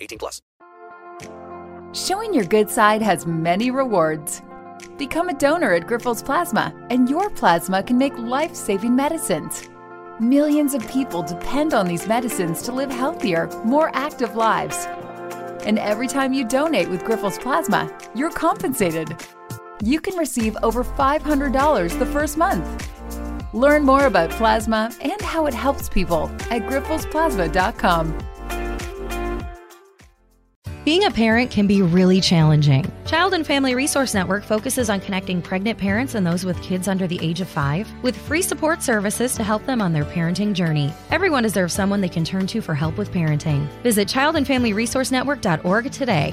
18 plus. Showing your good side has many rewards. Become a donor at Grifols Plasma, and your plasma can make life-saving medicines. Millions of people depend on these medicines to live healthier, more active lives. And every time you donate with Grifols Plasma, you're compensated. You can receive over $500 the first month. Learn more about plasma and how it helps people at grifolsplasma.com. Being a parent can be really challenging. Child and Family Resource Network focuses on connecting pregnant parents and those with kids under the age of five with free support services to help them on their parenting journey. Everyone deserves someone they can turn to for help with parenting. Visit childandfamilyresourcenetwork.org today.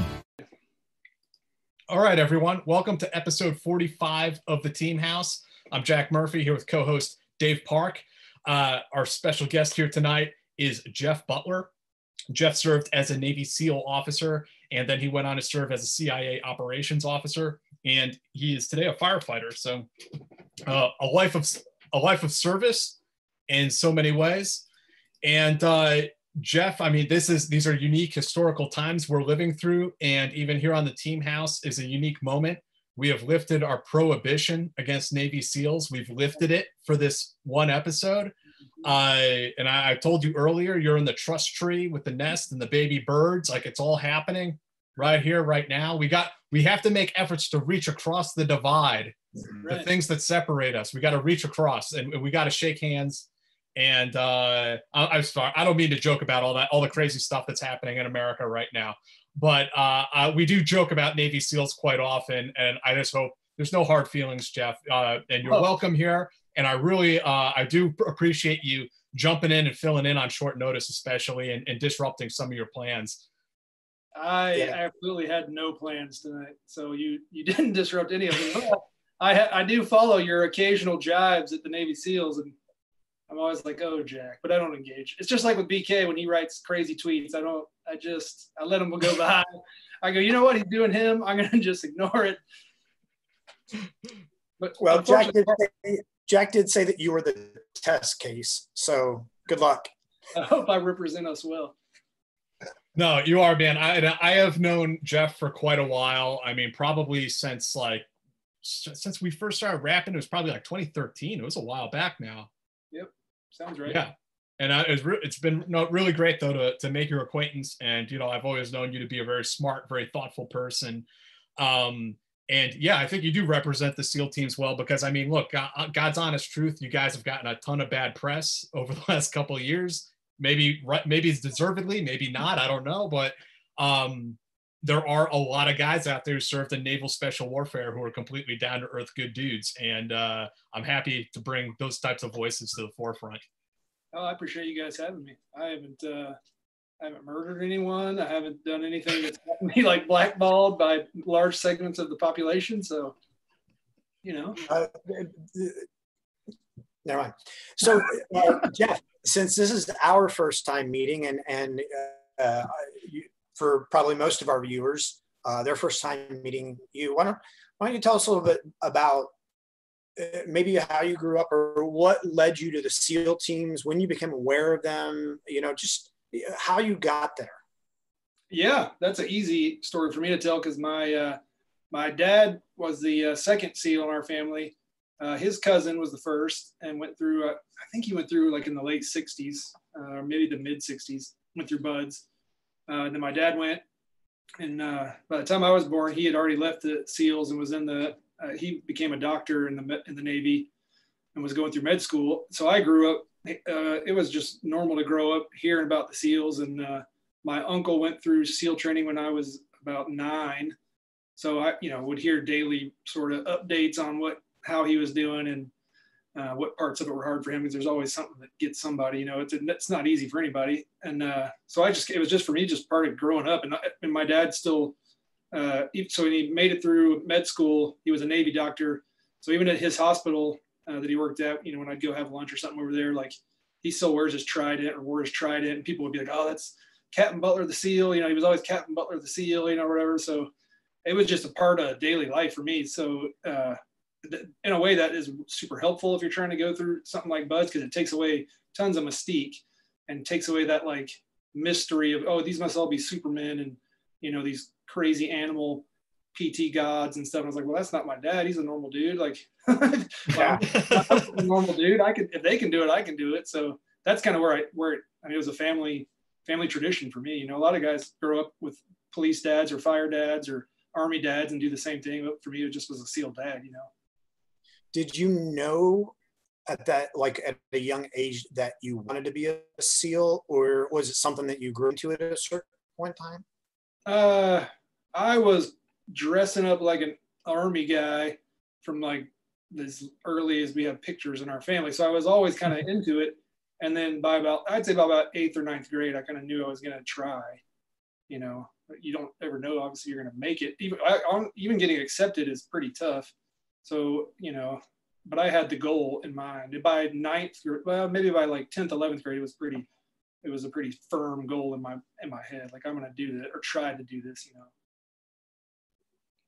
All right, everyone. Welcome to episode 45 of the Team House. I'm Jack Murphy here with co host Dave Park. Uh, our special guest here tonight is Jeff Butler. Jeff served as a Navy SEAL officer, and then he went on to serve as a CIA operations officer. And he is today a firefighter. So, uh, a life of a life of service in so many ways. And uh, Jeff, I mean, this is these are unique historical times we're living through, and even here on the Team House is a unique moment. We have lifted our prohibition against Navy SEALs. We've lifted it for this one episode. Uh, and I, I told you earlier, you're in the trust tree with the nest and the baby birds. Like it's all happening right here, right now. We got we have to make efforts to reach across the divide, Right. the things that separate us. We got to reach across, and we got to shake hands. And uh, I, I'm sorry, I don't mean to joke about all that, all the crazy stuff that's happening in America right now. But uh, uh, we do joke about Navy SEALs quite often, and I just hope there's no hard feelings, Jeff. Uh, and you're Oh. welcome here. And I really, uh, I do appreciate you jumping in and filling in on short notice, especially, and, and disrupting some of your plans. I Yeah. absolutely had no plans tonight, so you you didn't disrupt any of them. I ha- I do follow your occasional jibes at the Navy SEAls, and I'm always like, "Oh, Jack," but I don't engage. It's just like with BK when he writes crazy tweets. I don't. I just I let him go by. I go, you know what? He's doing him. I'm gonna just ignore it. But Well, Jack did, say, Jack did say that you were the test case. So good luck. I hope I represent us well. No, you are, man. I I have known Jeff for quite a while. I mean, probably since like since we first started rapping. It was probably like 2013. It was a while back now. Yep, sounds right. Yeah. And I, it's, re- it's been no, really great though to, to make your acquaintance. And you know, I've always known you to be a very smart, very thoughtful person. Um, and yeah, I think you do represent the SEAL teams well because I mean, look, God's honest truth, you guys have gotten a ton of bad press over the last couple of years. Maybe maybe it's deservedly, maybe not. I don't know, but um, there are a lot of guys out there who served in naval special warfare who are completely down to earth, good dudes, and uh, I'm happy to bring those types of voices to the forefront. Oh, I appreciate you guys having me. I haven't uh, I haven't murdered anyone. I haven't done anything that's me like blackballed by large segments of the population. So, you know, Uh, never mind. So, uh, Jeff, since this is our first time meeting, and and uh, you, for probably most of our viewers, uh, their first time meeting you, why don't why don't you tell us a little bit about uh, maybe how you grew up, or what led you to the SEAL teams, when you became aware of them, you know, just how you got there. yeah, that's an easy story for me to tell because my uh, my dad was the uh, second SEAL in our family. Uh, his cousin was the first and went through. Uh, I think he went through like in the late '60s, uh, or maybe the mid '60s. Went through BUD/S. Uh, then my dad went. and by the time I was born, he had already left the SEALs and was in the. He became a doctor in the in the Navy, and was going through med school. So I grew up. Uh, it was just normal to grow up hearing about the SEALs, and uh, my uncle went through SEAL training when I was about nine. So I, you know, would hear daily sort of updates on what how he was doing and uh, what parts of it were hard for him because there's always something that gets somebody. You know, it's it's not easy for anybody. And uh, so I just it was just for me just part of growing up. And and my dad still, uh, so he made it through med school. He was a Navy doctor. So even at his hospital uh, that he worked at, you know, when I'd go have lunch or something over there, like he still wears his trident or wore his trident, and people would be like, "Oh, that's Captain Butler the SEAL." You know, he was always Captain Butler the SEAL. You know, whatever. So it was just a part of daily life for me. So uh, in a way that is super helpful if you're trying to go through something like BUD/S because it takes away tons of mystique and takes away that like mystery of oh these must all be supermen and you know these crazy animal PT gods and stuff. I was like, well, that's not my dad. He's a normal dude. Like, yeah. a normal dude. I could if they can do it, I can do it. So that's kind of where I where it, I mean it was a family family tradition for me. You know, a lot of guys grow up with police dads or fire dads or army dads and do the same thing. But for me, it just was a SEAL dad. You know did you know at that like at a young age that you wanted to be a seal or was it something that you grew into at a certain point in time uh i was dressing up like an army guy from like as early as we have pictures in our family. So i was always kind of mm-hmm. into it. And then by about i'd say by about eighth or ninth grade i kind of knew i was going to try you know. You don't ever know obviously you're going to make it. Even I, even getting accepted is pretty tough. So, you know, but I had the goal in mind. By ninth, grade, well, maybe by like 10th, 11th grade, it was pretty, it was a pretty firm goal in my, in my head. Like I'm going to do that or try to do this, you know,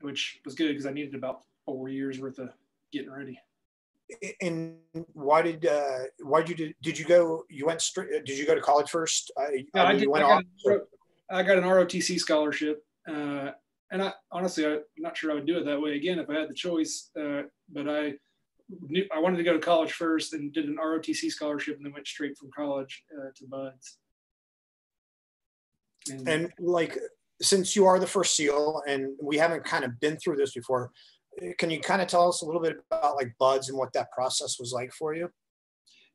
which was good because I needed about four years worth of getting ready. And why did, uh, why did you, did you go, you went straight, did you go to college first? Uh, yeah, I, I, did, I, got, I got an ROTC scholarship. Uh, and I honestly, I'm not sure I would do it that way again if I had the choice. Uh, but I knew I wanted to go to college first and did an ROTC scholarship and then went straight from college uh, to BUD/S. And, and like, since you are the first SEAL and we haven't kind of been through this before, can you kind of tell us a little bit about like BUD/S and what that process was like for you?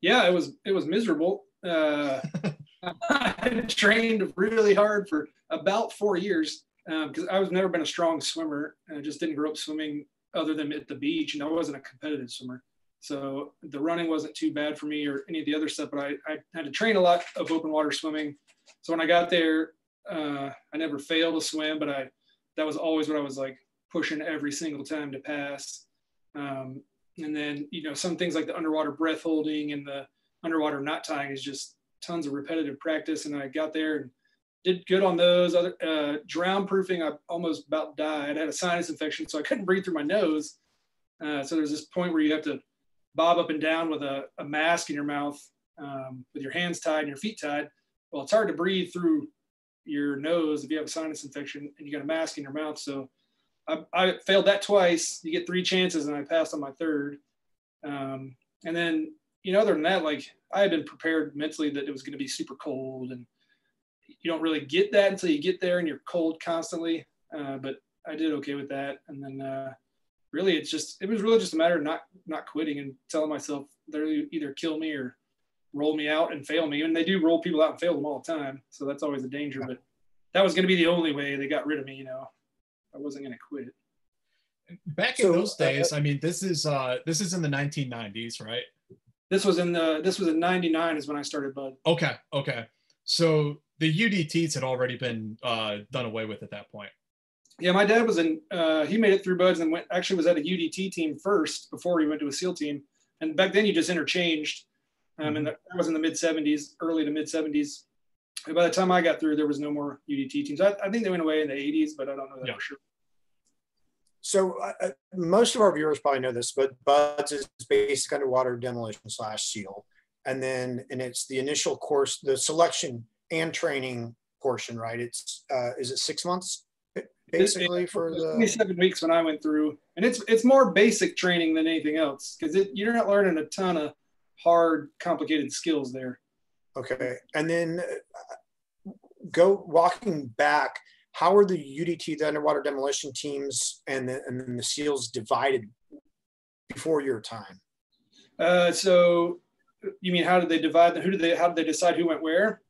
Yeah, it was it was miserable. Uh, I trained really hard for about four years because um, I was never been a strong swimmer and I just didn't grow up swimming other than at the beach and I wasn't a competitive swimmer. So the running wasn't too bad for me or any of the other stuff, but I, I had to train a lot of open water swimming. So when I got there, uh, I never failed to swim, but I, that was always what I was like pushing every single time to pass. Um, and then, you know, some things like the underwater breath holding and the underwater knot tying is just tons of repetitive practice. And I got there and did good on those. Other uh, drown proofing, I almost about died. I had a sinus infection, so I couldn't breathe through my nose. Uh, so there's this point where you have to bob up and down with a, a mask in your mouth um, with your hands tied and your feet tied. Well, it's hard to breathe through your nose if you have a sinus infection and you got a mask in your mouth. So I, I failed that twice. You get three chances, and I passed on my third. Um, and then, you know, other than that, like I had been prepared mentally that it was going to be super cold and you don't really get that until you get there and you're cold constantly. Uh, but I did okay with that. And then uh, really, it's just it was really just a matter of not not quitting and telling myself they're either kill me or roll me out and fail me. And they do roll people out and fail them all the time. So that's always a danger. But that was going to be the only way they got rid of me. You know, I wasn't going to quit. Back in so, those uh, days, uh, I mean, this is uh, this is in the 1990s, right? This was in the this was in '99 is when I started BUD. Okay, okay. So the UDTs had already been uh, done away with at that point. Yeah, my dad was in. Uh, he made it through BUD/S and went. Actually, was at a UDT team first before he went to a SEAL team. And back then, you just interchanged. Um, mm-hmm. And that was in the mid '70s, early to mid '70s. And by the time I got through, there was no more UDT teams. I, I think they went away in the '80s, but I don't know that yeah. for sure. So uh, uh, most of our viewers probably know this, but BUD/S is basic underwater demolition slash SEAL, and then and it's the initial course, the selection and training portion, right? It's uh, is it six months basically for the 27 weeks when I went through, and it's it's more basic training than anything else because you're not learning a ton of hard, complicated skills there. Okay, and then uh, go walking back. how are the UDT, the underwater demolition teams, and the, and then the SEALs divided before your time? Uh, so, you mean how did they divide? Who did they? How did they decide who went where?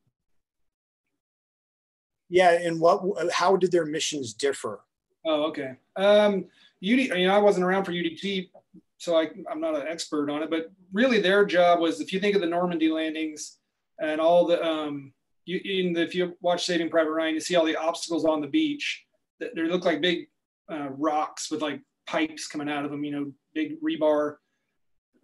Yeah, and what? How did their missions differ? Oh, okay. Um, UD, you know, I wasn't around for UDT, so I, I'm not an expert on it. But really, their job was, if you think of the Normandy landings and all the, um, you, in the, if you watch Saving Private Ryan, you see all the obstacles on the beach. That they look like big uh, rocks with like pipes coming out of them. You know, big rebar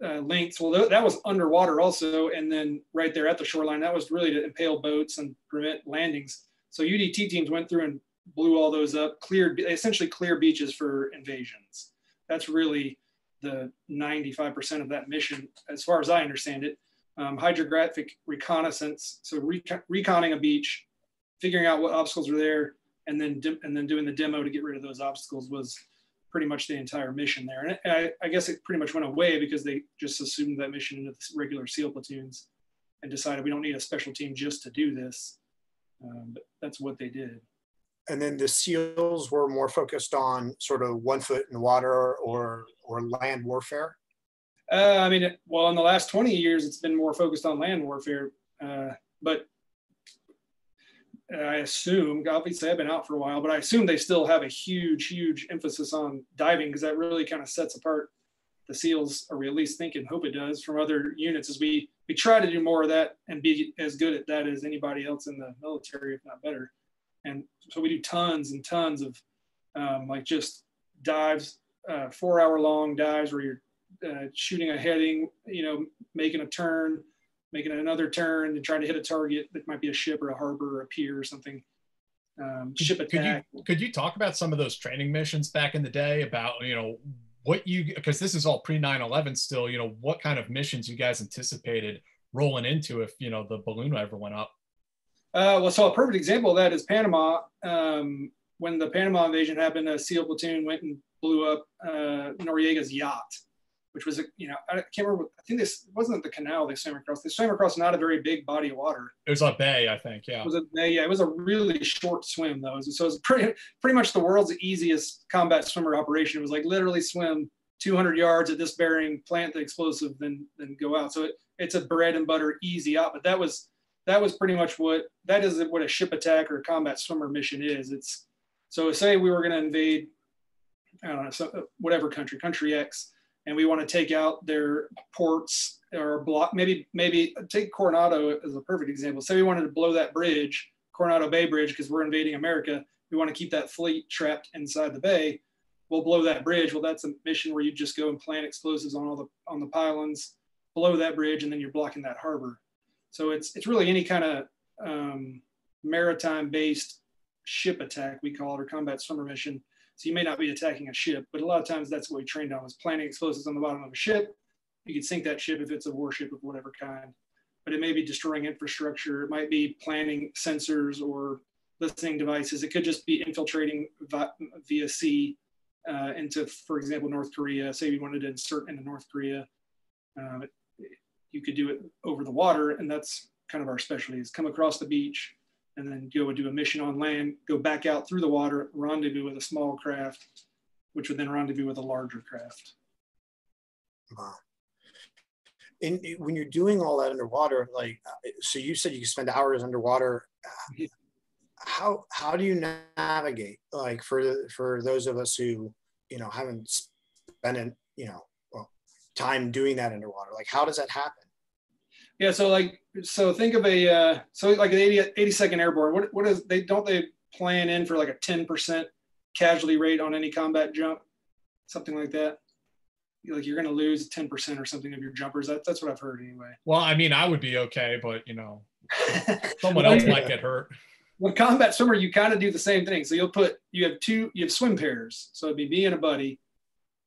uh, lengths. Well, th- that was underwater also, and then right there at the shoreline, that was really to impale boats and prevent landings. So UDT teams went through and blew all those up, cleared essentially clear beaches for invasions. That's really the 95% of that mission, as far as I understand it. Um, hydrographic reconnaissance, so recon- reconning a beach, figuring out what obstacles are there, and then and then doing the demo to get rid of those obstacles was pretty much the entire mission there. And I, I guess it pretty much went away because they just assumed that mission into regular SEAL platoons and decided we don't need a special team just to do this. Um, but that's what they did. And then the SEALs were more focused on sort of one foot in the water or or land warfare. Uh, I mean, well, in the last 20 years, it's been more focused on land warfare. Uh, but I assume, obviously, I've been out for a while, but I assume they still have a huge, huge emphasis on diving because that really kind of sets apart the SEALs, or we at least think and hope it does, from other units. As we we try to do more of that and be as good at that as anybody else in the military, if not better. And so we do tons and tons of um, like just dives, uh, four hour long dives where you're uh, shooting a heading, you know, making a turn, making another turn, and trying to hit a target that might be a ship or a harbor or a pier or something. Um, ship attack. Could you, could you talk about some of those training missions back in the day about you know what you because this is all pre 9-11 still you know what kind of missions you guys anticipated rolling into if you know the balloon ever went up uh, well so a perfect example of that is panama. Um, when the panama invasion happened a seal platoon went and blew up uh, noriega's yacht which was a you know i can't remember i think this wasn't the canal they swam across? They swam across not a very big body of water. It was a bay i think yeah. It was a bay yeah. It was a really short swim though. So it was pretty pretty much the world's easiest combat swimmer operation. It was like literally swim 200 yards at this bearing plant the explosive then then go out. So it, it's a bread and butter easy out but that was that was pretty much what that is what a ship attack or combat swimmer mission is. It's so say we were going to invade i don't know so whatever country country x and we want to take out their ports or block maybe maybe take coronado as a perfect example. Say we wanted to blow that bridge coronado bay bridge because we're invading america we want to keep that fleet trapped inside the bay we'll blow that bridge. Well that's a mission where you just go and plant explosives on all the on the pylons blow that bridge and then you're blocking that harbor so it's it's really any kind of um, maritime based ship attack we call it or combat swimmer mission so you may not be attacking a ship, but a lot of times that's what we trained on was planting explosives on the bottom of a ship. You could sink that ship if it's a warship of whatever kind, but it may be destroying infrastructure. It might be planting sensors or listening devices. It could just be infiltrating via sea uh, into, for example, North Korea. Say you wanted to insert into North Korea, uh, you could do it over the water, and that's kind of our specialty: is come across the beach, and then go and do a mission on land, go back out through the water, rendezvous with a small craft, which would then rendezvous with a larger craft. Wow. And when you're doing all that underwater, like, so you said you could spend hours underwater. How how do you navigate? Like for for those of us who you know haven't spent it, you know time doing that underwater, like how does that happen? Yeah, so like so think of a uh, so like an 80, 82nd airborne. What what is they don't they plan in for like a 10% casualty rate on any combat jump, something like that? Like you're going to lose 10% or something of your jumpers. That, that's what I've heard anyway. Well, I mean, I would be okay, but you know, someone else might get hurt. With combat swimmer, you kind of do the same thing. So you'll put you have two you have swim pairs. So it'd be me and a buddy,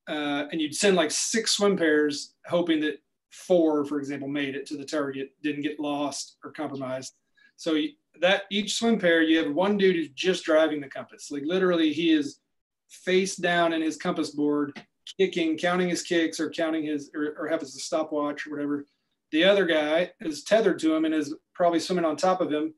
uh, and you'd send like six swim pairs, hoping that four, for example, made it to the target, didn't get lost or compromised. So that each swim pair, you have one dude who's just driving the compass. Like literally, he is face down in his compass board, kicking, counting his kicks or counting his, or, or his stopwatch or whatever. The other guy is tethered to him and is probably swimming on top of him,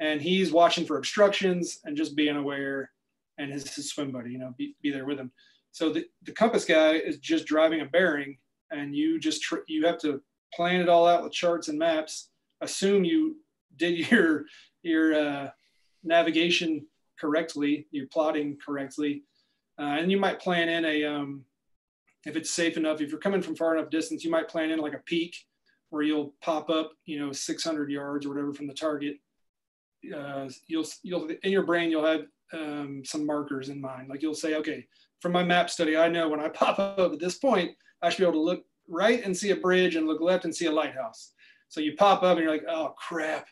and he's watching for obstructions and just being aware, and his, his swim buddy, you know, be, be there with him. So the, the compass guy is just driving a bearing, and you just tr- you have to plan it all out with charts and maps. Assume you did your your uh, navigation correctly, you're plotting correctly, uh, and you might plan in a um, if it's safe enough. If you're coming from far enough distance, you might plan in like a peak where you'll pop up, you know, 600 yards or whatever from the target. Uh, you'll you'll in your brain you'll have um, some markers in mind. Like you'll say, okay, from my map study, I know when I pop up at this point, I should be able to look right and see a bridge and look left and see a lighthouse. So you pop up and you're like, oh crap,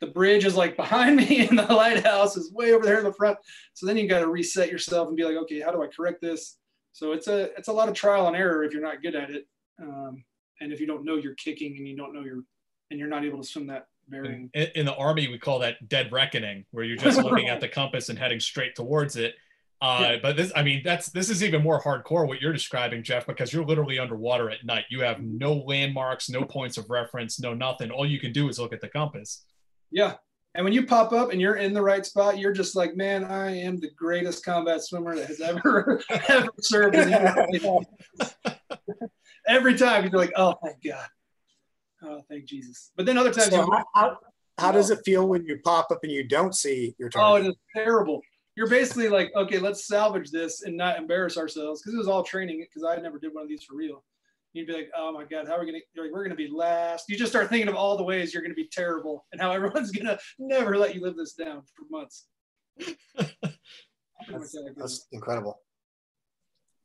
the bridge is like behind me and the lighthouse is way over there in the front. So then you got to reset yourself and be like, okay, how do I correct this? So it's a it's a lot of trial and error if you're not good at it, um, and if you don't know you're kicking and you don't know you're and you're not able to swim that bearing. In, in the army, we call that dead reckoning, where you're just looking at the compass and heading straight towards it. Uh. But this, I mean, that's this is even more hardcore what you're describing, Jeff, because you're literally underwater at night. You have no landmarks, no points of reference, no nothing. All you can do is look at the compass. Yeah, and when you pop up and you're in the right spot, you're just like, man, I am the greatest combat swimmer that has ever ever served. Every time you're like, oh thank god, oh thank Jesus. But then other times, so how, how, how, does it feel when you pop up and you don't see your target? Oh, it is terrible. You're basically like, okay, let's salvage this and not embarrass ourselves because it was all training. Because I never did one of these for real you'd be like, oh my God, how are we gonna like, we're gonna be last. You just start thinking of all the ways you're gonna be terrible and how everyone's gonna never let you live this down for months. that's, that's incredible.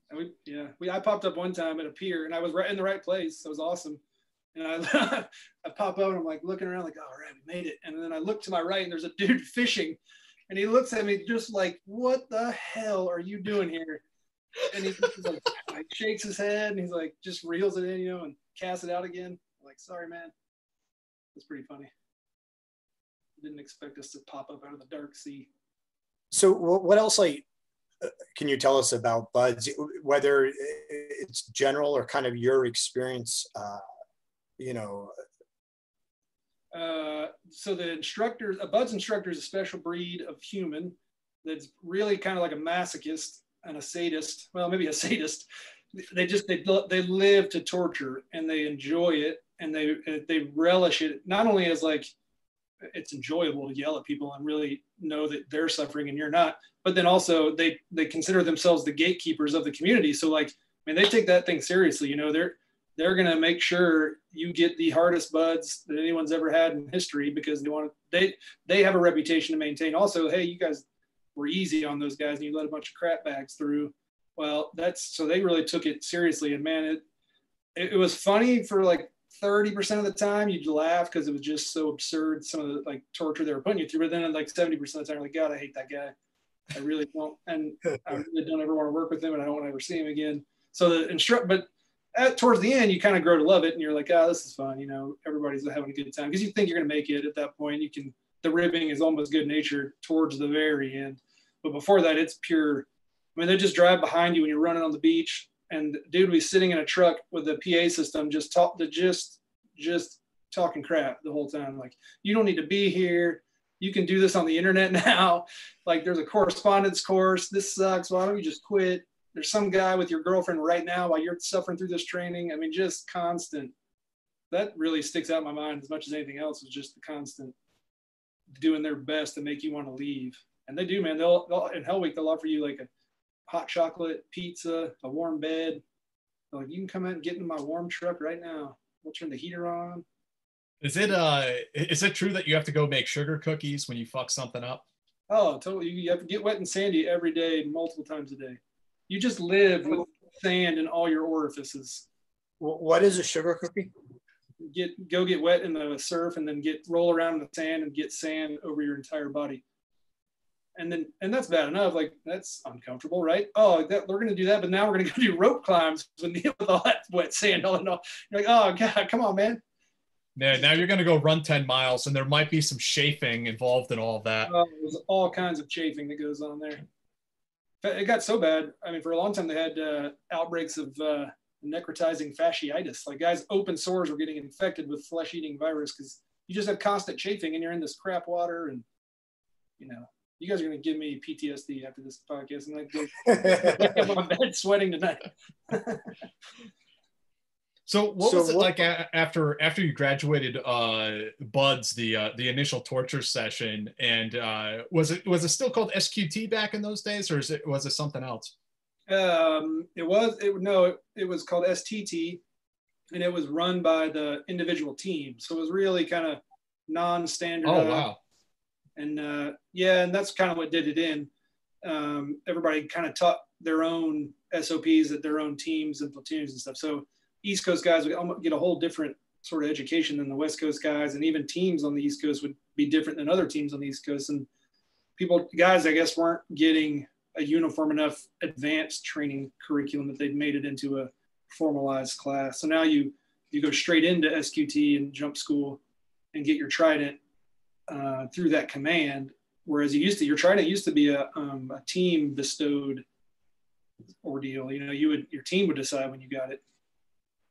And we yeah, we I popped up one time at a pier and I was right in the right place. So it was awesome. And I I pop up and I'm like looking around like, all right, we made it. And then I look to my right and there's a dude fishing. And he looks at me just like, what the hell are you doing here? and he's, like, like, shakes his head and he's like just reels it in, you know, and casts it out again. I'm like, sorry, man. It's pretty funny. Didn't expect us to pop up out of the dark sea. So, what else, like, uh, can you tell us about BUD/S? Whether it's general or kind of your experience, uh, you know. Uh, so the instructors, a BUD/S instructor is a special breed of human that's really kind of like a masochist and a sadist, well, maybe a sadist, they just they they live to torture and they enjoy it and they they relish it. Not only as like it's enjoyable to yell at people and really know that they're suffering and you're not but then also they they consider themselves the gatekeepers of the community. So like I mean they take that thing seriously you know they're they're going to make sure you get the hardest BUD/S that anyone's ever had in history because they want to they they have a reputation to maintain also hey you guys were easy on those guys and you let a bunch of crap bags through. Well, that's so they really took it seriously. And man, it it, it was funny for like 30% of the time you'd laugh because it was just so absurd some of the like torture they were putting you through. But then like 70% of the time, like, God, I hate that guy. I really don't. And I really don't ever want to work with him and I don't want to ever see him again. So the instruct, but at, towards the end, you kind of grow to love it and you're like, oh, this is fun. You know, everybody's having a good time because you think you're going to make it at that point. You can, the ribbing is almost good natured towards the very end. But before that, it's pure. I mean, they just drive behind you when you're running on the beach, and dude be sitting in a truck with a PA system, just talk just just talking crap the whole time. Like, you don't need to be here. You can do this on the internet now. Like, there's a correspondence course. This sucks. Why don't you just quit? There's some guy with your girlfriend right now while you're suffering through this training. I mean, just constant. That really sticks out in my mind as much as anything else is just the constant doing their best to make you want to leave and they do, man. They'll, they'll in Hell Week they'll offer you like a hot chocolate, pizza, a warm bed. They're like you can come out and get into my warm truck right now. We'll turn the heater on. Is it uh is it true that you have to go make sugar cookies when you fuck something up? Oh, totally. You have to get wet and sandy every day, multiple times a day. You just live with sand in all your orifices. What is a sugar cookie? Get go get wet in the surf and then get roll around in the sand and get sand over your entire body and then and that's bad enough. Like that's uncomfortable, right? Oh, that, we're gonna do that, but now we're gonna go do rope climbs and deal with all that wet sand all and all. You're like, oh god, come on, man. Yeah, now you're gonna go run ten miles, and there might be some chafing involved in all of that. Uh, there's all kinds of chafing that goes on there. It got so bad. I mean, for a long time they had uh, outbreaks of uh, necrotizing fasciitis. Like guys, open sores were getting infected with flesh-eating virus because you just have constant chafing, and you're in this crap water and you know, you guys are gonna give me PTSD after this podcast. I'm like, my bed sweating tonight. So what So was it what- like a- after after you graduated uh BUD/S the uh, the initial torture session and uh was it was it still called SQT back in those days or is it was it something else? Um, it was it no, it, it was called STT, and it was run by the individual team. So it was really kind of non-standard. Oh wow. And uh, yeah, and that's kind of what did it in. Um, everybody kind of taught their own SOPs at their own teams and platoons and stuff. So East Coast guys would get a whole different sort of education than the West Coast guys, and even teams on the East Coast would be different than other teams on the East Coast. And people, guys, I guess, weren't getting a uniform enough advanced training curriculum that they'd made it into a formalized class. So now you you go straight into SQT and jump school and get your trident uh, through that command. Whereas you used to, your trident used to be a, um, a team bestowed ordeal. You know, you would your team would decide when you got it,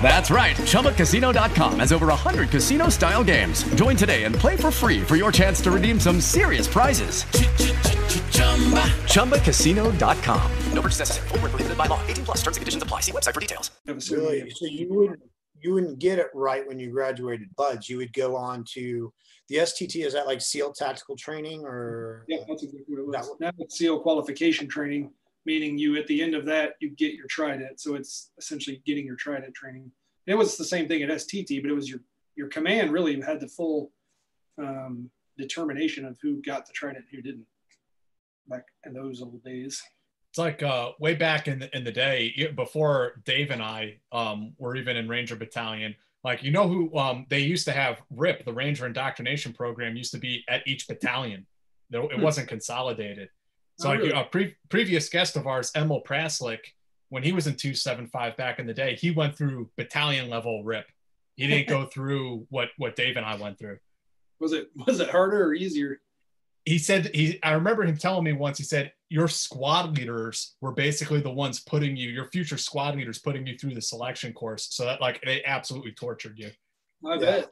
That's right. ChumbaCasino.com has over 100 casino style games. Join today and play for free for your chance to redeem some serious prizes. ChumbaCasino.com. No purchase necessary. Void where prohibited by law. 18 plus terms and conditions apply. See website for details. Really? So you wouldn't you wouldn't get it right when you graduated BUD/S. You would go on to the STT. Is that like SEAL tactical training or? Yeah, that's exactly what it was. Now it's SEAL qualification training, meaning you at the end of that you get your trident. So it's essentially getting your trident training. It was the same thing at STT, but it was your your command really had the full um, determination of who got the trident and who didn't back in those old days. It's like uh, way back in the, in the day before Dave and I um, were even in Ranger Battalion. Like you know who um, they used to have RIP, the Ranger Indoctrination Program, used to be at each battalion. It Hmm. wasn't consolidated. So Oh, like really? a uh, pre- previous guest of ours, Emil Praslick, when he was in 275 back in the day, he went through battalion level RIP. He didn't go through what what Dave and I went through. Was it was it harder or easier? he said he i remember him telling me once he said your squad leaders were basically the ones putting you your future squad leaders putting you through the selection course so that like they absolutely tortured you I Yeah. bet.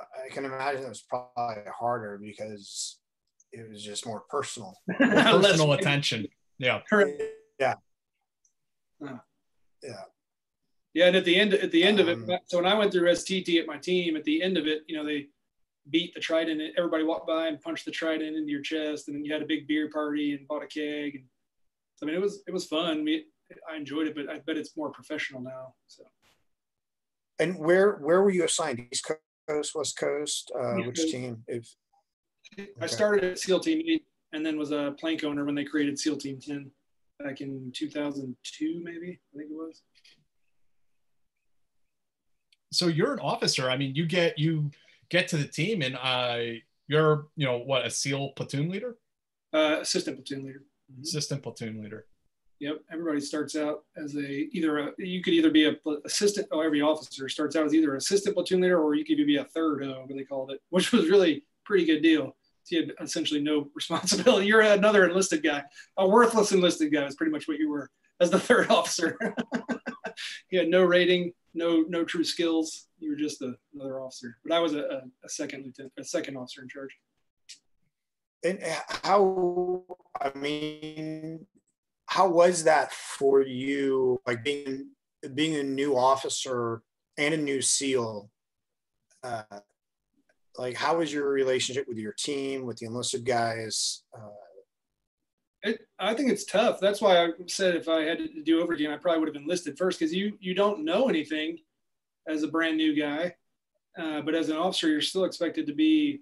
I can imagine it was probably harder because it was just more personal. personal attention yeah Yeah. Huh. Yeah. Yeah, and at the end, at the end of Um, it, so when I went through STT at my team, at the end of it, you know, they beat the trident. Everybody walked by and punched the trident into your chest, and then you had a big beer party and bought a keg. And I mean, it was it was fun. We, I enjoyed it, but I bet it's more professional now. So And where where were you assigned? East Coast, West Coast? Uh, East which team? If I started at SEAL Team Eight, and then was a plank owner when they created SEAL Team Ten back in 2002, maybe I think it was. so you're an officer i mean you get you get to the team and uh you're you know what a seal platoon leader Uh, assistant platoon leader. assistant platoon leader Yep, everybody starts out as a either a you could either be a pl- assistant. Oh, every officer starts out as either an assistant platoon leader or you could be a third, what they called it, which was really pretty good deal. You had essentially no responsibility. You're another enlisted guy, a worthless enlisted guy. Is pretty much what you were as the third officer. you had no rating, no no true skills. you were just a, another officer. But I was a, a, a second lieutenant, a second officer in charge. And how, I mean, how was that for you, like being being a new officer and a new SEAL? Uh, like, how was your relationship with your team, with the enlisted guys? Uh, it, I think it's tough. That's why I said if I had to do over again, I probably would have enlisted first because you you don't know anything as a brand new guy, uh, but as an officer, you're still expected to be,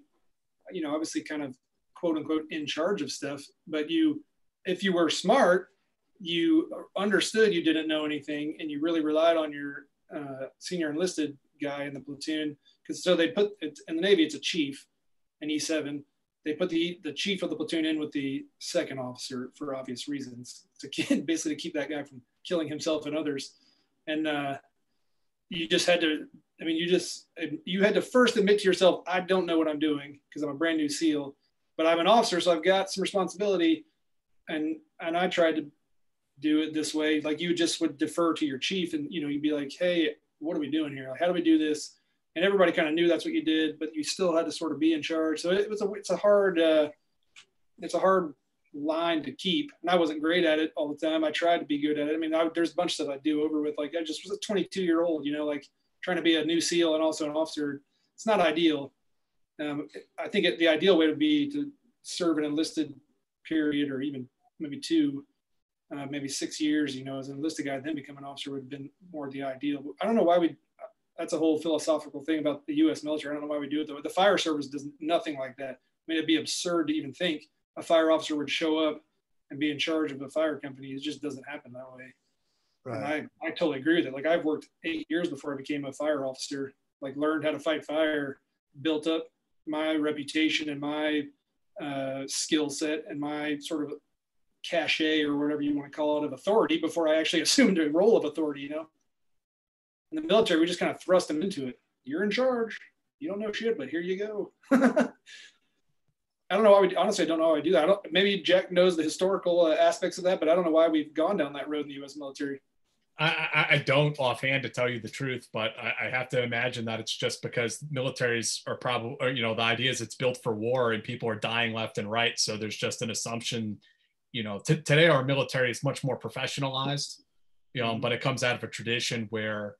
you know, obviously kind of quote unquote in charge of stuff. But you, if you were smart, you understood you didn't know anything, and you really relied on your uh, senior enlisted guy in the platoon. Because so they put it, in the Navy, it's a chief, an E7 they put the the chief of the platoon in with the second officer for obvious reasons to keep, basically to keep that guy from killing himself and others. And uh, you just had to i mean you just you had to first admit to yourself i don't know what i'm doing because i'm a brand new seal but i'm an officer so i've got some responsibility. And and i tried to do it this way. Like you just would defer to your chief and you know you'd be like hey what are we doing here like how do we do this and everybody kind of knew that's what you did, but you still had to sort of be in charge. So it was a it's a hard uh, it's a hard line to keep, and I wasn't great at it all the time. I tried to be good at it. I mean, I, there's a bunch that I do over with. Like I just was a 22 year old, you know, like trying to be a new SEAL and also an officer. It's not ideal. Um, I think it, the ideal way would be to serve an enlisted period or even maybe two, uh, maybe six years, you know, as an enlisted guy, then become an officer would have been more the ideal. I don't know why we that's a whole philosophical thing about the U.S. military. I don't know why we do it though. The fire service does nothing like that. I mean, it'd be absurd to even think a fire officer would show up and be in charge of a fire company. It just doesn't happen that way. Right. And I, I totally agree with it. Like I've worked eight years before I became a fire officer, like learned how to fight fire, built up my reputation and my uh, skill set and my sort of cachet or whatever you want to call it of authority before I actually assumed a role of authority, you know? in the military, we just kind of thrust them into it. You're in charge. You don't know shit, but here you go. I don't know why we honestly I don't know why I do that. I don't, maybe Jack knows the historical uh, aspects of that, but I don't know why we've gone down that road in the U.S. military. I, I, I don't offhand to tell you the truth, but I, I, have to imagine that it's just because militaries are probably, you know, the idea is it's built for war and people are dying left and right. So there's just an assumption, you know, t- today our military is much more professionalized, you know, mm-hmm. but it comes out of a tradition where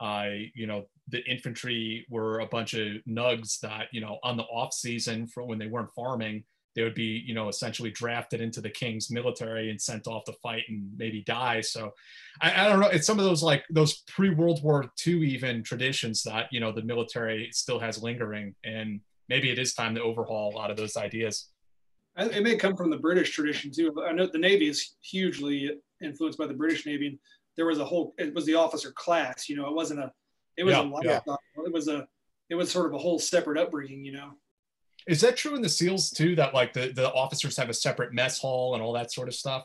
I, you know, the infantry were a bunch of nugs that, you know, on the off season for when they weren't farming, they would be, you know, essentially drafted into the king's military and sent off to fight and maybe die. So I, I don't know. It's some of those like those pre World War II even traditions that, you know, the military still has lingering. And maybe it is time to overhaul a lot of those ideas. It may come from the British tradition too. I know the Navy is hugely influenced by the British Navy there was a whole it was the officer class you know it wasn't a it was yeah, a yeah. it was a it was sort of a whole separate upbringing you know is that true in the seals too that like the the officers have a separate mess hall and all that sort of stuff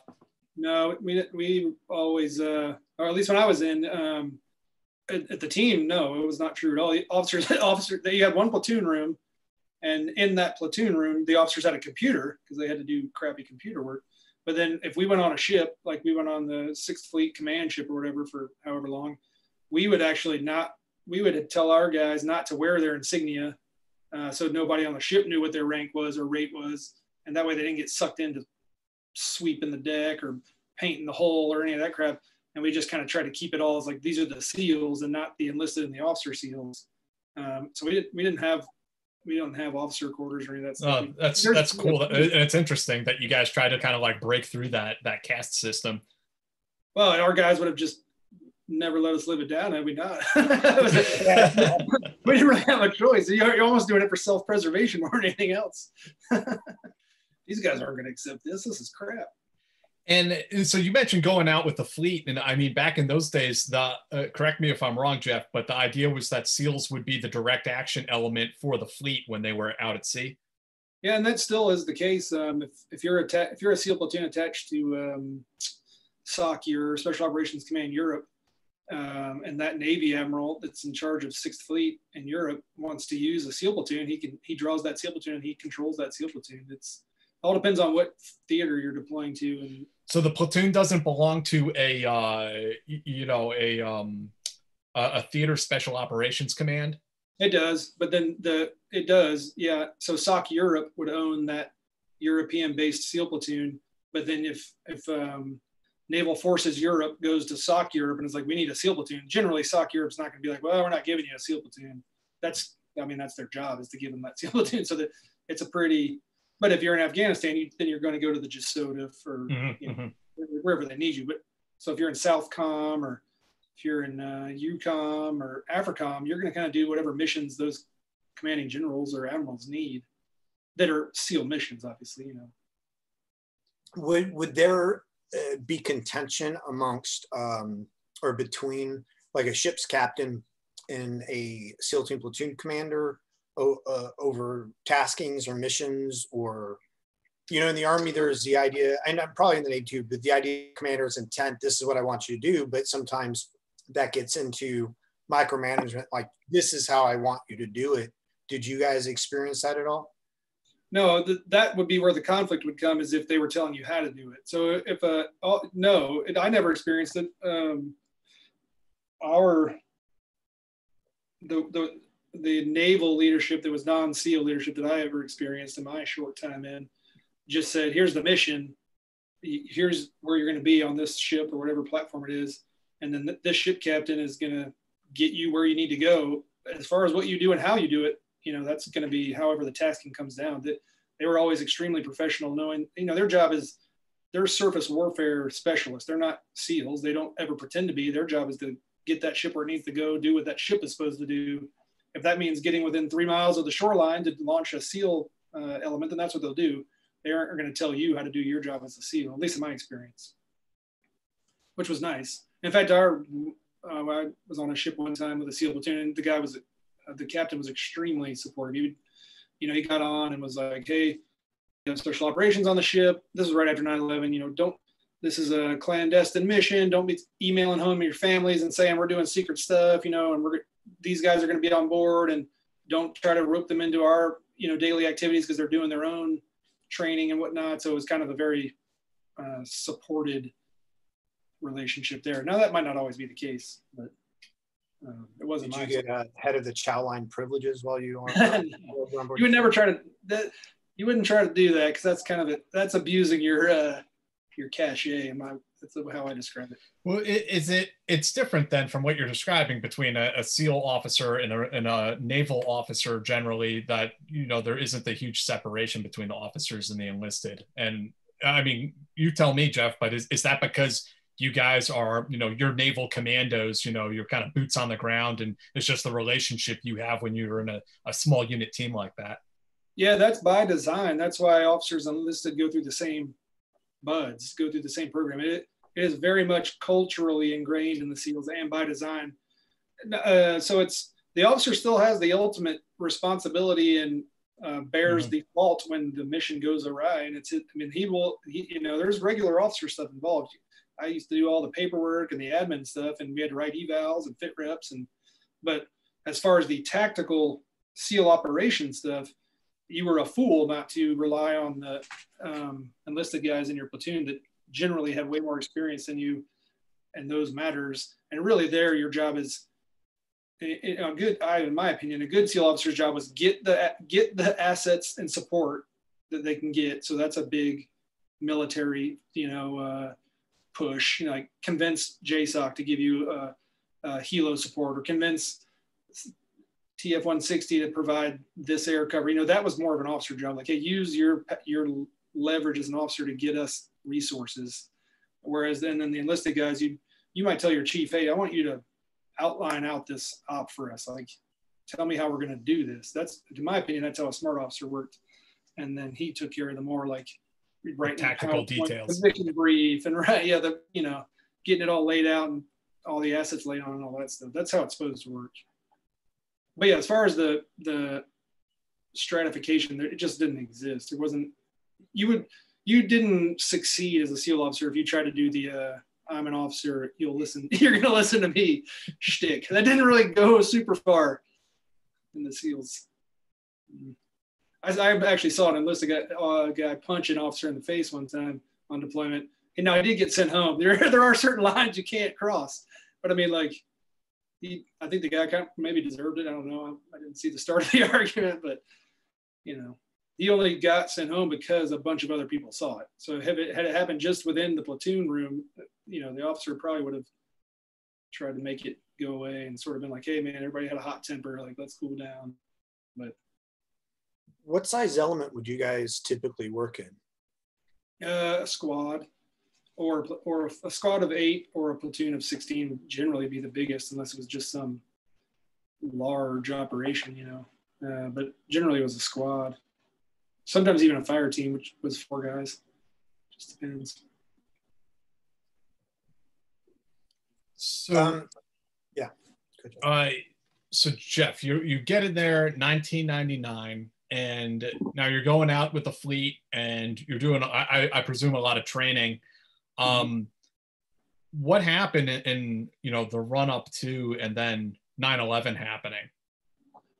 no we we always uh or at least when i was in um at, at the team no it was not true at all the officers officer they had one platoon room and in that platoon room the officers had a computer because they had to do crappy computer work but then if we went on a ship, like we went on the Sixth Fleet Command ship or whatever for however long, we would actually not, we would tell our guys not to wear their insignia. Uh, so nobody on the ship knew what their rank was or rate was. And that way they didn't get sucked into sweeping the deck or painting the hull or any of that crap. And we just kind of try to keep it all as like these are the SEALs and not the enlisted and the officer SEALs. Um, so we didn't we didn't have we don't have officer quarters or any of that stuff. Oh, that's There's, that's cool. and it's interesting that you guys try to kind of like break through that that caste system. Well, our guys would have just never let us live it down had we not. we didn't really have a choice. You're, you're almost doing it for self-preservation more than anything else. These guys aren't going to accept this. This is crap. And so you mentioned going out with the fleet, and I mean, back in those days, the uh, correct me if I'm wrong, Jeff, but the idea was that SEALs would be the direct action element for the fleet when they were out at sea. Yeah, and that still is the case. Um, if, if you're a if you're a SEAL platoon attached to um, SOCEUR Special Operations Command Europe, um, and that Navy admiral that's in charge of Sixth Fleet in Europe wants to use a SEAL platoon, he can he draws that SEAL platoon and he controls that SEAL platoon. It's all depends on what theater you're deploying to and so the platoon doesn't belong to a uh, you know a um, a theater special operations command? It does, but then the it does, yeah. So SOC Europe would own that European-based SEAL platoon, but then if if um, Naval Forces Europe goes to SOC Europe and it's like, we need a SEAL platoon. Generally, SOC Europe's not going to be like, well, we're not giving you a SEAL platoon. That's, I mean, that's their job is to give them that SEAL platoon. So that it's a pretty. But if you're in Afghanistan, you, then you're going to go to the JSOTF for Mm-hmm, you know, wherever they need you. But so if you're in Southcom or if you're in uh, EUCOM or AFRICOM, you're going to kind of do whatever missions those commanding generals or admirals need that are SEAL missions, obviously, you know. Would would there uh, be contention amongst um, or between like a ship's captain and a SEAL team platoon commander o- uh, over taskings or missions or you know in the army there's the idea and I'm probably in the navy too but the idea of commander's intent this is what i want you to do but sometimes that gets into micromanagement like this is how i want you to do it did you guys experience that at all No, th- that would be where the conflict would come, is if they were telling you how to do it. So if a oh, no, it, I never experienced it. Um, our the the the naval leadership that was non-SEAL leadership that I ever experienced in my short time in just said, "Here's the mission. Here's where you're going to be on this ship or whatever platform it is, and then th- this ship captain is going to get you where you need to go. As far as what you do and how you do it, you know that's going to be however the tasking comes down. That they were always extremely professional, knowing you know their job is they're surface warfare specialists. They're not SEALs. They don't ever pretend to be. Their job is to get that ship where it needs to go, do what that ship is supposed to do. If that means getting within three miles of the shoreline to launch a SEAL uh, element, then that's what they'll do. They aren't going to tell you how to do your job as a SEAL, at least in my experience, which was nice. In fact, our uh, I was on a ship one time with a SEAL platoon, and the guy was uh, the captain was extremely supportive. He, would, you know, he got on and was like, "Hey, you know, special operations on the ship. This is right after 9/11. You know, don't. This is a clandestine mission. Don't be emailing home your families and saying we're doing secret stuff. You know, and we're these guys are going to be on board, and don't try to rope them into our you know daily activities because they're doing their own training and whatnot. So it was kind of a very uh, supported relationship there. Now that might not always be the case, but um, it wasn't. Did you get uh, head of the chow line privileges while you were on you would never try to that you wouldn't try to do that because that's kind of it that's abusing your uh your cachet Am I, that's how i describe it Well, is it? It's different then from what you're describing between a, a SEAL officer and a, and a naval officer. Generally, that you know there isn't the huge separation between the officers and the enlisted. And I mean, you tell me, Jeff. But is is that because you guys are, you know, you're naval commandos? You know, you're kind of boots on the ground, and it's just the relationship you have when you're in a, a small unit team like that. yeah that's by design that's why officers enlisted go through the same BUD/S go through the same program. It, it is very much culturally ingrained in the seals and by design. Uh, so it's the officer still has the ultimate responsibility and uh, bears the fault when the mission goes awry. And it's i mean he will he, you know there's regular officer stuff involved. I used to do all the paperwork and the admin stuff and we had to write evals and fit reps and but as far as the tactical seal operation stuff you were a fool not to rely on the um, enlisted guys in your platoon that generally have way more experience than you and those matters. And really there your job is a a good i in my opinion a good seal officer's job was get the get the assets and support that they can get. So that's a big military you know uh, push you know like convince jsoc to give you uh, uh, helo support or convince TF 160 to provide this air cover. You know, that was more of an officer job. Like, hey, use your your leverage as an officer to get us resources. Whereas then, then the enlisted guys, you you might tell your chief, hey, I want you to outline out this op for us. Like, tell me how we're going to do this. That's, in my opinion, that's how a smart officer worked. And then he took care of the more like right tactical details. mission brief, and right, yeah, the you know, getting it all laid out and all the assets laid on and all that stuff. That's how it's supposed to work but yeah, as far as the the stratification, it just didn't exist. It wasn't. You would you didn't succeed as a SEAL officer if you tried to do the uh, I'm an officer. You'll listen. You're gonna listen to me shtick. That didn't really go super far in the SEALs. I, I actually saw an enlisted guy, uh, guy punch an officer in the face one time on deployment. And now I did get sent home. There there are certain lines you can't cross, but I mean like he, I think the guy kind of maybe deserved it. I don't know. I, I didn't see the start of the argument, but you know, he only got sent home because a bunch of other people saw it. So had it, had it happened just within the platoon room, you know, the officer probably would have tried to make it go away and sort of been like, "Hey, man, everybody had a hot temper. Like, let's cool down." But what size element would you guys typically work in? uh, a squad, or or a squad of eight or a platoon of sixteen would generally be the biggest, unless it was just some large operation, you know. Uh, but generally, it was a squad. Sometimes even a fire team, which was four guys. Just depends. So, Um, yeah. uh, so Jeff, you you get in there 1999, and now you're going out with the fleet, and you're doing, I, I I presume, a lot of training. Um, what happened in, in you know the run up to and then 9/11 happening?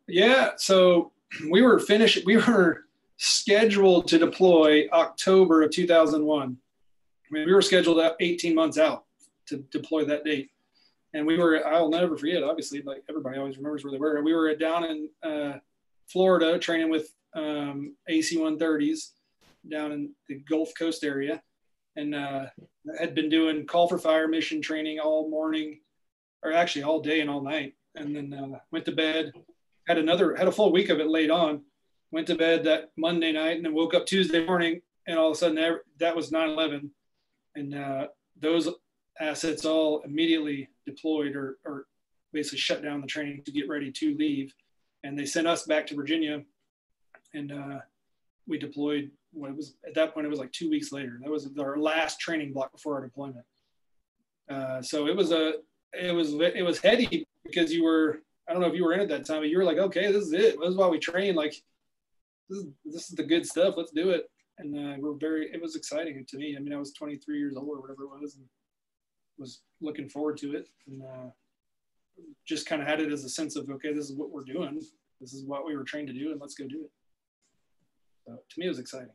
Yeah, so we were finished. We were scheduled to deploy October of 2001. I mean, we were scheduled 18 months out to deploy that date, and we were. I'll never forget. Obviously, like everybody always remembers where they were. We were down in uh, Florida training with um, AC-130s down in the Gulf Coast area, and uh, had been doing call for fire mission training all morning, or actually all day and all night, and then uh, went to bed. Had another had a full week of it laid on. Went to bed that Monday night and then woke up Tuesday morning, and all of a sudden that, that was 9/11, and uh, those assets all immediately deployed or, or basically shut down the training to get ready to leave, and they sent us back to Virginia, and uh, we deployed. What it was at that point, it was like two weeks later. That was our last training block before our deployment. Uh, so it was a it was it was heady because you were I don't know if you were in at that time, but you were like, okay, this is it. This is why we train. Like this is this is the good stuff. Let's do it. And uh, we're very. It was exciting to me. I mean, I was 23 years old or whatever it was, and was looking forward to it, and uh, just kind of had it as a sense of okay, this is what we're doing. This is what we were trained to do, and let's go do it. So to me, it was exciting.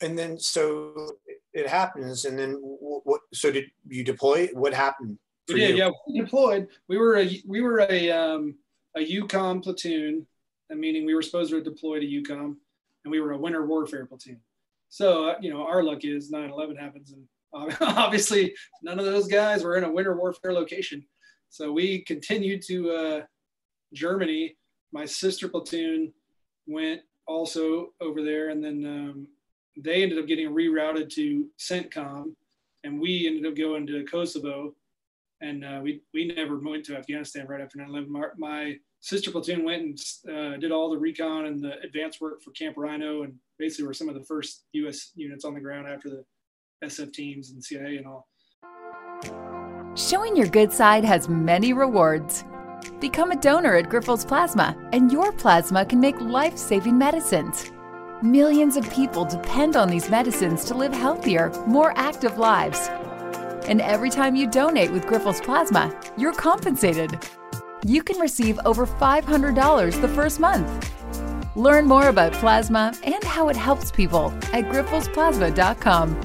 And then so it happens, and then what? So did you deploy? What happened? We did, you? yeah. We deployed. We were a we were a um, a EUCOM platoon, uh, meaning we were supposed to deploy to EUCOM, and we were a winter warfare platoon. So uh, you know, our luck is 9/11 happens, and obviously none of those guys were in a winter warfare location. So we continued to uh, Germany. My sister platoon went also over there, and then um, they ended up getting rerouted to CENTCOM, and we ended up going to Kosovo and uh, we we never went to Afghanistan right after 9/11. My, my sister platoon went and uh, did all the recon and the advanced work for Camp Rhino, and basically were some of the first U.S. units on the ground after the SF teams and CIA and all. Showing your good side has many rewards. Become a donor at Grifols Plasma, and your plasma can make life saving medicines. Millions of people depend on these medicines to live healthier, more active lives. And every time you donate with Grifols Plasma, you're compensated. You can receive over $500 the first month. Learn more about plasma and how it helps people at grifolsplasma.com.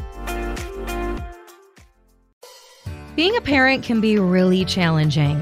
Being a parent can be really challenging.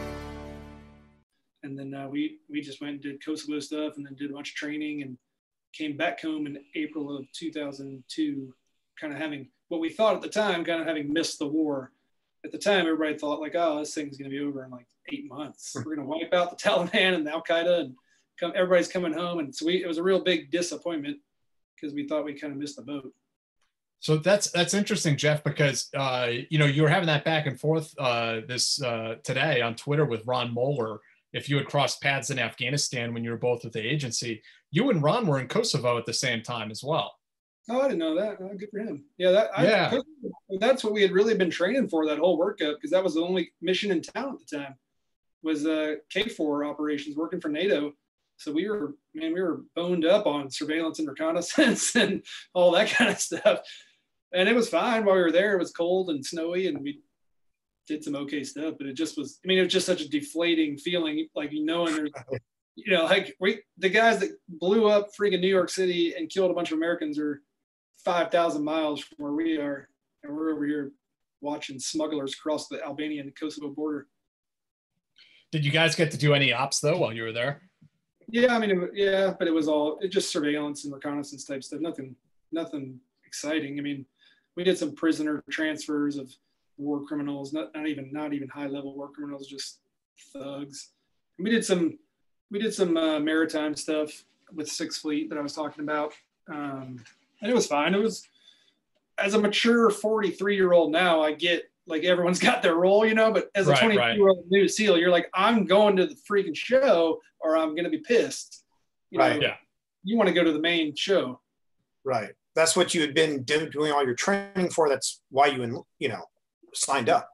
And then uh, we we just went and did Kosovo stuff, and then did a bunch of training, and came back home in April of 2002, kind of having what we thought at the time, kind of having missed the war. At the time, everybody thought like, oh, this thing's going to be over in like eight months. We're going to wipe out the Taliban and the Al Qaeda, and come, everybody's coming home. And so we, it was a real big disappointment because we thought we kind of missed the boat. So that's that's interesting, Jeff, because uh, you know you were having that back and forth uh, this uh, today on Twitter with Ron Moeller. If you had crossed paths in Afghanistan when you were both with the agency, you and Ron were in Kosovo at the same time as well. Oh, I didn't know that. Oh, good for him. Yeah, that Yeah. I, that's what we had really been training for that whole workup because that was the only mission in town at the time was uh, KFOR operations working for NATO. So we were, man, we were boned up on surveillance and reconnaissance and all that kind of stuff. And it was fine while we were there. It was cold and snowy, and we did some okay stuff. But it just was, I mean, it was just such a deflating feeling, like you knowing there's, you know, like we, the guys that blew up freaking New York City and killed a bunch of Americans are 5,000 miles from where we are, and we're over here watching smugglers cross the Albanian and Kosovo border. Did you guys get to do any ops though while you were there? Yeah, I mean, it, yeah, but it was all it just surveillance and reconnaissance type stuff. Nothing, nothing exciting. I mean, we did some prisoner transfers of war criminals, not not even not even high level war criminals, just thugs. And we did some we did some uh, maritime stuff with Sixth Fleet that I was talking about, um, and it was fine. It was as a mature 43 year old now, I get like everyone's got their role, you know, but as a Right, 22 right. year old new SEAL, you're like, I'm going to the freaking show or I'm going to be pissed. You know, Right. Yeah. You want to go to the main show. Right. That's what you had been doing all your training for. That's why you, en- you know, signed up.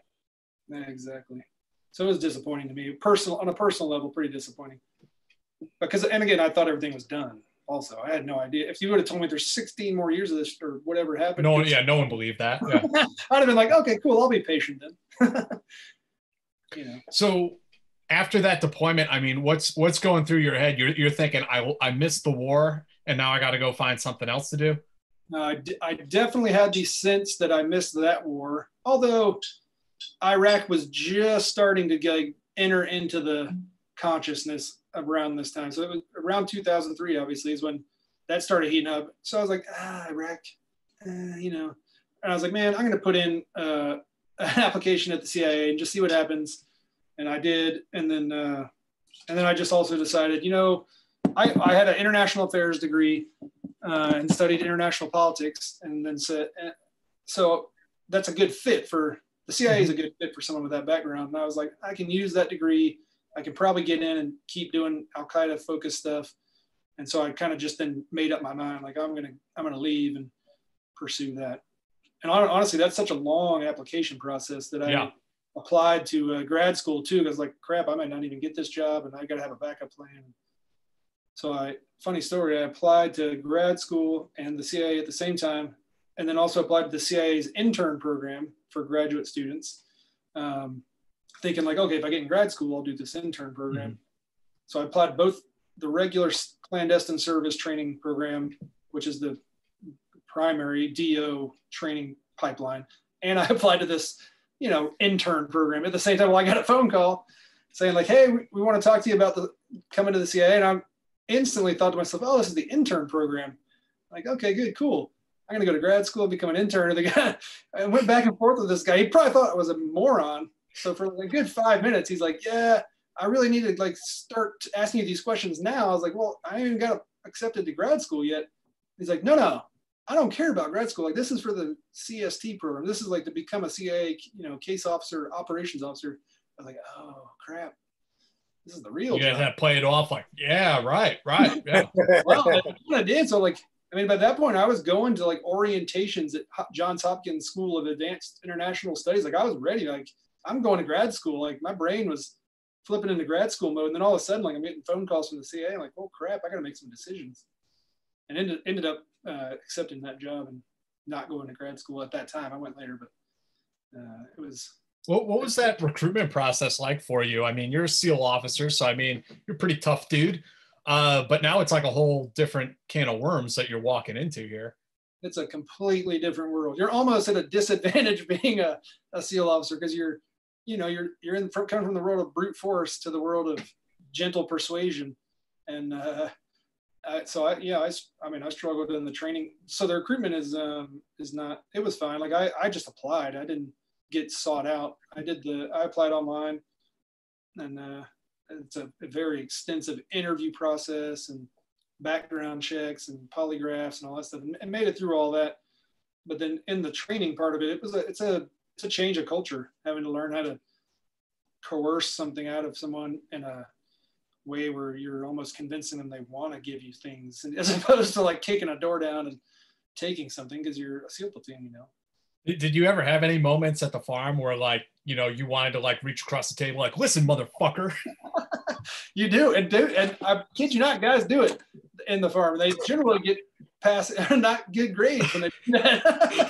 Exactly. So it was disappointing to me. Personal on a personal level, pretty disappointing. Because and again, I thought everything was done. Also, I had no idea. If you would have told me there's 16 more years of this or whatever happened, No one, yeah, no one believed that. Yeah. I'd have been like, okay, cool, I'll be patient then. you know. So after that deployment, I mean, what's what's going through your head? You're you're thinking, I I missed the war, and now I got to go find something else to do. Uh, I, d- I definitely had the sense that I missed that war. Although Iraq was just starting to get, enter into the consciousness around this time. So it was around 2003, obviously, is when that started heating up. So I was like, ah, Iraq, uh, you know. And I was like, man, I'm going to put in uh, an application at the CIA and just see what happens. And I did. And then, uh, and then I just also decided, you know, I, I had an international affairs degree uh, and studied international politics, and then said, eh, so that's a good fit for the CIA is a good fit for someone with that background. And I was like, I can use that degree. I can probably get in and keep doing Al Qaeda focused stuff. And so I kind of just then made up my mind, like I'm gonna I'm gonna leave and pursue that. And honestly, that's such a long application process that I Yeah. applied to uh, grad school too. Because like, crap, I might not even get this job, and I got to have a backup plan. So I, funny story, I applied to grad school and the CIA at the same time, and then also applied to the CIA's intern program for graduate students, um, thinking like, okay, if I get in grad school, I'll do this intern program. So I applied both the regular clandestine service training program, which is the primary DO training pipeline, and I applied to this, you know, intern program at the same time. Well, I got a phone call saying like, hey, we, we want to talk to you about the coming to the CIA, and I instantly thought to myself, oh, this is the intern program. Like, okay, good, cool. I'm gonna go to grad school, become an intern. And the guy, I went back and forth with this guy. He probably thought I was a moron. So for like a good five minutes, he's like, yeah, I really need to like start asking you these questions now. I was like, well, I ain't even got accepted to grad school yet. He's like, no, no, I don't care about grad school. Like this is for the CST program. This is like to become a CIA, you know, case officer, operations officer. I was like, oh crap, this is the real. You guys job. had to play it off like, yeah, right, right, yeah. well, I kind of did. So like, I mean, by that point, I was going to like orientations at Johns Hopkins School of Advanced International Studies. Like I was ready. Like I'm going to grad school. Like my brain was flipping into grad school mode. And then all of a sudden, like I'm getting phone calls from the CIA. I'm like, oh crap, I got to make some decisions. And ended ended up uh, accepting that job and not going to grad school at that time. I went later, but uh, it was What, what was that recruitment process like for you? I mean, you're a SEAL officer, so I mean, you're pretty tough dude. Uh, but now it's like a whole different can of worms that you're walking into here. it's a completely different world. You're almost at a disadvantage being a, a SEAL officer because you're, you know, you're you're in coming from the world of brute force to the world of gentle persuasion, and uh, I, so I yeah I, I mean I struggled in the training. So the recruitment is um is not it was fine. Like I I just applied. I didn't get sought out. I did the I applied online, and uh, it's a, a very extensive interview process and background checks and polygraphs and all that stuff and, and made it through all that but then in the training part of it it was a it's a it's a change of culture having to learn how to coerce something out of someone in a way where you're almost convincing them they want to give you things as opposed to like kicking a door down and taking something because you're a seal platoon you know Did you ever have any moments at the farm where like, you know, you wanted to like reach across the table, like, listen, motherfucker. you do, and do, and I kid you not, guys do it in the farm. They generally get pass, not good grades when they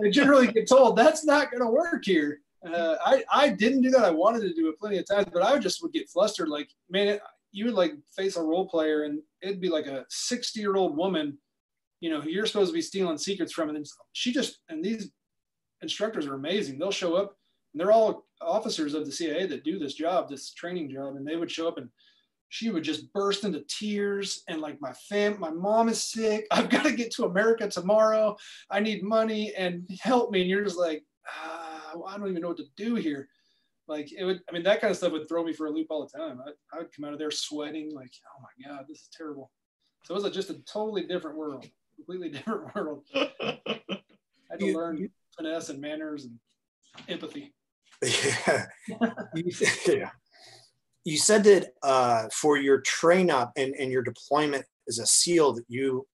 they generally get told that's not going to work here. Uh, I I didn't do that. I wanted to do it plenty of times, but I just would get flustered. Like, man, it, you would like face a role player, and it'd be like a sixty year old woman, you know, who you're supposed to be stealing secrets from, and then she just and these instructors are amazing. They'll show up, and they're all officers of the CIA that do this job, this training job, and they would show up and she would just burst into tears and like my fam my mom is sick. I've got to get to america tomorrow. I need money and help me. And you're just like ah, i don't even know what to do here. Like it would i mean that kind of stuff would throw me for a loop all the time. I, I would come out of there sweating like oh my god this is terrible. So it was just a totally different world completely different world i had to learn finesse and manners and empathy yeah. yeah you said that uh, for your train up and, and your deployment as a SEAL that you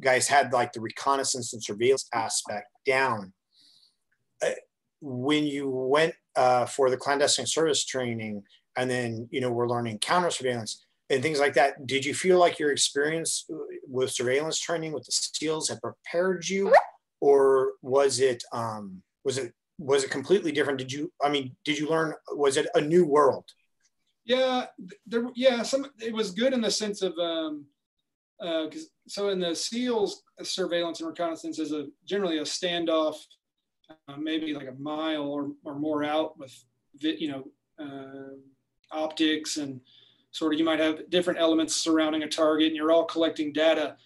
guys had like the reconnaissance and surveillance aspect down. Uh, when you went uh, for the clandestine service training and then, you know, we're learning counter surveillance and things like that, did you feel like your experience with surveillance training with the SEALs had prepared you or was it, um, was it, was it completely different? Did you, I mean, did you learn, was it a new world? Yeah, there. Yeah, some. It was good in the sense of um, uh, so in the SEALs surveillance and reconnaissance is a generally a standoff, uh, maybe like a mile or, or more out with you know uh, optics and sort of you might have different elements surrounding a target and you're all collecting data.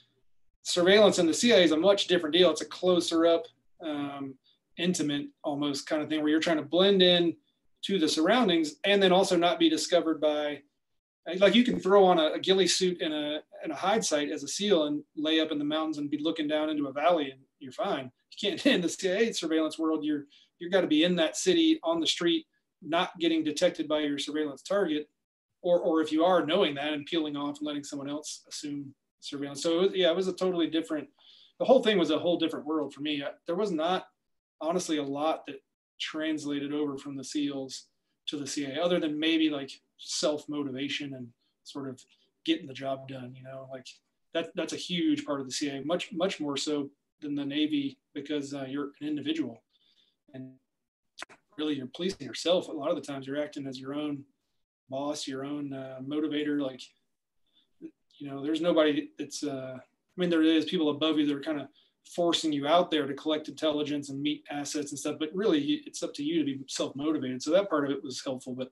Surveillance in the CIA is a much different deal. It's a closer up, um, intimate almost kind of thing where you're trying to blend in to the surroundings and then also not be discovered by like you can throw on a, a ghillie suit and a in a hide site as a seal and lay up in the mountains and be looking down into a valley and you're fine. You can't in the CIA surveillance world. You're you've got to be in that city on the street, not getting detected by your surveillance target, or or if you are knowing that and peeling off and letting someone else assume surveillance. So it was, yeah, it was a totally different. The whole thing was a whole different world for me. There was not honestly a lot that translated over from the SEALs to the CIA, other than maybe like self motivation and sort of getting the job done. You know, like that that's a huge part of the CIA, much much more so than the Navy because uh, you're an individual and really you're policing yourself. A lot of the times you're acting as your own boss, your own uh, motivator. Like, you know, there's nobody that's. Uh, I mean, there is people above you that are kind of forcing you out there to collect intelligence and meet assets and stuff. But really, it's up to you to be self motivated. So that part of it was helpful, but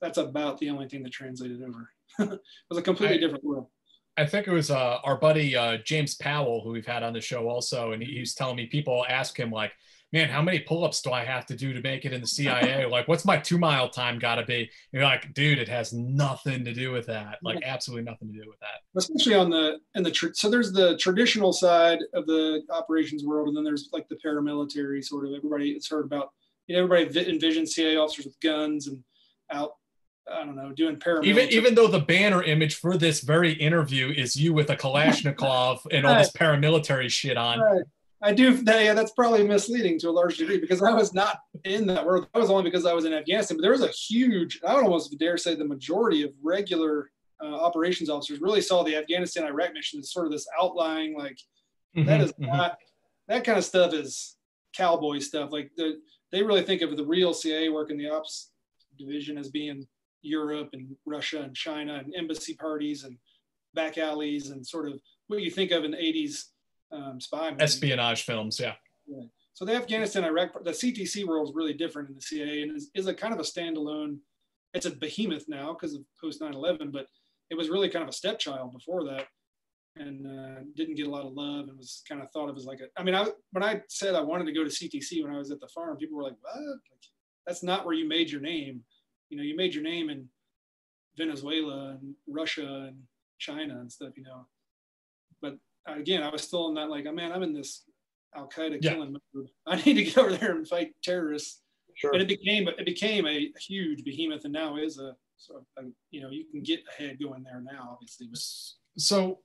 that's about the only thing that translated over. it was a completely I, different world. I think it was uh, our buddy uh, James Powell, who we've had on the show also, and he, he telling me people ask him like, man, how many pull-ups do I have to do to make it in the CIA? like, what's my two mile time got to be? And you're like, dude, it has nothing to do with that. Like, absolutely nothing to do with that. Especially on the and the tr- so there's the traditional side of the operations world, and then there's like the paramilitary sort of. Everybody it's heard about. You know, everybody envisions CIA officers with guns and out I don't know, doing paramilitary. Even even though the banner image for this very interview is you with a Kalashnikov and all this paramilitary shit on. Right. I do. Yeah, that's probably misleading to a large degree because I was not in that world. That was only because I was in Afghanistan. But there was a huge, I would almost dare say, the majority of regular uh, operations officers really saw the Afghanistan Iraq mission as sort of this outlying, like mm-hmm, that is mm-hmm. not that kind of stuff is cowboy stuff. Like the, they really think of the real CIA work in the ops division as being Europe and Russia and China and embassy parties and back alleys and sort of what you think of in the 80s um, spy movies. espionage films. Yeah. yeah. So the Afghanistan Iraq, the CTC world is really different in the CIA and is, is a kind of a standalone. It's a behemoth now because of post 9/11, but it was really kind of a stepchild before that, and uh, didn't get a lot of love and was kind of thought of as like a. I mean, I when I said I wanted to go to CTC when I was at the farm, people were like, "What? Like, that's not where you made your name. You know, you made your name in Venezuela and Russia and China and stuff. You know, but again, I was still in that like, oh man, I'm in this Al Qaeda yeah. killing mode. I need to get over there and fight terrorists. Sure. And it became it became a huge behemoth, and now is a, so a, you know you can get ahead going there now, obviously. But. So,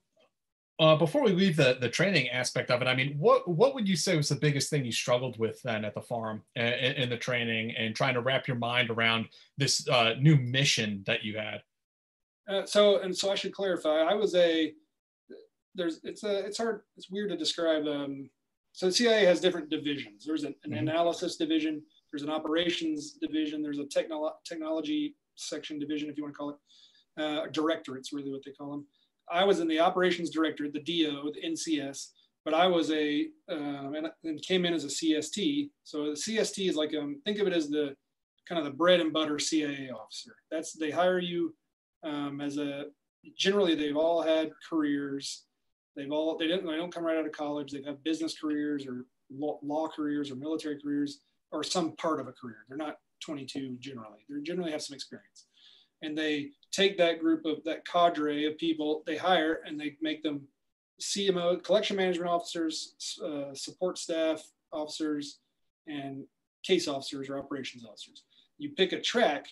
uh, before we leave the the training aspect of it, I mean, what what would you say was the biggest thing you struggled with then at the farm in, in the training and trying to wrap your mind around this uh, new mission that you had? Uh, so and so I should clarify. I was a there's it's a it's hard it's weird to describe. Um, so the CIA has different divisions. There's an, an Mhm. analysis division. There's an operations division. There's a technolo- technology section division, if you want to call it. Uh, directorate's really what they call them. I was in the operations directorate, the DO, the NCS, but I was a um, and, and came in as a CST. So the CST is like um, think of it as the kind of the bread and butter CIA officer. That's they hire you um, as a generally they've all had careers. They've all they didn't they don't come right out of college. They've had business careers or law, careers or military careers or some part of a career. They're not 22 generally. They generally have some experience, and they take that group of that cadre of people they hire and they make them CMO, collection management officers, uh, support staff officers, and case officers or operations officers. You pick a track.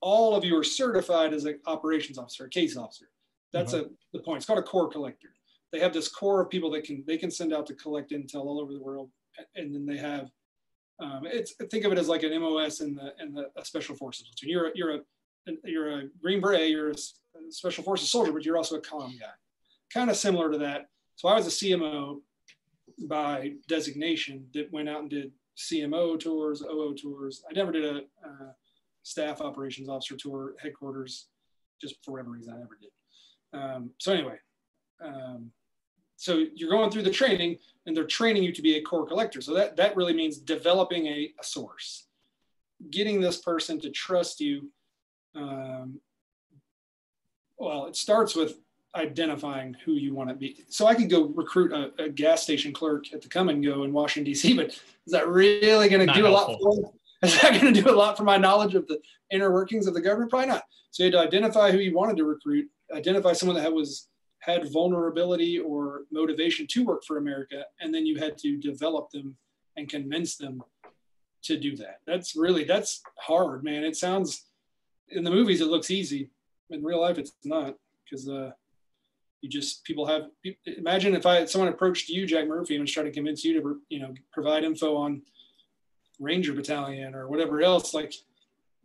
All of you are certified as an operations officer, a case officer. That's a the point. It's called a core collector. They have this core of people that can they can send out to collect intel all over the world, and then they have um, it's think of it as like an MOS in the in the special forces. So you're a, you're a you're a Green Beret, you're a special forces soldier, but you're also a comm guy. Kind of similar to that. So I was a CMO by designation that went out and did CMO tours, OO tours. I never did a staff operations officer tour headquarters, just for whatever reason I never did. Um, so anyway, um, so you're going through the training and they're training you to be a core collector. So that, that really means developing a, a source, getting this person to trust you. Um, well, it starts with identifying who you want to be. So I could go recruit a, a gas station clerk at the Kum & Go in Washington D.C., but is that really going to do a lot helpful. for Is that going to do a lot for my knowledge of the inner workings of the government? Probably not. So you had to identify who you wanted to recruit, identify someone that was had vulnerability or motivation to work for America, and then you had to develop them and convince them to do that. That's really that's hard, man. It sounds in the movies it looks easy. In real life, it's not because uh, you just people have. Imagine if I someone approached you, Jack Murphy, and was trying to convince you to you know provide info on Ranger Battalion or whatever else. Like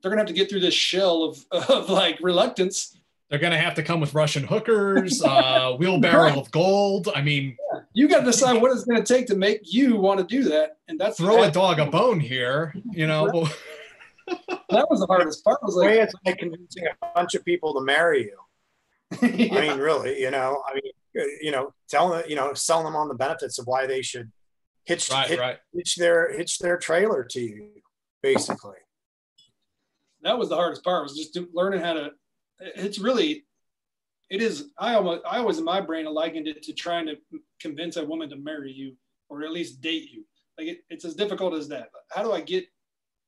they're gonna have to get through this shell of of like reluctance. They're gonna have to come with Russian hookers, uh, wheelbarrow of gold. I mean, You got to decide what it's going to take to make you want to do that, and that's throw a dog a bone here. You know, that was the hardest part. Was way like, it's like convincing a bunch of people to marry you. I mean, really, you know, I mean, you know, tell them, you know, selling them on the benefits of why they should hitch, Right, hitch, right. hitch their hitch their trailer to you, basically. that was the hardest part was just learning how to it's really it is i almost i always in my brain likened it to trying to convince a woman to marry you or at least date you like it, it's as difficult as that how do i get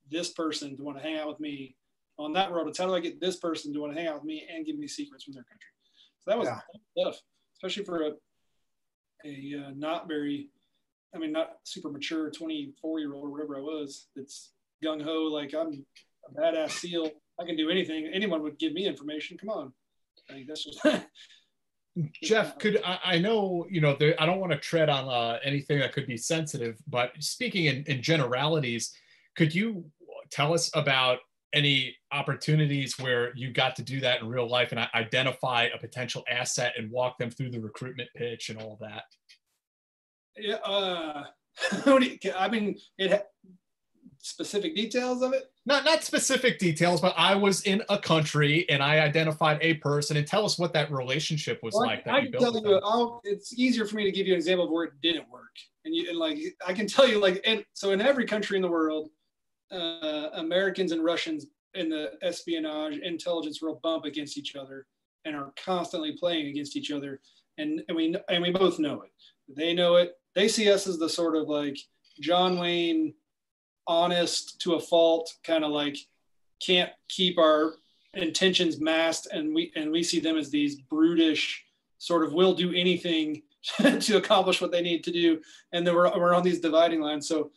this person to want to hang out with me on that road it's how do i get this person to want to hang out with me and give me secrets from their country so that was Yeah. tough especially for a a uh, not very i mean not super mature 24 year old or whatever i was that's gung-ho like i'm a badass seal. I can do anything. Anyone would give me information. Come on. I think that's just Jeff, could I, I know you know there, I don't want to tread on uh, anything that could be sensitive, but speaking in, in generalities, could you tell us about any opportunities where you got to do that in real life and identify a potential asset and walk them through the recruitment pitch and all that? yeah. Uh, what do you- I mean, it specific details of it. Not not specific details, but I was in a country and I identified a person and tell us what that relationship was Well, like that I you can built. tell you. I'll, it's easier for me to give you an example of where it didn't work. And you, and like, I can tell you, like, and so in every country in the world, uh, Americans and Russians in the espionage intelligence world bump against each other and are constantly playing against each other. And, and we and we both know it. They know it. They see us as the sort of like John Wayne, honest to a fault, kind of like can't keep our intentions masked, and we and we see them as these brutish sort of will do anything to accomplish what they need to do, and then we're we're on these dividing lines. So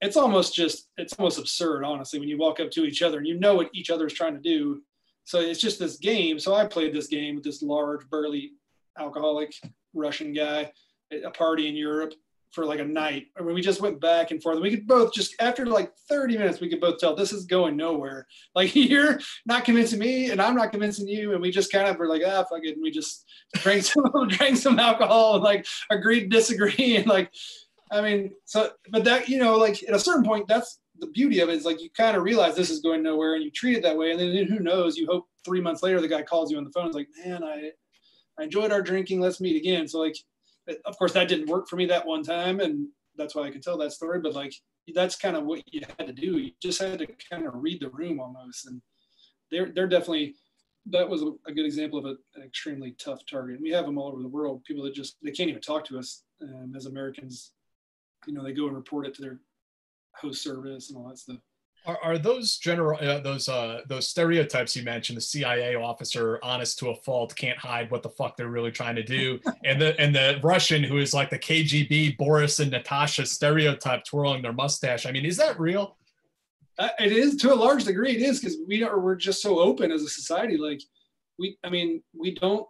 it's almost just it's almost absurd, honestly, when you walk up to each other and you know what each other is trying to do. So it's just this game. So I played this game with this large, burly, alcoholic Russian guy at a party in Europe, for like a night. I mean, we just went back and forth. We could both just after like 30 minutes, we could both tell this is going nowhere. Like you're not convincing me, and I'm not convincing you. And we just kind of were like, ah, fuck it. And we just drank some drank some alcohol and like agreed disagree. And like, I mean, so but that you know, like at a certain point, that's the beauty of it is like you kind of realize this is going nowhere and you treat it that way. And then who knows, you hope three months later the guy calls you on the phone. It's like, man, I I enjoyed our drinking. Let's meet again. So like of course that didn't work for me that one time and that's why i can tell that story but like that's kind of what you had to do. You just had to kind of read the room almost and they're they're definitely that was a, good example of a, an extremely tough target. We have them all over the world people that just they can't even talk to us um, as americans. You know they go and report it to their host service and all that stuff are, are those general uh, those uh those stereotypes you mentioned? The CIA officer, honest to a fault, can't hide what the fuck they're really trying to do, and the and the Russian who is like the KGB Boris and Natasha stereotype, twirling their mustache. I mean, is that real? Uh, it is to a large degree. It is because we are we're just so open as a society. Like we, I mean, we don't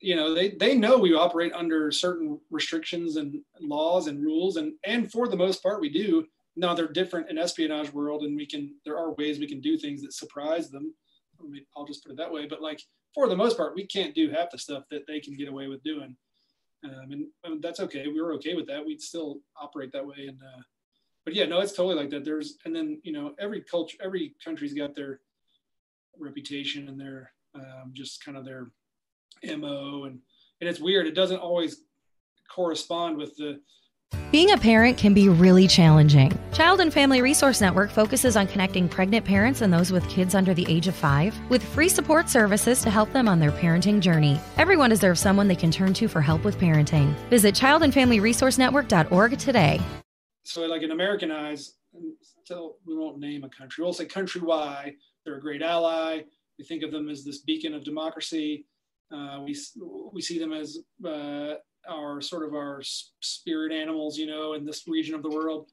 you know they they know we operate under certain restrictions and laws and rules and and for the most part we do now they're different in espionage world and we can there are ways we can do things that surprise them. I mean, i'll just put it that way. But like for the most part we can't do half the stuff that they can get away with doing. Um, and, that's okay. We were okay with that. We'd still operate that way. And uh, but yeah no it's totally like that. There's and then you know every culture every country's got their reputation and their um, just kind of their mo and and it's weird. It doesn't always correspond with the being a parent can be really challenging. Child and Family Resource Network focuses on connecting pregnant parents and those with kids under the age of five with free support services to help them on their parenting journey. Everyone deserves someone they can turn to for help with parenting. Visit childandfamilyresourcenetwork.org today. So, like in American eyes, we won't name a country, we'll say country Y. They're a great ally. We think of them as this beacon of democracy. Uh, we we see them as uh, our sort of our spirit animals, you know, in this region of the world.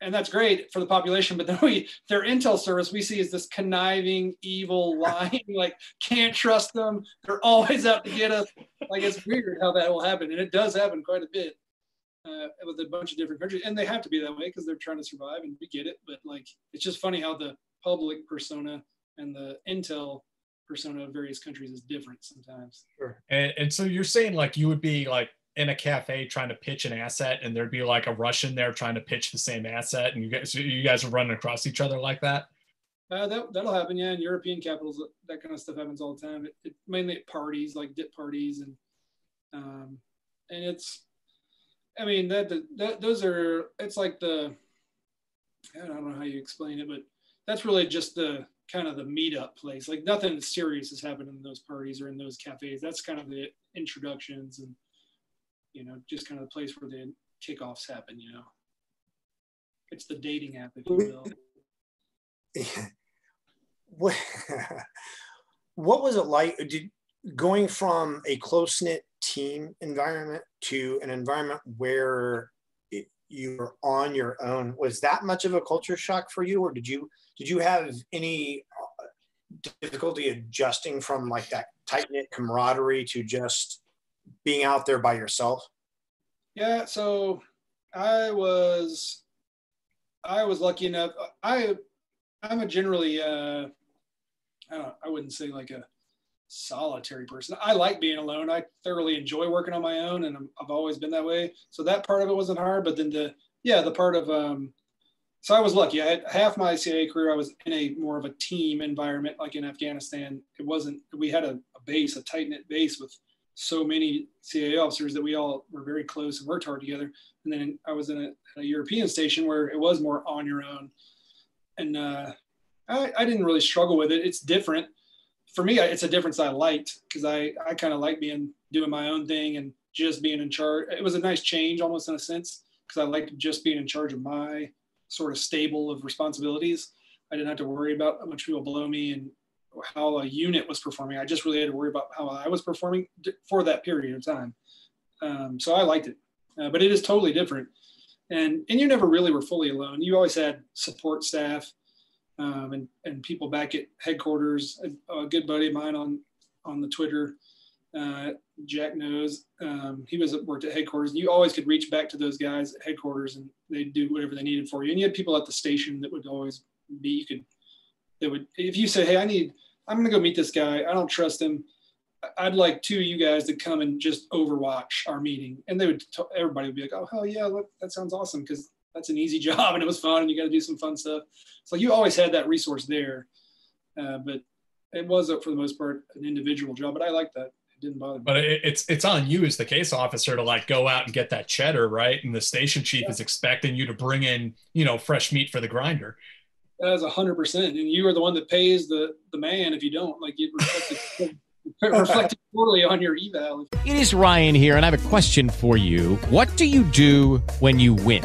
And that's great for the population, but then we their intel service we see is this conniving, evil, lying, like can't trust them. They're always out to get us. Like it's weird how that will happen, and it does happen quite a bit uh, with a bunch of different countries, and they have to be that way because they're trying to survive, and we get it. But like, it's just funny how the public persona and the intel persona of various countries is different sometimes. Sure. And, and so you're saying like you would be like in a cafe trying to pitch an asset and there'd be like a Russian there trying to pitch the same asset and you guys you guys are running across each other like that? Uh, that that'll happen, yeah. In European capitals, that kind of stuff happens all the time. It, it, mainly at parties, like dip parties, and um, and it's, I mean that, that those are it's like the, I don't know how you explain it, but that's really just the kind of the meetup place. Like nothing serious has happened in those parties or in those cafes. That's kind of the introductions and you know, just kind of the place where the kickoffs happen, you know. It's the dating app, if you will. what, what was it like did, going from a close-knit team environment to an environment where it, you were on your own was that much of a culture shock for you or did you did you have any uh, difficulty adjusting from like that tight-knit camaraderie to just being out there by yourself? Yeah, so I was I was lucky enough. I I'm a generally uh, I don't I wouldn't say like a solitary person. I like being alone. I thoroughly enjoy working on my own, and I've always been that way. So that part of it wasn't hard. But then the yeah the part of um, so I was lucky. I had half my CIA career. I was in a more of a team environment, like in Afghanistan. It wasn't. We had a, a base, a tight knit base with so many CIA officers that we all were very close and worked hard together. And then I was in a, a European station where it was more on your own. And uh, I, I, didn't really struggle with it. It's different. For me, it's a difference I liked because I, I kind of like being doing my own thing and just being in charge. It was a nice change almost in a sense because I liked just being in charge of my sort of stable of responsibilities. I didn't have to worry about bunch of people below me and how a unit was performing. I just really had to worry about how I was performing for that period of time. Um, so I liked it, uh, but it is totally different. And and you never really were fully alone. You always had support staff um, and and people back at headquarters. A, a, good buddy of mine on on the Twitter Uh, Jack knows um, he was worked at headquarters. You always could reach back to those guys at headquarters, and they'd do whatever they needed for you. And you had people at the station that would always be. You could, they would if you say, "Hey, I need, I'm going to go meet this guy. I don't trust him. I'd like two of you guys to come and just overwatch our meeting." And they would, t- everybody would be like, "Oh hell yeah, look, that sounds awesome," because that's an easy job and it was fun, and you got to do some fun stuff. So you always had that resource there, uh, but it was for the most part an individual job. But I like that it didn't bother me. But it's it's on you as the case officer to like go out and get that cheddar, right? And the station chief is expecting you to bring in, you know, fresh meat for the grinder. That's a hundred percent, and you are the one that pays the the man if you don't. Like it reflected, reflected poorly on your eval. It is Ryan here, and I have a question for you. What do you do when you win?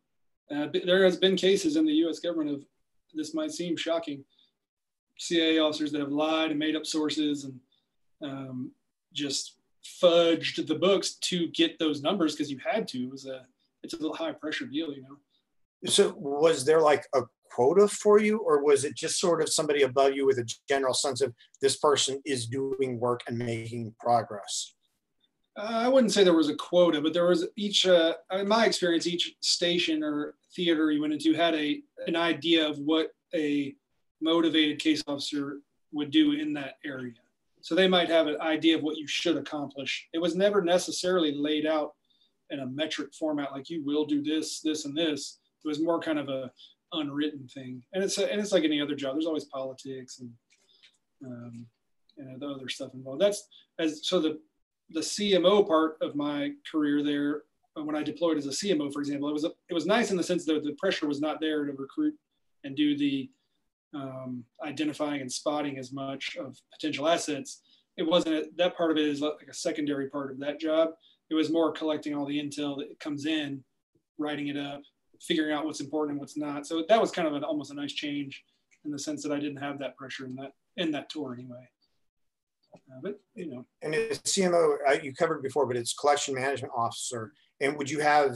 Uh, there has been cases in the U.S. government of this might seem shocking. CIA officers that have lied and made up sources and um, just fudged the books to get those numbers because you had to. It was a it's a little high pressure deal, you know. So was there like a quota for you, or was it just sort of somebody above you with a general sense of this person is doing work and making progress? Uh, I wouldn't say there was a quota, but there was each, uh, in my experience, each station or theater you went into had a an idea of what a motivated case officer would do in that area. So they might have an idea of what you should accomplish. It was never necessarily laid out in a metric format like you will do this, this, and this. It was more kind of a unwritten thing, and it's a, and it's like any other job. There's always politics and um, and the other stuff involved. That's as so the the CMO part of my career there when I deployed as a CMO, for example, it was it was nice in the sense that the pressure was not there to recruit and do the um, identifying and spotting as much of potential assets. It wasn't that part of it is like a secondary part of that job. It was more collecting all the intel that comes in, writing it up, figuring out what's important and what's not. So that was kind of an, almost a nice change in the sense that I didn't have that pressure in that in that tour anyway. Uh, but you know, and it's CMO uh, you covered before, but it's collection management officer. And would you have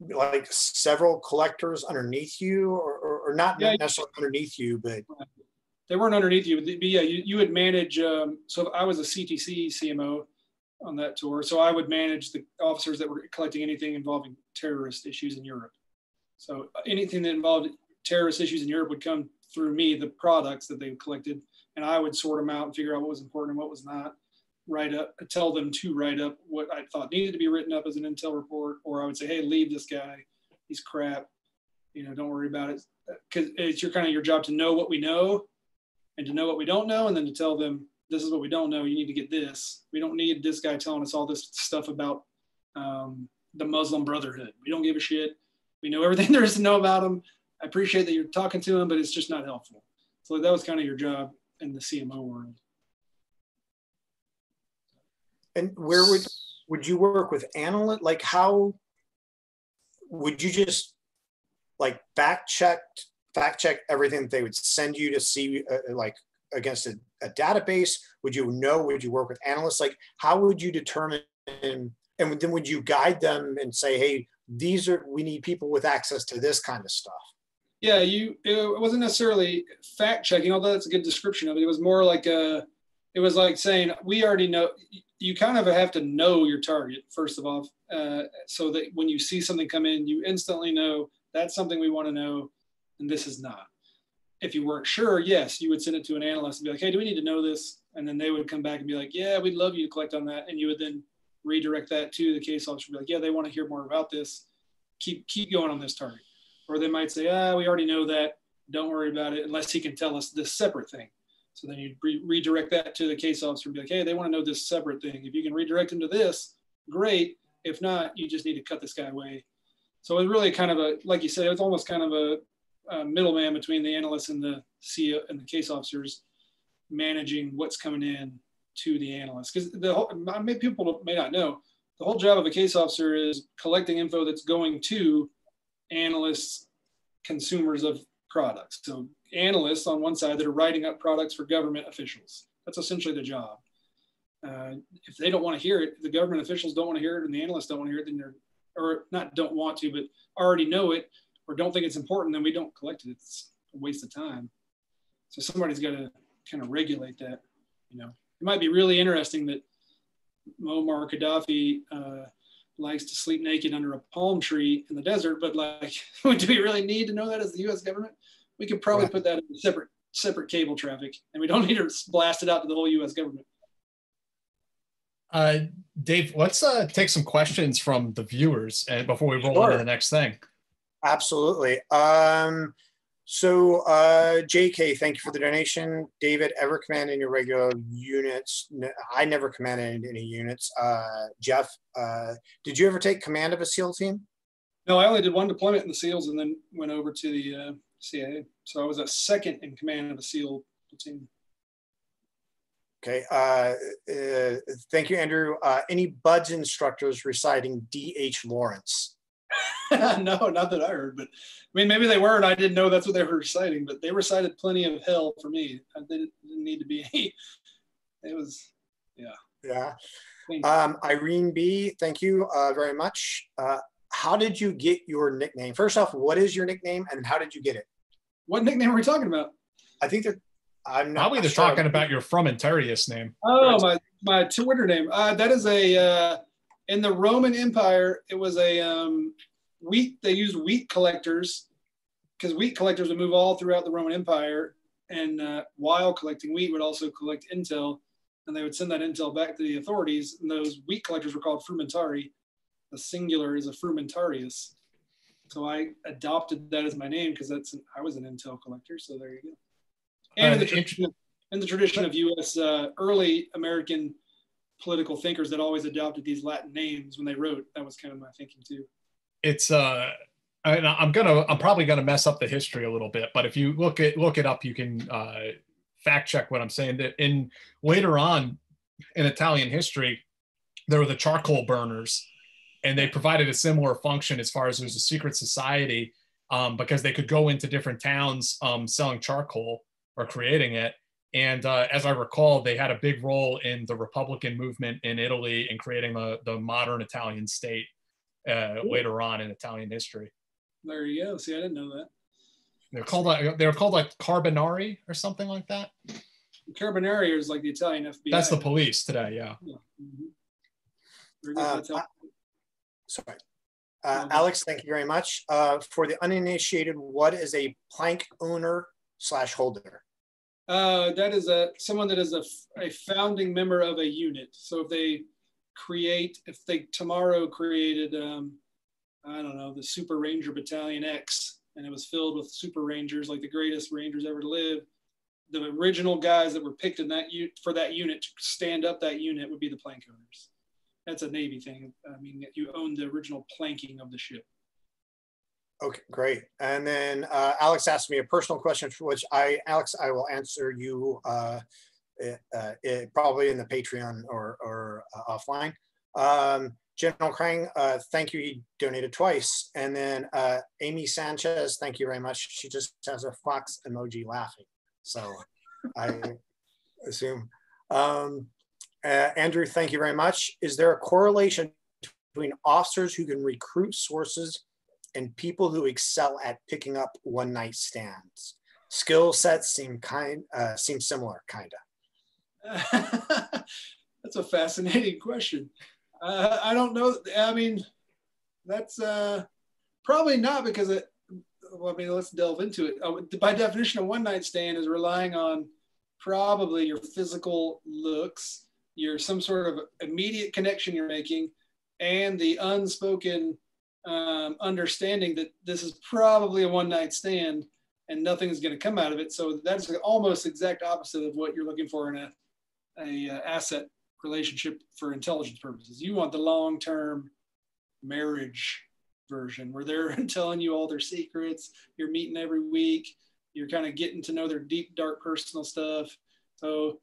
like several collectors underneath you, or, or, or not Yeah. necessarily underneath you, but they weren't underneath you, but yeah, you, you would manage. Um, so I was a CTC CMO on that tour, so I would manage the officers that were collecting anything involving terrorist issues in Europe. So anything that involved terrorist issues in Europe would come through me, the products that they collected, and I would sort them out and figure out what was important and what was not. Write up, tell them to write up what I thought needed to be written up as an intel report, or I would say, hey, leave this guy, he's crap. You know, don't worry about it, because it's your kind of your job to know what we know, and to know what we don't know, and then to tell them this is what we don't know. You need to get this. We don't need this guy telling us all this stuff about um, the Muslim Brotherhood. We don't give a shit. We know everything there is to know about them. I appreciate that you're talking to them, but it's just not helpful. So that was kind of your job in the CMO world. And where would would you work with analyst? Like how would you just like fact check fact check everything that they would send you to see uh, like against a, a database? Would you know? Would you work with analysts? Like how would you determine? And then would you guide them and say, hey, these are we need people with access to this kind of stuff. Yeah, you. It wasn't necessarily fact checking, although that's a good description of it. It was more like a. It was like saying we already know. You kind of have to know your target first of all, uh, so that when you see something come in, you instantly know that's something we want to know, and this is not. If you weren't sure, yes, you would send it to an analyst and be like, "Hey, do we need to know this?" And then they would come back and be like, "Yeah, we'd love you to collect on that," and you would then redirect that to the case officer. Be like, yeah, they want to hear more about this. Keep keep going on this target. Or they might say, ah, we already know that. Don't worry about it unless he can tell us this separate thing. So then you re- redirect that to the case officer and be like, hey, they want to know this separate thing. If you can redirect them to this, great. If not, you just need to cut this guy away. So it's really kind of a, like you said, it was almost kind of a, a middleman between the analysts and the CEO and the case officers managing what's coming in to the analyst. Because the whole, people may not know, the whole job of a case officer is collecting info that's going to analysts, consumers of products. So analysts on one side that are writing up products for government officials. That's essentially the job. Uh, if they don't want to hear it, the government officials don't want to hear it, and the analysts don't want to hear it, then they're, or not don't want to, but already know it or don't think it's important, then we don't collect it. It's a waste of time. So somebody's got to kind of regulate that. You know, it might be really interesting that Muammar Gaddafi uh, likes to sleep naked under a palm tree in the desert, but like, do we really need to know that as the U.S. government? We could probably put that in separate separate cable traffic, and we don't need to blast it out to the whole U.S. government. Uh, Dave, let's uh, take some questions from the viewers and before we roll Sure. on to the next thing. Absolutely. Um, so, uh, JK, thank you for the donation. David, ever command in your regular units? I never commanded any units. Uh, Jeff, uh, did you ever take command of a SEAL team? No, I only did one deployment in the SEALs and then went over to the uh, CIA. So I was a second in command of a SEAL platoon. Okay. Uh, uh, thank you, Andrew. Uh, any BUD/S instructors reciting D.H. Lawrence? no, not that I heard, but I mean, maybe they were, and I didn't know that's what they were reciting. But they recited plenty of hell for me. I didn't, didn't need to be any. It was, yeah. Yeah. Um, Irene B, thank you uh, very much. How did you get your nickname? First off, what is your nickname and how did you get it? What nickname are we talking about? I think that I'm not Probably they're sure. talking about your Frumentarius name. Oh, my my Twitter name. Uh, that is a uh, in the Roman Empire. It was a um, wheat. They used wheat collectors because wheat collectors would move all throughout the Roman Empire, and uh, while collecting wheat, would also collect intel, and they would send that intel back to the authorities. And those wheat collectors were called frumentari. The singular is a frumentarius. So I adopted that as my name because that's an, I was an intel collector. So there you go. And in the Uh, tradition of, in the tradition of U.S. Uh, early American political thinkers that always adopted these Latin names when they wrote, that was kind of my thinking too. It's uh, and I'm gonna, I'm probably gonna mess up the history a little bit, but if you look it, look it up, you can uh, fact check what I'm saying. That in later on in Italian history, there were the charcoal burners, and they provided a similar function as far as it was a secret society um, because they could go into different towns um, selling charcoal or creating it. And uh, as I recall, they had a big role in the Republican movement in Italy and creating the, the modern Italian state uh, later on in Italian history. There you go. See, I didn't know that. They're called like they're called like Carbonari or something like that. Carbonari is like the Italian FBI. That's the police today. Yeah. Yeah. Mhm. Very good. Sorry. Uh, Alex, thank you very much. Uh, for the uninitiated, what is a plank owner slash holder? Uh, that is a someone that is a, a founding member of a unit. So if they create, if they tomorrow created, um, I don't know, the Super Ranger Battalion X, and it was filled with Super Rangers, like the greatest Rangers ever to live, the original guys that were picked in that for that unit to stand up that unit would be the plank owners. That's a Navy thing. I mean, you own the original planking of the ship. Okay, great. And then uh, Alex asked me a personal question, for which I, Alex, I will answer you uh, uh, uh, probably in the Patreon or, or uh, offline. Um, General Krang, uh, thank you. He donated twice. And then uh, Amy Sanchez, thank you very much. She just has a fox emoji laughing. So I assume. Um, uh, Andrew, thank you very much. Is there a correlation between officers who can recruit sources and people who excel at picking up one night stands? Skill sets seem kind, uh, seem similar, kind of. that's a fascinating question. Uh, I don't know. I mean, that's uh, probably not because it. Well, I mean, let's delve into it. Uh, by definition, a one night stand is relying on probably your physical looks, your some sort of immediate connection you're making, and the unspoken um, understanding that this is probably a one night stand and nothing's going to come out of it. So that's almost exact opposite of what you're looking for in a, a uh, asset relationship for intelligence purposes. You want the long term marriage version where they're telling you all their secrets. You're meeting every week. You're kind of getting to know their deep, dark personal stuff. So,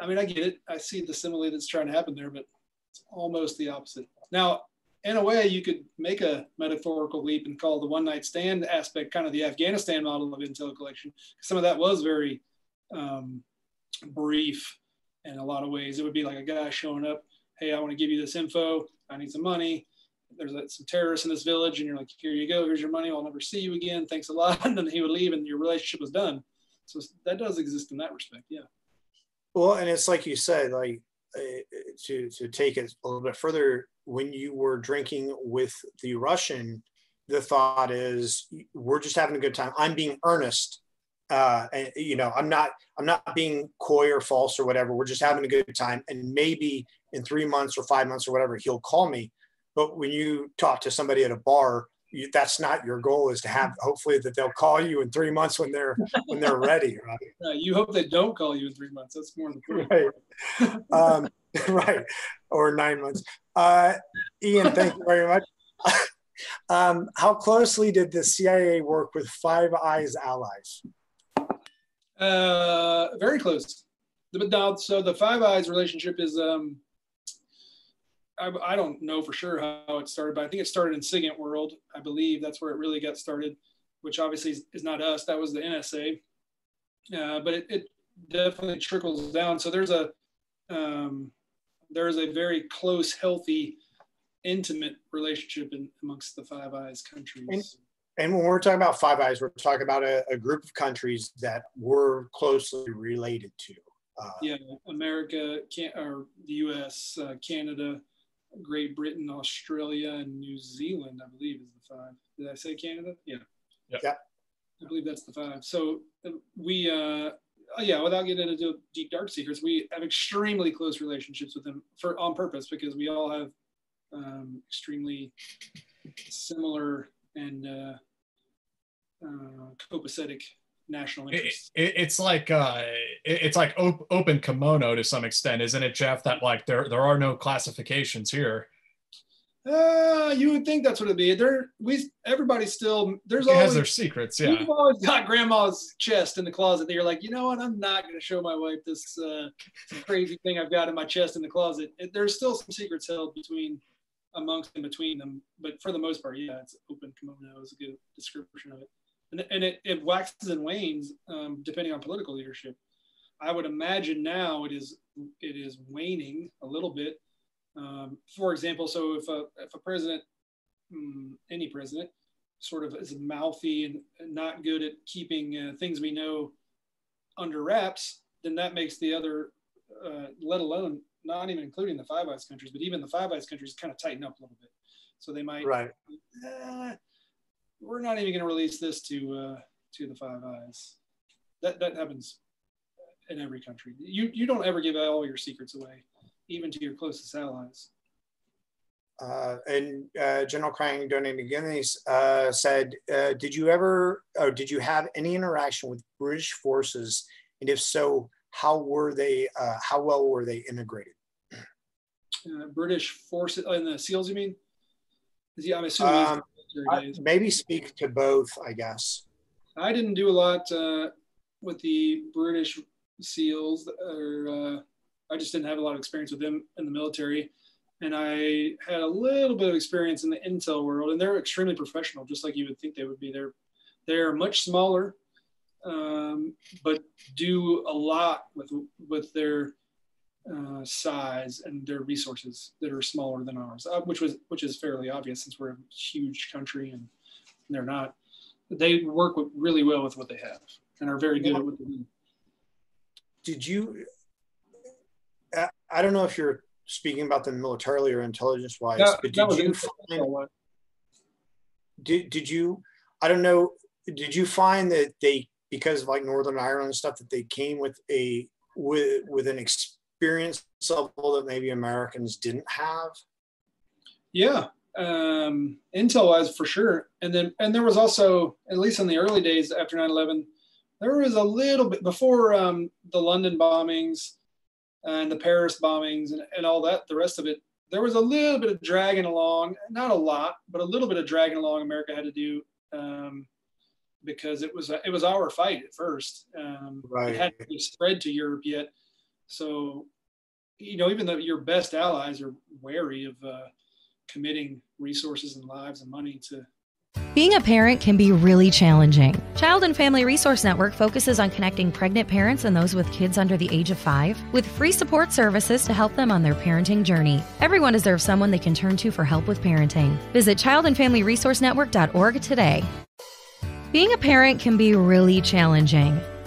I mean, I get it. I see the simile that's trying to happen there, but it's almost the opposite. Now, in a way, you could make a metaphorical leap and call the one night stand aspect kind of the Afghanistan model of intel collection. Some of that was very um, brief in a lot of ways. It would be like a guy showing up, hey, I want to give you this info. I need some money. There's some terrorists in this village, and you're like, here you go. Here's your money. I'll never see you again. Thanks a lot. And then he would leave, and your relationship was done. So that does exist in that respect. Yeah. Well, and it's like you said, like uh, to to take it a little bit further, when you were drinking with the Russian, the thought is we're just having a good time. I'm being earnest. Uh, and you know, I'm not I'm not being coy or false or whatever. We're just having a good time. And maybe in three months or five months or whatever, he'll call me. But when you talk to somebody at a bar, you, that's not your goal. Is to have hopefully that they'll call you in three months when they're when they're ready, right? You hope they don't call you in three months. That's more important. Right. um, right. Or nine months. Uh, Ian, thank you very much. um, how closely did the CIA work with Five Eyes allies? Uh, very close. So the Five Eyes relationship is, um, I, I, don't know for sure how it started, but I think it started in SIGINT World. I believe that's where it really got started, which obviously is, is not us. That was the NSA. Uh, but it, it, definitely trickles down. So there's a, um, there is a very close, healthy, intimate relationship in, amongst the Five Eyes countries. And, and when we're talking about Five Eyes, we're talking about a, a group of countries that we're closely related to. Uh, yeah, America, can, or the U.S., uh, Canada, Great Britain, Australia, and New Zealand. I believe is the five. Did I say Canada? Yeah. Yeah. I believe that's the five. So uh, we uh, uh, yeah, without getting into deep dark secrets, we have extremely close relationships with them for on purpose because we all have um, extremely similar and uh, uh, copacetic national interests. It, it, it's like uh, it, it's like op- open kimono to some extent, isn't it, Jeff? That like there there are no classifications here. Uh, you would think that's what it'd be. There, we everybody still there's it always has their secrets. Yeah, you've always got grandma's chest in the closet. That you're like, you know what? I'm not going to show my wife this uh, crazy thing I've got in my chest in the closet. It, there's still some secrets held between amongst and between them, but for the most part, yeah, it's open kimono is a good description of it, and, and it, it waxes and wanes um, depending on political leadership. I would imagine now it is it is waning a little bit um, for example, so if a, if a president, um, any president, sort of is mouthy and not good at keeping uh, things we know under wraps, then that makes the other, uh, let alone not even including the Five Eyes countries, but even the Five Eyes countries kind of tighten up a little bit. So they might, right? Eh, we're not even going to release this to uh, to the Five Eyes. That that happens in every country. You you don't ever give all your secrets away even to your closest allies. Uh, and uh, General Krang donating guineas uh, said, uh, "Did you ever, or did you have any interaction with British forces? And if so, how were they? Uh, how well were they integrated?" Uh, British forces in the SEALs, you mean? Yeah, I'm assuming. Um, maybe speak to both, I guess. I didn't do a lot with the British SEALs or I just didn't have a lot of experience with them in the military. And I had a little bit of experience in the intel world, and they're extremely professional, just like you would think they would be. They're they're much smaller, um, but do a lot with with their uh, size and their resources that are smaller than ours, uh, which was which is fairly obvious since we're a huge country and they're not. They work with, really well with what they have and are very good at what they do. Did you I don't know if you're speaking about them militarily or intelligence wise, but did you find, did, did you, I don't know, did you find that they, because of like Northern Ireland and stuff, that they came with a, with, with an ex, experience level that maybe Americans didn't have? Yeah, um, intel wise for sure. And then and there was also at least in the early days after 9/11, there was a little bit before um, the London bombings and the Paris bombings and, and all that. The rest of it, there was a little bit of dragging along, not a lot, but a little bit of dragging along. America had to do. Um, because it was it was our fight at first. Um, Right. It hadn't really spread to Europe yet, so you know even though your best allies are wary of uh, committing resources and lives and money to Being a parent can be really challenging. Child and Family Resource Network focuses on connecting pregnant parents and those with kids under the age of five with free support services to help them on their parenting journey. Everyone deserves someone they can turn to for help with parenting. Visit childandfamilyresourcenetwork.org today. Being a parent can be really challenging.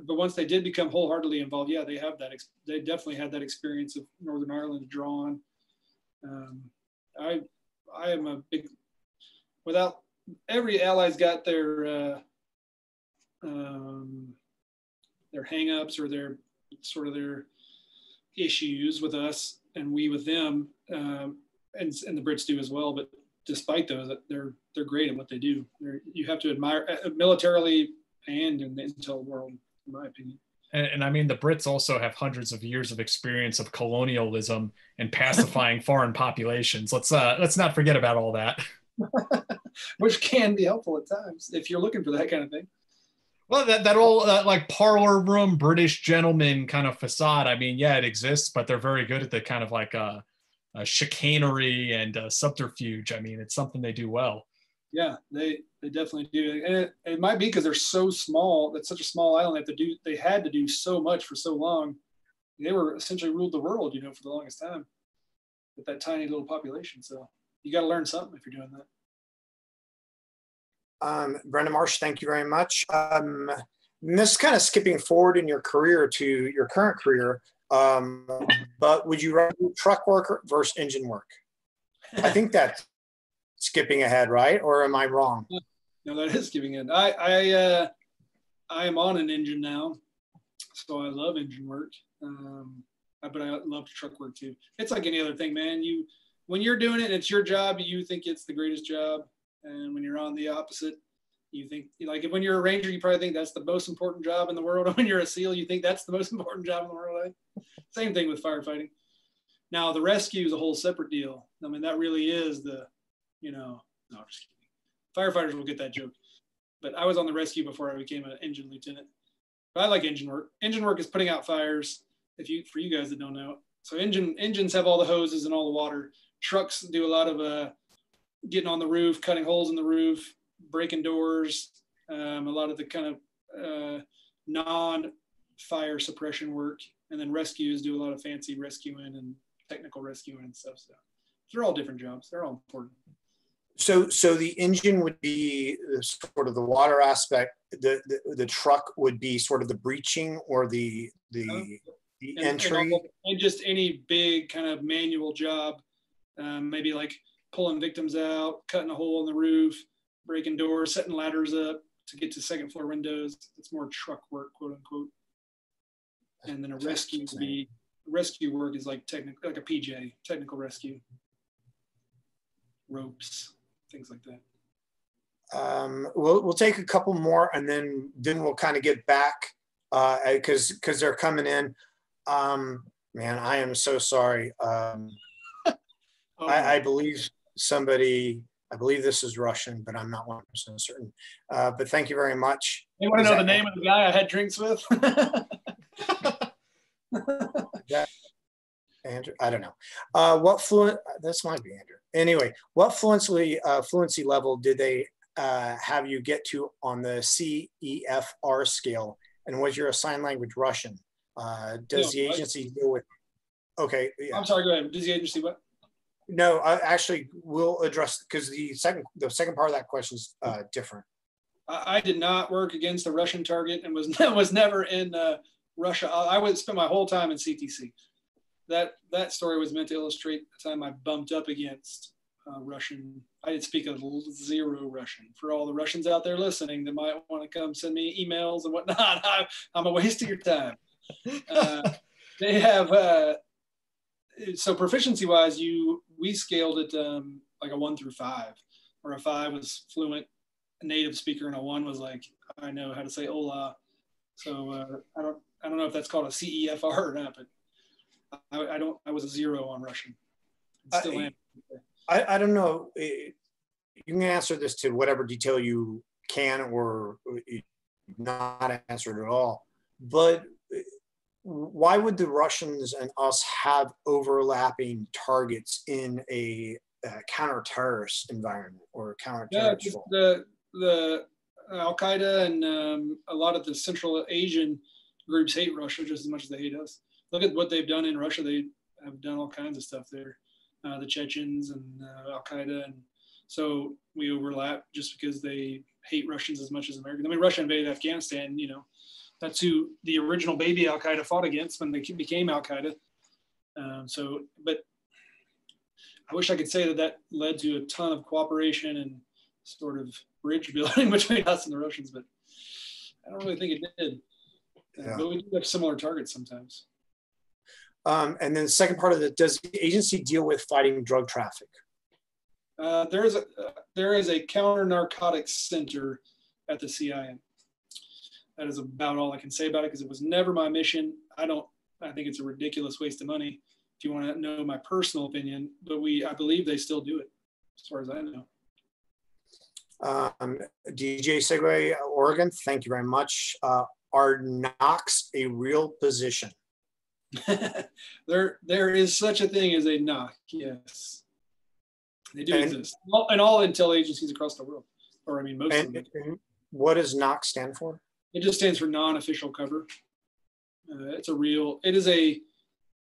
but once they did become wholeheartedly involved, yeah, they have that. They definitely had that experience of Northern Ireland drawn. Um, I I am a big without every ally's got their uh, um, their hangups or their sort of their issues with us and we with them, um, and and the Brits do as well. But despite those, they're they're great at what they do. They're, you have to admire uh, militarily and in the intel world, in my opinion. And, and I mean, the Brits also have hundreds of years of experience of colonialism and pacifying foreign populations. Let's uh, let's not forget about all that. Which can be helpful at times if you're looking for that kind of thing. Well, that that old uh, like parlor room British gentleman kind of facade. I mean, yeah, it exists, but they're very good at the kind of like uh, uh chicanery and uh, subterfuge. I mean, it's something they do well. Yeah, they they definitely do, and it, it might be because they're so small. That's such a small island. They have to do. They had to do so much for so long. They were essentially ruled the world, you know, for the longest time with that tiny little population. So you got to learn something if you're doing that. Um, Brenda Marsh, thank you very much. Um, this kind of skipping forward in your career to your current career, um, but would you rather do truck work versus engine work? I think that's skipping ahead, right? Or am I wrong? No, that is giving it. I I uh, I am on an engine now, so I love engine work. Um, but I love truck work too. It's like any other thing, man. You when you're doing it, and it's your job. You think it's the greatest job, and when you're on the opposite, you think like when you're a ranger, you probably think that's the most important job in the world. When you're a SEAL, you think that's the most important job in the world. Right? Same thing with firefighting. Now the rescue is a whole separate deal. I mean, that really is the, you know, no, I'm just kidding. Firefighters will get that joke. But I was on the rescue before I became an engine lieutenant. But I like engine work. Engine work is putting out fires. If you, for you guys that don't know, so engine engines have all the hoses and all the water. Trucks do a lot of uh, getting on the roof, cutting holes in the roof, breaking doors, um, a lot of the kind of uh, non-fire suppression work, and then rescues do a lot of fancy rescuing and technical rescuing and stuff. So they're all different jobs. They're all important. So, so the engine would be sort of the water aspect. The, the the truck would be sort of the breaching or the the the and, entry. and just any big kind of manual job, um, maybe like pulling victims out, cutting a hole in the roof, breaking doors, setting ladders up to get to second floor windows. It's more truck work, quote unquote. And then a rescue would be rescue work is like technical, like a PJ, technical rescue, ropes, things like that. Um, we'll we'll take a couple more and then then we'll kind of get back because because they're coming in. Um, man, I am so sorry. Um, I, I believe somebody. I believe this is Russian, but I'm not 100 percent certain. Uh, but thank you very much. You want to know the name of the guy I had drinks with? that Andrew? I don't know. Uh, what fluent? This might be Andrew. Anyway, what fluency uh, fluency level did they uh, have you get to on the CEFR scale? And was your assigned language Russian? Uh, does Yeah, the I- agency deal with? Okay. Yeah. I'm sorry. Go ahead. Does the agency what? No, I actually will address because the second the second part of that question is uh, different. I, I did not work against a Russian target and was was never in uh, Russia. I, I would spend my whole time in CTC. That that story was meant to illustrate the time I bumped up against uh, Russian. I did speak a zero Russian. For all the Russians out there listening that might want to come send me emails and whatnot, I, I'm a waste of your time. Uh, they have uh, so proficiency wise, you we scaled it um, like a one through five, where a five was fluent native speaker and a one was like I know how to say hola. So uh, I don't I don't know if that's called a CEFR or not, but I, I don't I was a zero on Russian. Still I, am. I, I don't know. You can answer this to whatever detail you can or not answer it at all. But why would the Russians and us have overlapping targets in a uh, counter-terrorist environment or counter Yeah, the the Al Qaeda and um, a lot of the Central Asian groups hate Russia just as much as they hate us. Look at what they've done in Russia. They have done all kinds of stuff there. Uh, the Chechens and uh, Al Qaeda, and so we overlap just because they hate Russians as much as Americans. I mean, Russia invaded Afghanistan. You know, that's who the original baby Al Qaeda fought against when they became Al Qaeda. Um, so, but I wish I could say that that led to a ton of cooperation and sort of bridge building between us and the Russians, but I don't really think it did. Yeah. But we do have similar targets sometimes. Um, and then the second part of it, does the agency deal with fighting drug traffic? Uh, there is a uh, there is a counter narcotics center at the CIA. That is about all I can say about it because it was never my mission. I don't. I think it's a ridiculous waste of money. If you want to know my personal opinion, but we I believe they still do it, as far as I know. Um, DJ Segway, Oregon, thank you very much. Uh, are NOCs a real position? there, there is such a thing as a NOC. Yes, they do And- exist, All- and all intel agencies across the world, or I mean most of them. and what does NOC stand for? It just stands for non-official cover. Uh, it's a real. It is a.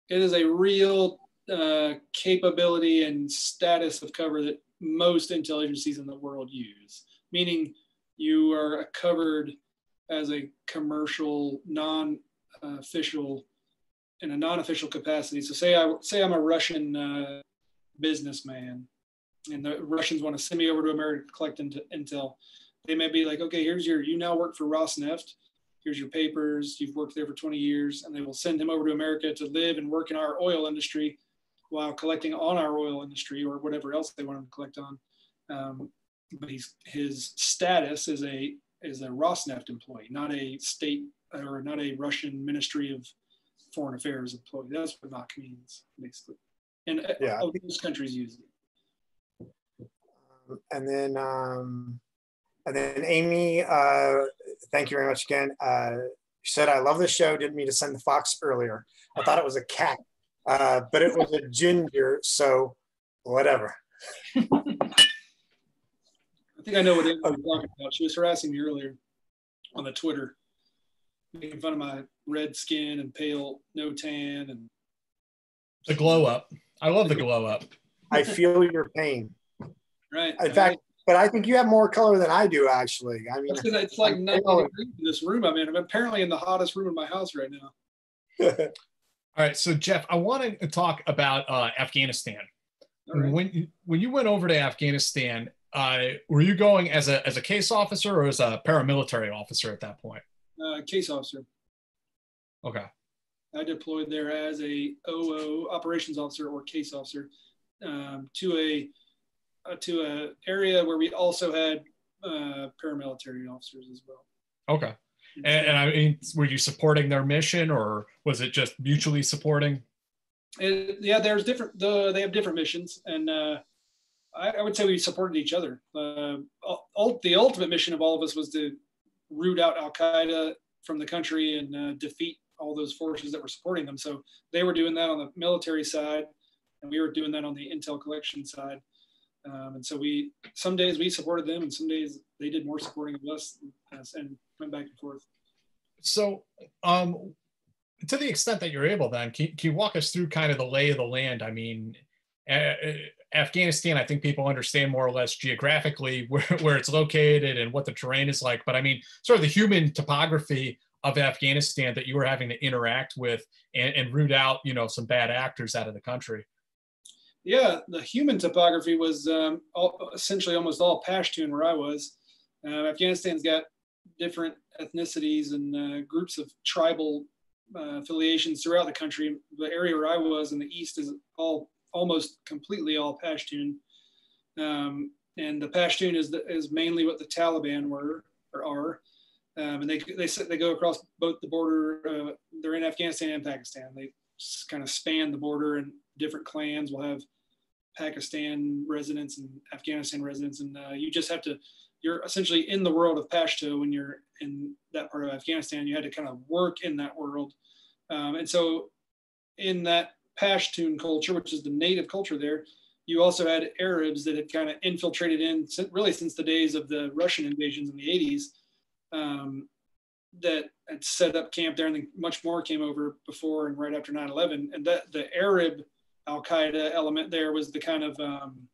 It is a real uh, capability and status of cover that most intel agencies in the world use. Meaning, you are covered as a commercial, non-official, in a non-official capacity. So, say I say I'm a Russian uh, businessman, and the Russians want to send me over to America to collect int- intel they may be like, okay, here's your, you now work for Rosneft. Here's your papers. You've worked there for 20 years. And they will send him over to America to live and work in our oil industry while collecting on our oil industry or whatever else they want him to collect on. Um, but he's, his status is a, is a Rosneft employee, not a state or not a Russian Ministry of Foreign Affairs employee. That's what NOC means, basically. And uh, Yeah. most countries use it. And then, um, and then Amy, uh, thank you very much again. Uh, she said, I love the show. Didn't mean to send the fox earlier. I thought it was a cat, uh, but it was a ginger. So whatever. I think I know what Amy was talking about. She was harassing me earlier on the Twitter, making fun of my red skin and pale, no tan, and The glow up. I love the glow up. I feel your pain. right. In fact, but I think you have more color than I do, actually. I mean, That's it's like I'm 90 degrees in this room I'm in. I'm apparently in the hottest room in my house right now. All right, so Jeff, I want to talk about uh, Afghanistan. All right. When you, when you went over to Afghanistan, uh, were you going as a as a case officer or as a paramilitary officer at that point? Uh, case officer. Okay. I deployed there as a OO operations officer or case officer um, to a uh, to a area where we also had uh, paramilitary officers as well. Okay. And, and I mean, were you supporting their mission, or was it just mutually supporting? It, yeah, there's different. The, they have different missions, and uh, I, I would say we supported each other. Uh, the ultimate mission of all of us was to root out Al Qaeda from the country and uh, defeat all those forces that were supporting them. So they were doing that on the military side, and we were doing that on the intel collection side. Um, and so we, some days we supported them, and some days they did more supporting of us, and went back and forth. So, um, to the extent that you're able, then can, can you walk us through kind of the lay of the land? I mean, uh, Afghanistan, I think people understand more or less geographically where, where it's located and what the terrain is like. But I mean, sort of the human topography of Afghanistan that you were having to interact with and, and root out, you know, some bad actors out of the country. Yeah, the human topography was um, all, essentially almost all Pashtun where I was. Uh, Afghanistan's got different ethnicities and uh, groups of tribal uh, affiliations throughout the country. The area where I was in the east is all almost completely all Pashtun, um, and the Pashtun is the, is mainly what the Taliban were or are. Um, and they they they go across both the border. Uh, they're in Afghanistan and Pakistan. They kind of span the border, and different clans will have Pakistan residents and Afghanistan residents, and uh, you just have to. You're essentially in the world of Pashto when you're in that part of Afghanistan. You had to kind of work in that world, um, and so in that Pashtun culture, which is the native culture there, you also had Arabs that had kind of infiltrated in really since the days of the Russian invasions in the 80s um, that had set up camp there, and then much more came over before and right after 9/11. And that the Arab Al Qaeda element there was the kind of um,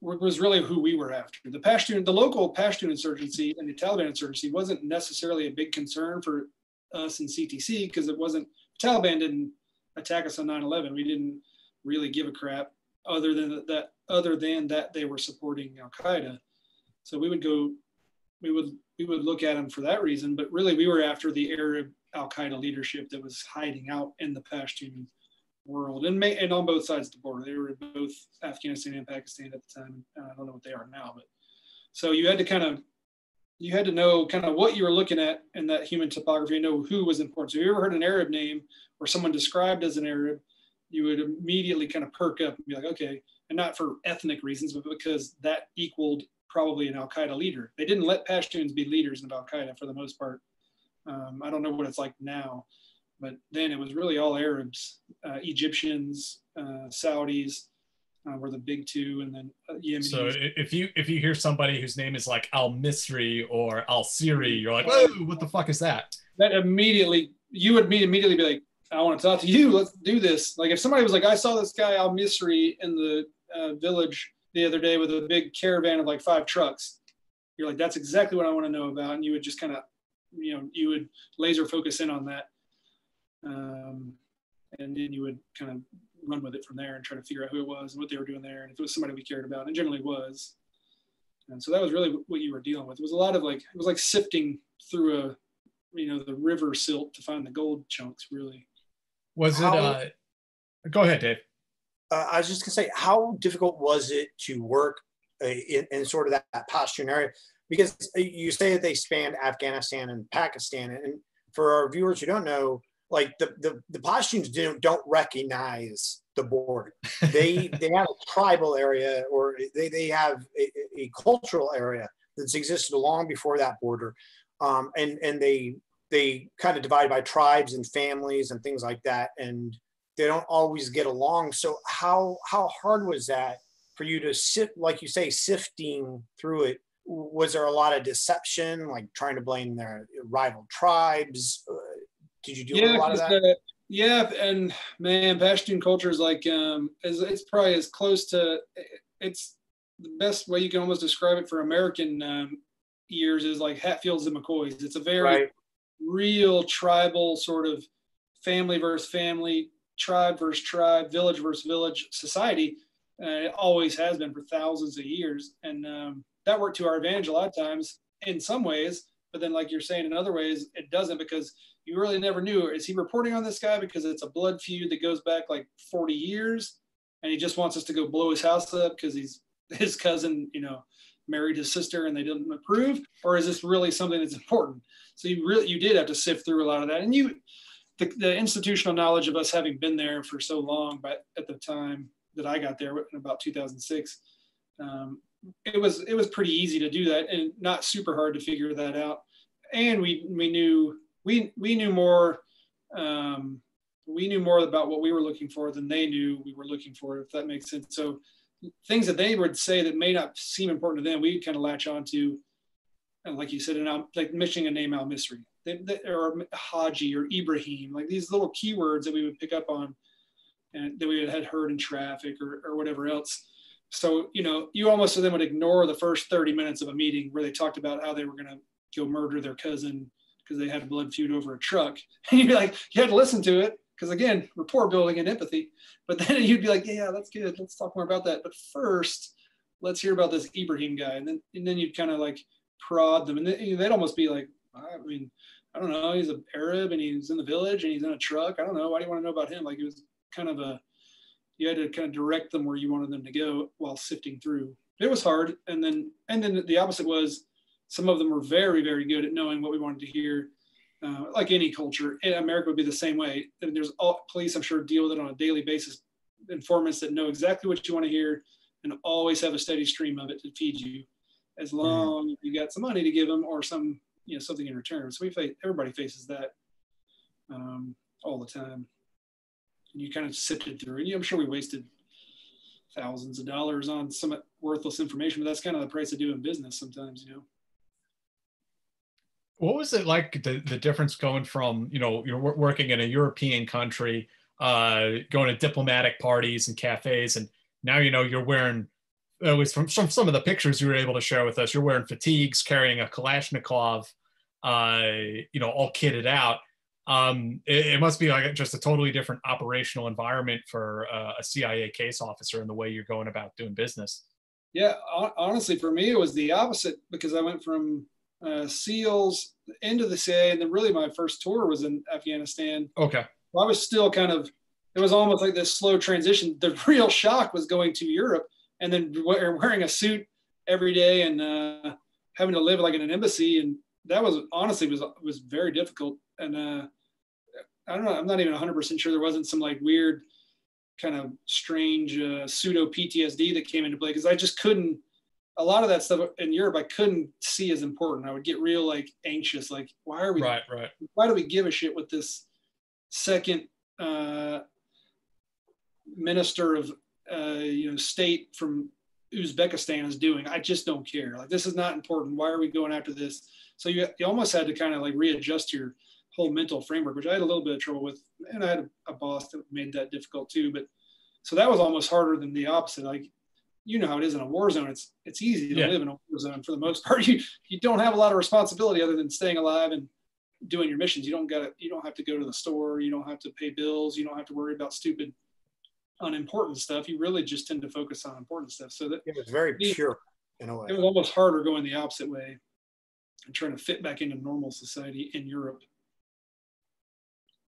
was really who we were after. The Pashtun, the local Pashtun insurgency and the Taliban insurgency wasn't necessarily a big concern for us in CTC because it wasn't Taliban didn't attack us on 9/11. We didn't really give a crap other than that other than that they were supporting Al Qaeda. So we would go we would we would look at them for that reason, but really we were after the Arab Al Qaeda leadership that was hiding out in the Pashtun world and, may, and on both sides of the border. They were in both Afghanistan and Pakistan at the time. Uh, I don't know what they are now, but so you had to kind of you had to know kind of what you were looking at in that human topography and know who was important. So if you ever heard an Arab name or someone described as an Arab, you would immediately kind of perk up and be like, okay, and not for ethnic reasons, but because that equaled probably an Al Qaeda leader. They didn't let Pashtuns be leaders in Al Qaeda for the most part. Um, I don't know what it's like now, but then it was really all Arabs, uh, Egyptians, uh, Saudis uh, were the big two, and then uh, Yemenis. So if you if you hear somebody whose name is like Al Misri or Al Siri, you're like, whoa, what the fuck is that? That immediately you would immediately be like, I want to talk to you. Let's do this. Like if somebody was like, I saw this guy Al Misri in the uh, village the other day with a big caravan of like five trucks. You're like, that's exactly what I want to know about. And you would just kind of, you know, you would laser focus in on that. Um, and then you would kind of run with it from there and try to figure out who it was and what they were doing there. And if it was somebody we cared about, and generally was. And so that was really what you were dealing with. It was a lot of like, it was like sifting through a, you know, the river silt to find the gold chunks really. Was it, uh, go ahead, Dave uh, I was just gonna say, how difficult was it to work uh, in, in, sort of that, that Pashtun area? Because you say that they spanned Afghanistan and Pakistan, and for our viewers who don't know, like the the, the Pashtuns don't don't recognize the border. They they have a tribal area, or they they have a, a cultural area that's existed long before that border, um, and and they they kind of divide by tribes and families and things like that, and they don't always get along. So how how hard was that for you to sit, like you say, sifting through it? Was there a lot of deception, like trying to blame their rival tribes? Uh, did you do yeah, a lot of that? The, yeah, and man, Pashtun culture is like um, is it's probably as close to it's the best way you can almost describe it for American um, ears is like Hatfields and McCoys. It's a very right. real tribal sort of family versus family tribe versus tribe, village versus village society. Uh, it always has been for thousands of years. And um, that worked to our advantage a lot of times in some ways. But then, like you're saying, in other ways, it doesn't because you really never knew. Is he reporting on this guy because it's a blood feud that goes back like 40 years and he just wants us to go blow his house up because he's his cousin, you know, married his sister and they didn't approve? Or is this really something that's important? So you really, you did have to sift through a lot of that. And you, the, the institutional knowledge of us having been there for so long, but at the time that I got there in about 2006, um, it was it was pretty easy to do that and not super hard to figure that out. And we we knew we we knew more um, we knew more about what we were looking for than they knew we were looking for, if that makes sense. So things that they would say that may not seem important to them, we kind of latch on to, and like you said, and like mentioning a name Al Misri. They, they, or Haji or Ibrahim, like these little keywords that we would pick up on and that we had heard in traffic or, or whatever else. So, you know, you almost then would ignore the first 30 minutes of a meeting where they talked about how they were going to go murder their cousin because they had a blood feud over a truck. And you'd be like, you had to listen to it because again, rapport building and empathy. But then you'd be like, yeah, that's good. Let's talk more about that. But first, let's hear about this Ibrahim guy. And then, and then you'd kind of like prod them. And they'd almost be like, I mean, I don't know. He's an Arab and he's in the village and he's in a truck. I don't know. Why do you want to know about him? Like it was kind of a, you had to kind of direct them where you wanted them to go while sifting through. It was hard. And then, and then the opposite was some of them were very, very good at knowing what we wanted to hear. Uh, like any culture, America would be the same way. And there's all police, I'm sure, deal with it on a daily basis. Informants that know exactly what you want to hear and always have a steady stream of it to feed you, as long as you got some money to give them or some, you know, something in return. So we face everybody faces that um, all the time. And you kind of sifted through, and I'm sure we wasted thousands of dollars on some worthless information, but that's kind of the price of doing business sometimes, you know. What was it like the, the difference going from, you know, you're working in a European country, uh, going to diplomatic parties and cafes, and now, you know, you're wearing, at least from, from some of the pictures you were able to share with us, you're wearing fatigues, carrying a Kalashnikov, uh, you know, all kitted out. Um, it, it, must be like just a totally different operational environment for uh, a CIA case officer and the way you're going about doing business. Yeah, honestly, for me, it was the opposite because I went from uh, SEALs into the CIA, and then really my first tour was in Afghanistan. Okay. Well, I was still kind of, it was almost like this slow transition. The real shock was going to Europe and then wearing a suit every day and uh, having to live like in an embassy, and that was honestly was was very difficult. And uh, I don't know, I'm not even 100 percent sure there wasn't some like weird, kind of strange uh, pseudo PTSD that came into play because I just couldn't a lot of that stuff in Europe I couldn't see as important. I would get real like anxious, like why are we right, right. Why do we give a shit what this second uh, minister of uh, you know state from Uzbekistan is doing? I just don't care. Like this is not important. Why are we going after this? So you you almost had to kind of like readjust your whole mental framework, which I had a little bit of trouble with, and I had a boss that made that difficult too. But so that was almost harder than the opposite. Like you know how it is in a war zone. It's it's easy to yeah. live in a war zone for the most part. You you don't have a lot of responsibility other than staying alive and doing your missions. You don't got you don't have to go to the store. You don't have to pay bills. You don't have to worry about stupid, unimportant stuff. You really just tend to focus on important stuff. So that it was very pure in a way. It was almost harder going the opposite way and trying to fit back into normal society in Europe.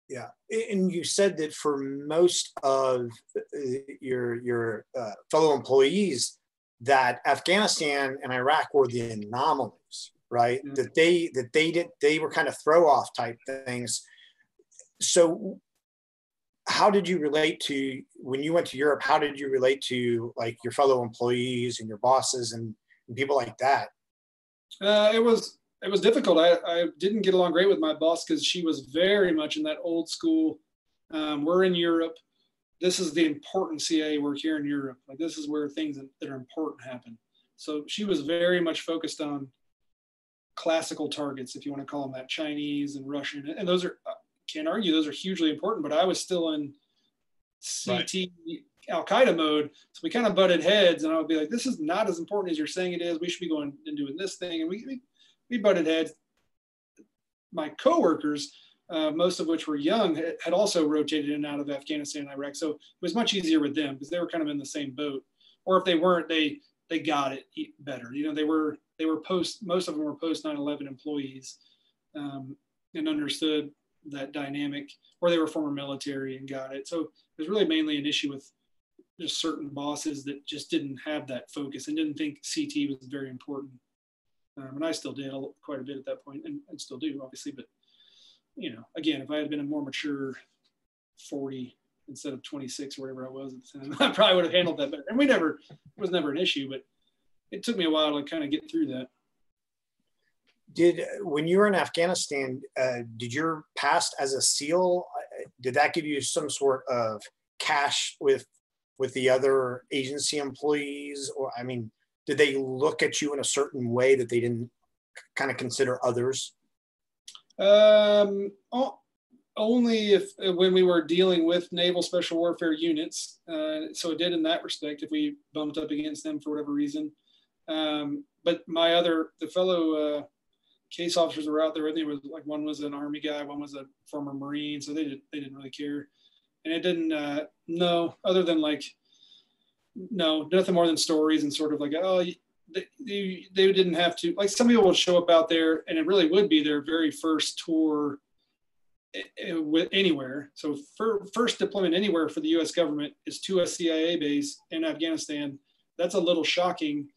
Yeah, and you said that for most of uh, your your uh, fellow employees, that Afghanistan and Iraq were the anomalies, right? Mm-hmm. That they that they did they were kind of throw off type things. So, how did you relate to when you went to Europe? How did you relate to like your fellow employees and your bosses and, and people like that? Uh, it was it was difficult. I, I didn't get along great with my boss because she was very much in that old school. Um, we're in Europe. This is the important CIA work here in Europe. Like this is where things that, that are important happen. So she was very much focused on classical targets, if you want to call them that, Chinese and Russian. And those are, can't argue, those are hugely important. But I was still in CT right. Al Qaeda mode. So we kind of butted heads, and I would be like, "This is not as important as you're saying it is. We should be going and doing this thing." And we, we we butted heads. My coworkers, uh, most of which were young, had also rotated in and out of Afghanistan and Iraq. So it was much easier with them because they were kind of in the same boat. Or if they weren't, they they got it better. You know, they were they were post most of them were post 9/11 employees um, and understood that dynamic, or they were former military and got it. So it was really mainly an issue with just certain bosses that just didn't have that focus and didn't think CT was very important. Um, and I still did quite a bit at that point and, and still do, obviously. But, you know, again, if I had been a more mature 40 instead of 26 or whatever I was at the time, I probably would have handled that better. And we never, it was never an issue, but it took me a while to kind of get through that. Did, when you were in Afghanistan, uh, did your past as a SEAL, uh, did that give you some sort of cash with, with the other agency employees? Or, I mean, did they look at you in a certain way that they didn't kind of consider others? Um, only if when we were dealing with naval special warfare units. Uh, so it did in that respect if we bumped up against them for whatever reason. Um, but my other the fellow uh, case officers were out there with me was like one was an army guy, one was a former marine, so they did they didn't really care, and it didn't uh, no other than like no nothing more than stories and sort of like oh they, they, they didn't have to like some people would show up out there and it really would be their very first tour eh, eh, with anywhere. So first deployment anywhere for the u.s government is to a cia base in afghanistan. That's a little shocking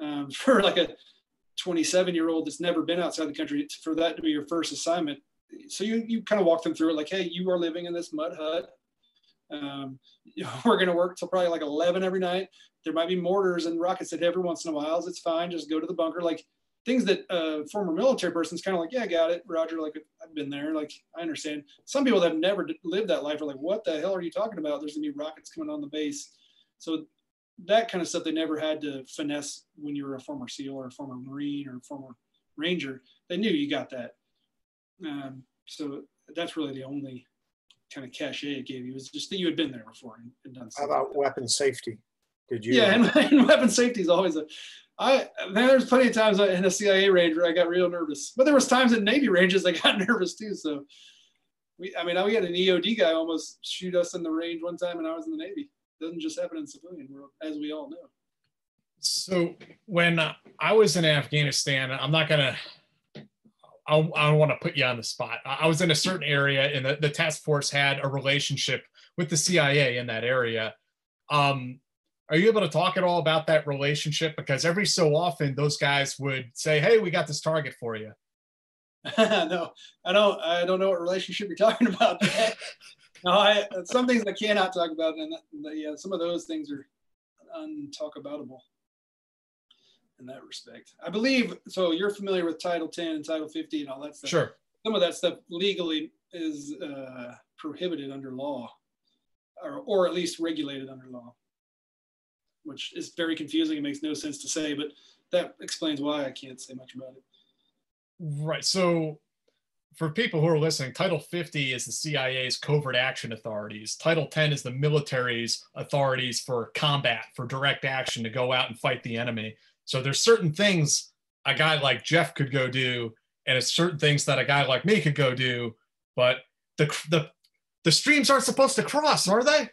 um, for like a 27 year old that's never been outside the country for that to be your first assignment so you, you kind of walk them through it like hey you are living in this mud hut um, we're going to work till probably like 11 every night. There might be mortars and rockets hit every once in a while. It's fine. Just go to the bunker. Like things that a uh, former military person's kind of like, yeah, I got it. Roger. Like I've been there. Like I understand. Some people that have never lived that life are like, what the hell are you talking about? There's gonna be rockets coming on the base. So that kind of stuff they never had to finesse when you were a former SEAL or a former Marine or a former Ranger. They knew you got that. Um, so that's really the only kind of cachet it gave you was just that you had been there before and, and done How about weapon safety? Did you? Yeah, and, and weapon safety is always a. I man, there's plenty of times I- in a CIA ranger I got real nervous, but there was times in Navy ranges I got nervous too. So, we, I mean, we had an EOD guy almost shoot us in the range one time, and I was in the Navy. Doesn't just happen in civilian world, as we all know. So when I was in Afghanistan, I'm not gonna. I, I don't want to put you on the spot. I I was in a certain area, and the, the task force had a relationship with the CIA in that area. Um, are you able to talk at all about that relationship? Because every so often, those guys would say, "Hey, we got this target for you." no, I don't. I don't know what relationship you're talking about. no, I some things I cannot talk about, and yeah, some of those things are untalkaboutable in that respect. I believe so. You're familiar with Title 10 and Title 50 and all that stuff. Sure. Some of that stuff legally is uh, prohibited under law, or or at least regulated under law, which is very confusing. It makes no sense to say, but that explains why I can't say much about it. Right. So, for people who are listening, Title 50 is the CIA's covert action authorities. Title 10 is the military's authorities for combat, for direct action to go out and fight the enemy. So, there's certain things a guy like Jeff could go do, and it's certain things that a guy like me could go do. But the the the streams aren't supposed to cross, are they?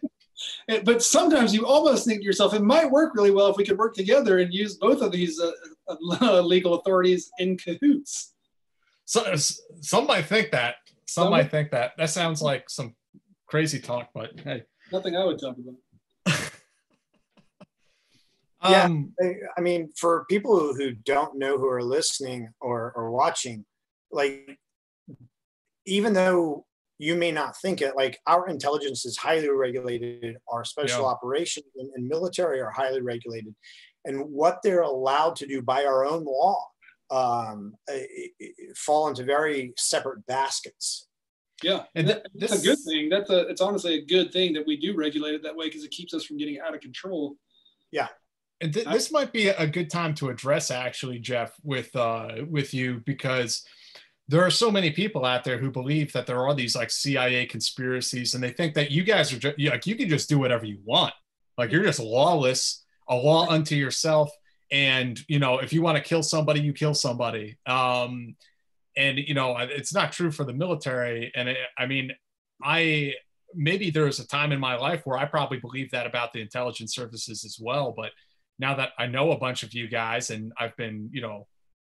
But sometimes you almost think to yourself, it might work really well if we could work together and use both of these uh, uh, legal authorities in cahoots. So, some might think that. Some Some- might think that. That sounds like some crazy talk, but hey. Nothing I would talk about. Yeah, Um, I, I mean, for people who, who don't know who are listening or, or watching, like, even though you may not think it, like, our intelligence is highly regulated, our special Yeah. operations and, and military are highly regulated, and what they're allowed to do by our own law um, i- i- fall into very separate baskets. Yeah, And and th- that's a good thing. That's a it's honestly a good thing that we do regulate it that way because it keeps us from getting out of control. Yeah. And th- this might be a good time to address actually, Jeff, with uh, with you because there are so many people out there who believe that there are these like CIA conspiracies, and they think that you guys are just like you can just do whatever you want, like you're just lawless, a law unto yourself, and you know if you want to kill somebody, you kill somebody. Um, and you know it's not true for the military, and it, I mean, I maybe there was a time in my life where I probably believed that about the intelligence services as well, but now that I know a bunch of you guys and I've been, you know,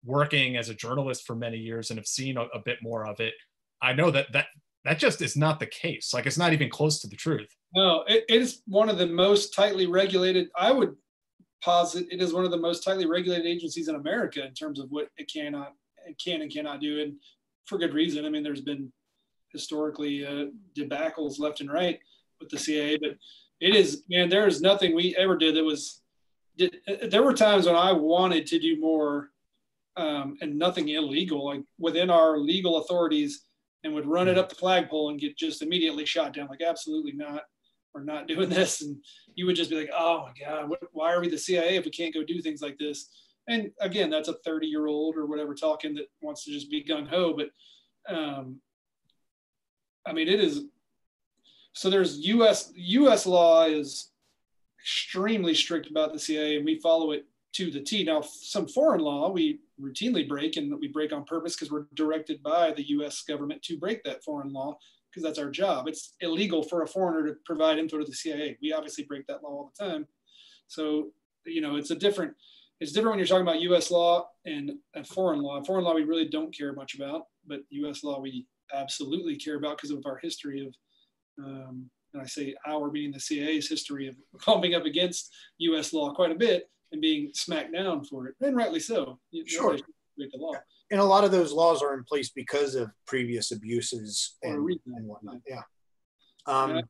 working as a journalist for many years and have seen a, a bit more of it, I know that that that just is not the case. Like it's not even close to the truth. No, it, it is one of the most tightly regulated. I would posit it is one of the most tightly regulated agencies in America in terms of what it cannot, it can and cannot do, and for good reason. I mean, there's been historically uh, debacles left and right with the CIA, but it is man, there is nothing we ever did that was. Did, there were times when I wanted to do more, um, and nothing illegal, like within our legal authorities, and would run it up the flagpole and get just immediately shot down. Like, absolutely not. We're not doing this. And you would just be like, oh my God, what, why are we the CIA if we can't go do things like this? And again, that's a 30 year old or whatever talking that wants to just be gung ho. But um, I mean, it is. So there's U.S. U.S. law is extremely strict about the CIA, and we follow it to the T. Now, some foreign law we routinely break, and we break on purpose because we're directed by the U.S. government to break that foreign law because that's our job. It's illegal for a foreigner to provide info to the CIA. We obviously break that law all the time. So, you know, it's a different. It's different when you're talking about U.S. law and, and foreign law. Foreign law we really don't care much about, but U.S. law we absolutely care about because of our history of um, and I say our meaning the CIA's history of bumping up against U.S. law quite a bit and being smacked down for it, and rightly so. Sure. Break the law. And a lot of those laws are in place because of previous abuses and, reason. and whatnot. Yeah. Um, Yeah.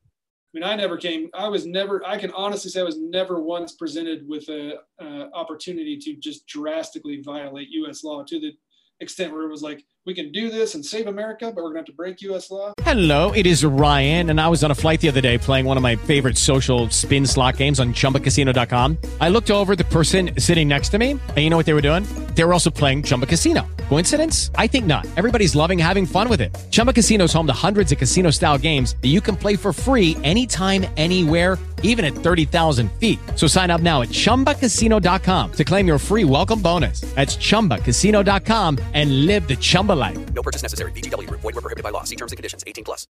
I mean, I never came. I was never. I can honestly say I was never once presented with a uh, opportunity to just drastically violate U.S. law to the extent where it was like, we can do this and save America, but we're gonna have to break U.S. law. Hello, it is Ryan, and I was on a flight the other day playing one of my favorite social spin slot games on chumbacasino.com. I looked over the person sitting next to me, and you know what they were doing? They were also playing Chumba Casino. Coincidence? I think not. Everybody's loving having fun with it. Chumba Casino is home to hundreds of casino style games that you can play for free anytime, anywhere, even at 30,000 feet. So sign up now at chumbacasino.com to claim your free welcome bonus. That's chumbacasino.com and live the Chumba life. No purchase necessary. VGW Group. Void were prohibited by law. See terms and conditions. 18 plus.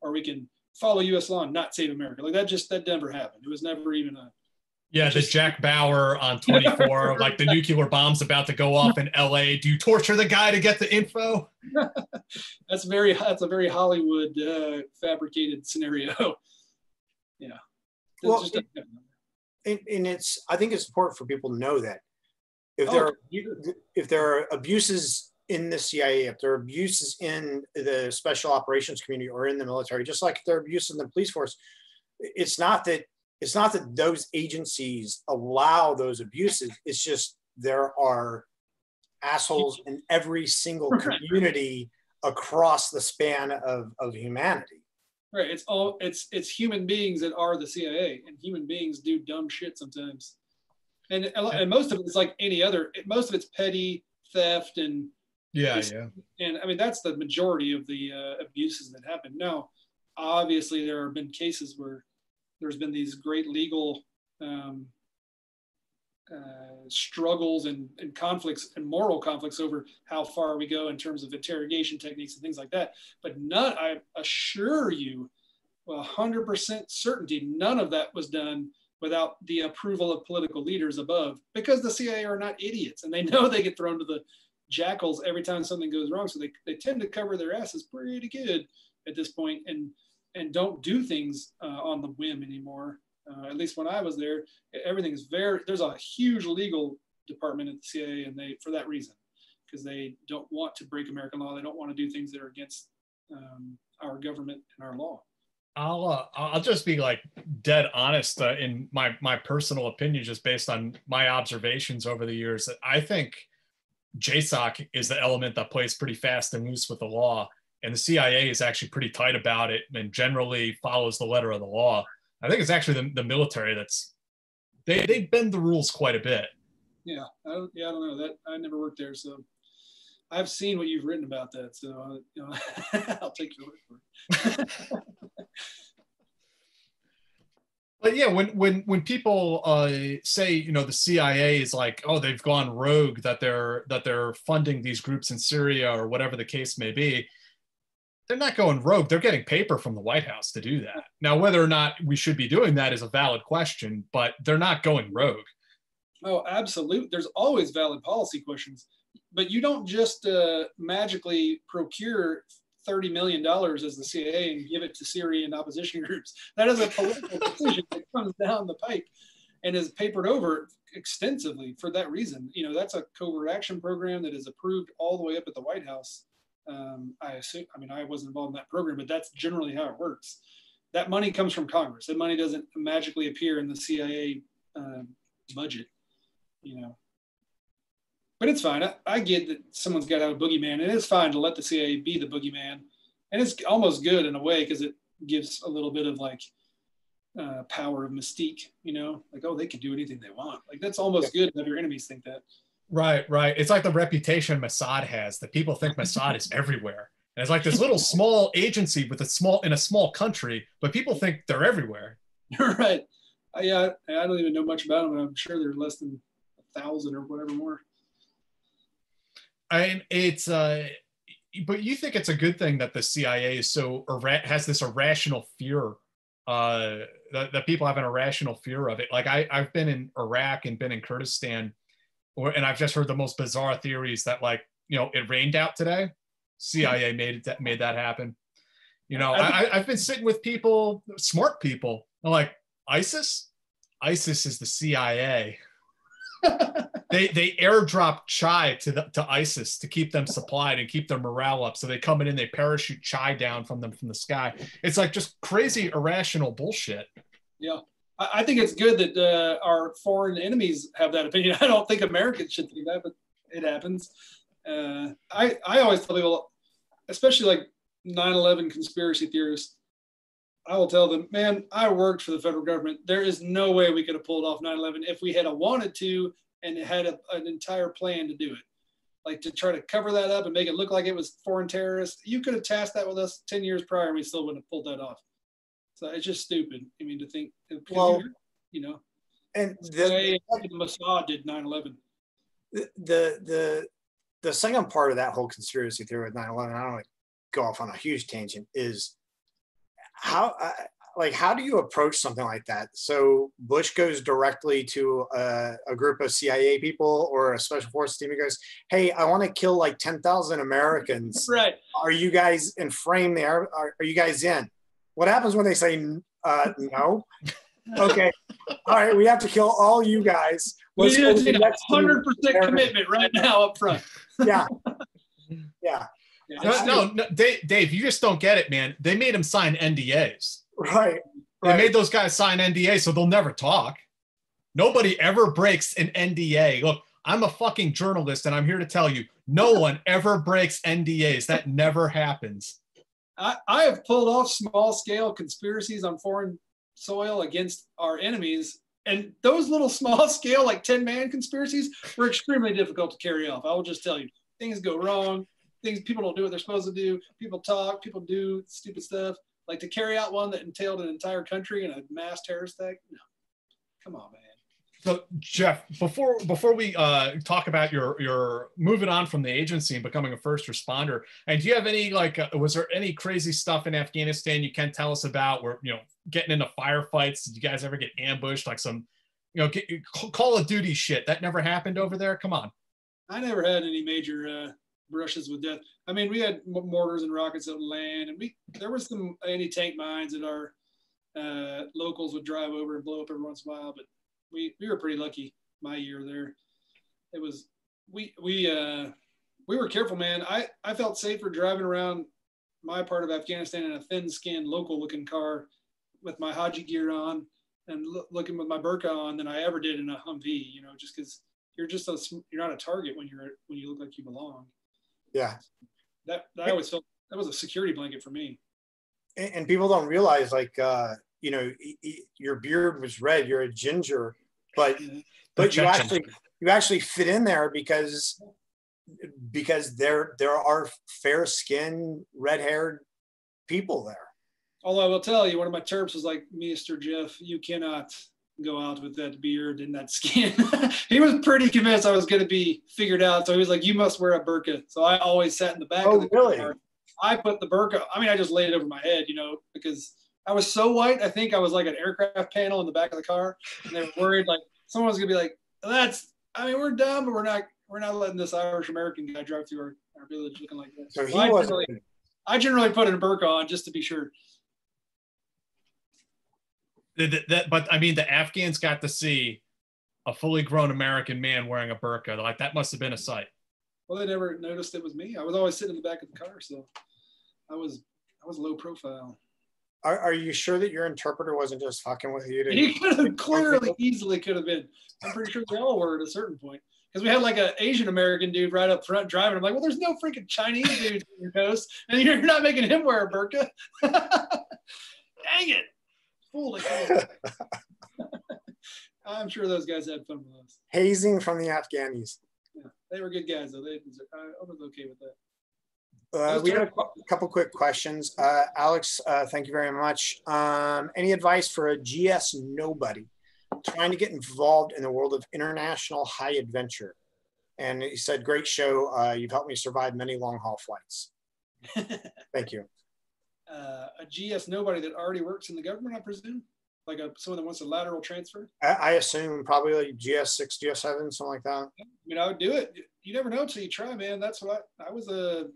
or we can follow U.S. law and not save America. Like that just that never happened. It was never even a. Yeah, the Jack Bauer on 24, like the nuclear bomb's about to go off in LA. Do you torture the guy to get the info? That's very that's a very Hollywood uh, fabricated scenario. yeah. It Well, just doesn't and, and it's I think it's important for people to know that if Oh, there are if there are abuses in the CIA, if there are abuses in the special operations community or in the military, just like if there are abuses in the police force, it's not that it's not that those agencies allow those abuses. It's just there are assholes in every single community across the span of, of humanity. Right. It's all it's it's human beings that are the CIA, and human beings do dumb shit sometimes. And and most of it's like any other. Most of it's petty theft and Yeah, It's- yeah. and I mean that's the majority of the uh, abuses that happen. Now, obviously, there have been cases where there's been these great legal um, uh, struggles and, and conflicts and moral conflicts over how far we go in terms of interrogation techniques and things like that. But none, I assure you, well, 100% certainty, none of that was done without the approval of political leaders above because the CIA are not idiots and they know they get thrown to the jackals every time something goes wrong. So they, they tend to cover their asses pretty good at this point and and don't do things uh, on the whim anymore. Uh, at least when I was there, everything is very. There's a huge legal department at the CIA, and they for that reason, because they don't want to break American law. They don't want to do things that are against um, our government and our law. I'll uh, I'll just be like dead honest uh, in my my personal opinion, just based on my observations over the years. That I think JSOC is the element that plays pretty fast and loose with the law, and the CIA is actually pretty tight about it and generally follows the letter of the law. I think it's actually the, the military that's they they bend the rules quite a bit. Yeah, I don't, yeah, I don't know that. I never worked there, so I've seen what you've written about that. So uh, you know, I'll take your word for it. But yeah, when when when people uh, say you know the CIA is like oh they've gone rogue that they're that they're funding these groups in Syria or whatever the case may be, they're not going rogue. They're getting paper from the White House to do that. Now whether or not we should be doing that is a valid question, but they're not going rogue. Oh, absolutely. There's always valid policy questions, but you don't just uh, magically procure thirty million dollars as the CIA and give it to Syrian opposition groups. That is a political decision that comes down the pipe and is papered over extensively for that reason. You know, that's a covert action program that is approved all the way up at the White House. Um, I assume. I mean, I wasn't involved in that program, but that's generally how it works. That money comes from Congress. That money doesn't magically appear in the CIA um, budget you know. But it's fine. I, I get that someone's got to have a boogeyman, and it's fine to let the CIA be the boogeyman. And it's almost good in a way because it gives a little bit of like uh, power of mystique, you know, like, oh, they can do anything they want. Like, that's almost good to have your enemies think that. Right, right. It's like the reputation Mossad has that people think Mossad is everywhere. And it's like this little small agency with a small in a small country, but people think they're everywhere. You're right. Uh, yeah, I don't even know much about them. I'm sure they're less than a thousand or whatever more. I mean, it's uh, but you think it's a good thing that the CIA is so ira- has this irrational fear uh, that, that people have an irrational fear of it. Like I, I've been in Iraq and been in Kurdistan, or and I've just heard the most bizarre theories that like you know it rained out today. CIA made it that made that happen. You know, I, I've been sitting with people, smart people. I'm like ISIS. ISIS is the CIA. they they airdrop chai to the, to ISIS to keep them supplied and keep their morale up. So they come in and they parachute chai down from them from the sky. It's like just crazy irrational bullshit. Yeah. I, think it's good that uh, our foreign enemies have that opinion. I don't think Americans should think that, but it happens. Uh, I, I always tell people, especially like 9-11 conspiracy theorists, I will tell them, man, I worked for the federal government. There is no way we could have pulled off 9/11 if we had a wanted to and had a, an entire plan to do it. Like to try to cover that up and make it look like it was foreign terrorists. You could have tasked that with us 10 years prior and we still wouldn't have pulled that off. So it's just stupid. I mean, to think, uh, well, you know, and the, the Mossad did 9/11. The, the the the second part of that whole conspiracy theory with 9/11, I don't want to go off on a huge tangent, is how uh, like how do you approach something like that? So bush goes directly to a, a group of cia people or a special forces team. And goes hey i want to kill like 10000 americans. Right. Are you guys in frame there are, are you guys in? What happens when they say uh, no? Okay. All right we have to kill all you guys. Let's we need a hundred percent commitment right now up front. Yeah. Yeah no, no, no, Dave, Dave, you just don't get it, man. They made them sign NDAs. Right. They made those guys sign NDA, so they'll never talk. Nobody ever breaks an NDA. Look, I'm a fucking journalist and I'm here to tell you no one ever breaks NDAs. That never happens. I, I have pulled off small scale conspiracies on foreign soil against our enemies. And those little small scale, like 10 man conspiracies, were extremely difficult to carry off. I will just tell you, things go wrong things people don't do what they're supposed to do. People talk, people do stupid stuff. Like to carry out one that entailed an entire country and a mass terrorist attack. No, come on, man. So Jeff, before before we uh, talk about your your moving on from the agency and becoming a first responder, and do you have any like uh, was there any crazy stuff in Afghanistan you can tell us about? Where you know getting into firefights? Did you guys ever get ambushed? Like some you know get, Call of Duty shit that never happened over there? Come on. I never had any major uh, brushes with death. I mean, we had mortars and rockets out land, and we there was some anti-tank mines that our uh, locals would drive over and blow up every once in a while. But we we were pretty lucky my year there. It was we we uh, we were careful, man. I I felt safer driving around my part of Afghanistan in a thin-skinned, local-looking car with my Haji gear on and lo- looking with my burqa on than I ever did in a Humvee. You know, just because you're just a you're not a target when you're when you look like you belong. Yeah. That, that always felt, that was a security blanket for me. And, and people don't realize like, uh, you know, your beard was red, you're a ginger, but, but you actually, you actually fit in there because, because there, there are fair skinned, red haired people there. Although I will tell you, one of my terps was like, Mr. Jeff, you cannot go out with that beard and that skin. he was pretty convinced I was going to be figured out. So he was like, "You must wear a burqa." So I always sat in the back oh, of the really? car. I put the burqa. I mean, I just laid it over my head, you know, because I was so white. I think I was like an aircraft panel in the back of the car, and they were worried like someone was going to be like, "That's." I mean, we're dumb, but we're not. We're not letting this Irish American guy drive through our, our village looking like this. So he I, was. generally, I generally put a burqa on just to be sure. That, but I mean, the Afghans got to see a fully grown American man wearing a burqa. Like that must have been a sight. Well, they never noticed it was me. I was always sitting in the back of the car, so I was I was low profile. Are, are you sure that your interpreter wasn't just fucking with you? To- he could have clearly, easily could have been. I'm pretty sure they all were at a certain point because we had like an Asian American dude right up front driving. I'm like, well, there's no freaking Chinese dudes on your coast, and you're not making him wear a burqa. Dang it! Fool I'm sure those guys had fun with us. Hazing from the Afghanis. Yeah, they were good guys though. They, I was okay with that. Uh, we have a couple quick questions. Uh, Alex, uh, thank you very much. Um, any advice for a GS nobody trying to get involved in the world of international high adventure? And he said, great show. Uh, you've helped me survive many long haul flights. thank you. Uh, a GS nobody that already works in the government, I presume, like a someone that wants a lateral transfer. I, I assume probably like GS6, GS7, something like that. I mean, I would do it. You never know until you try, man. That's what I, I was a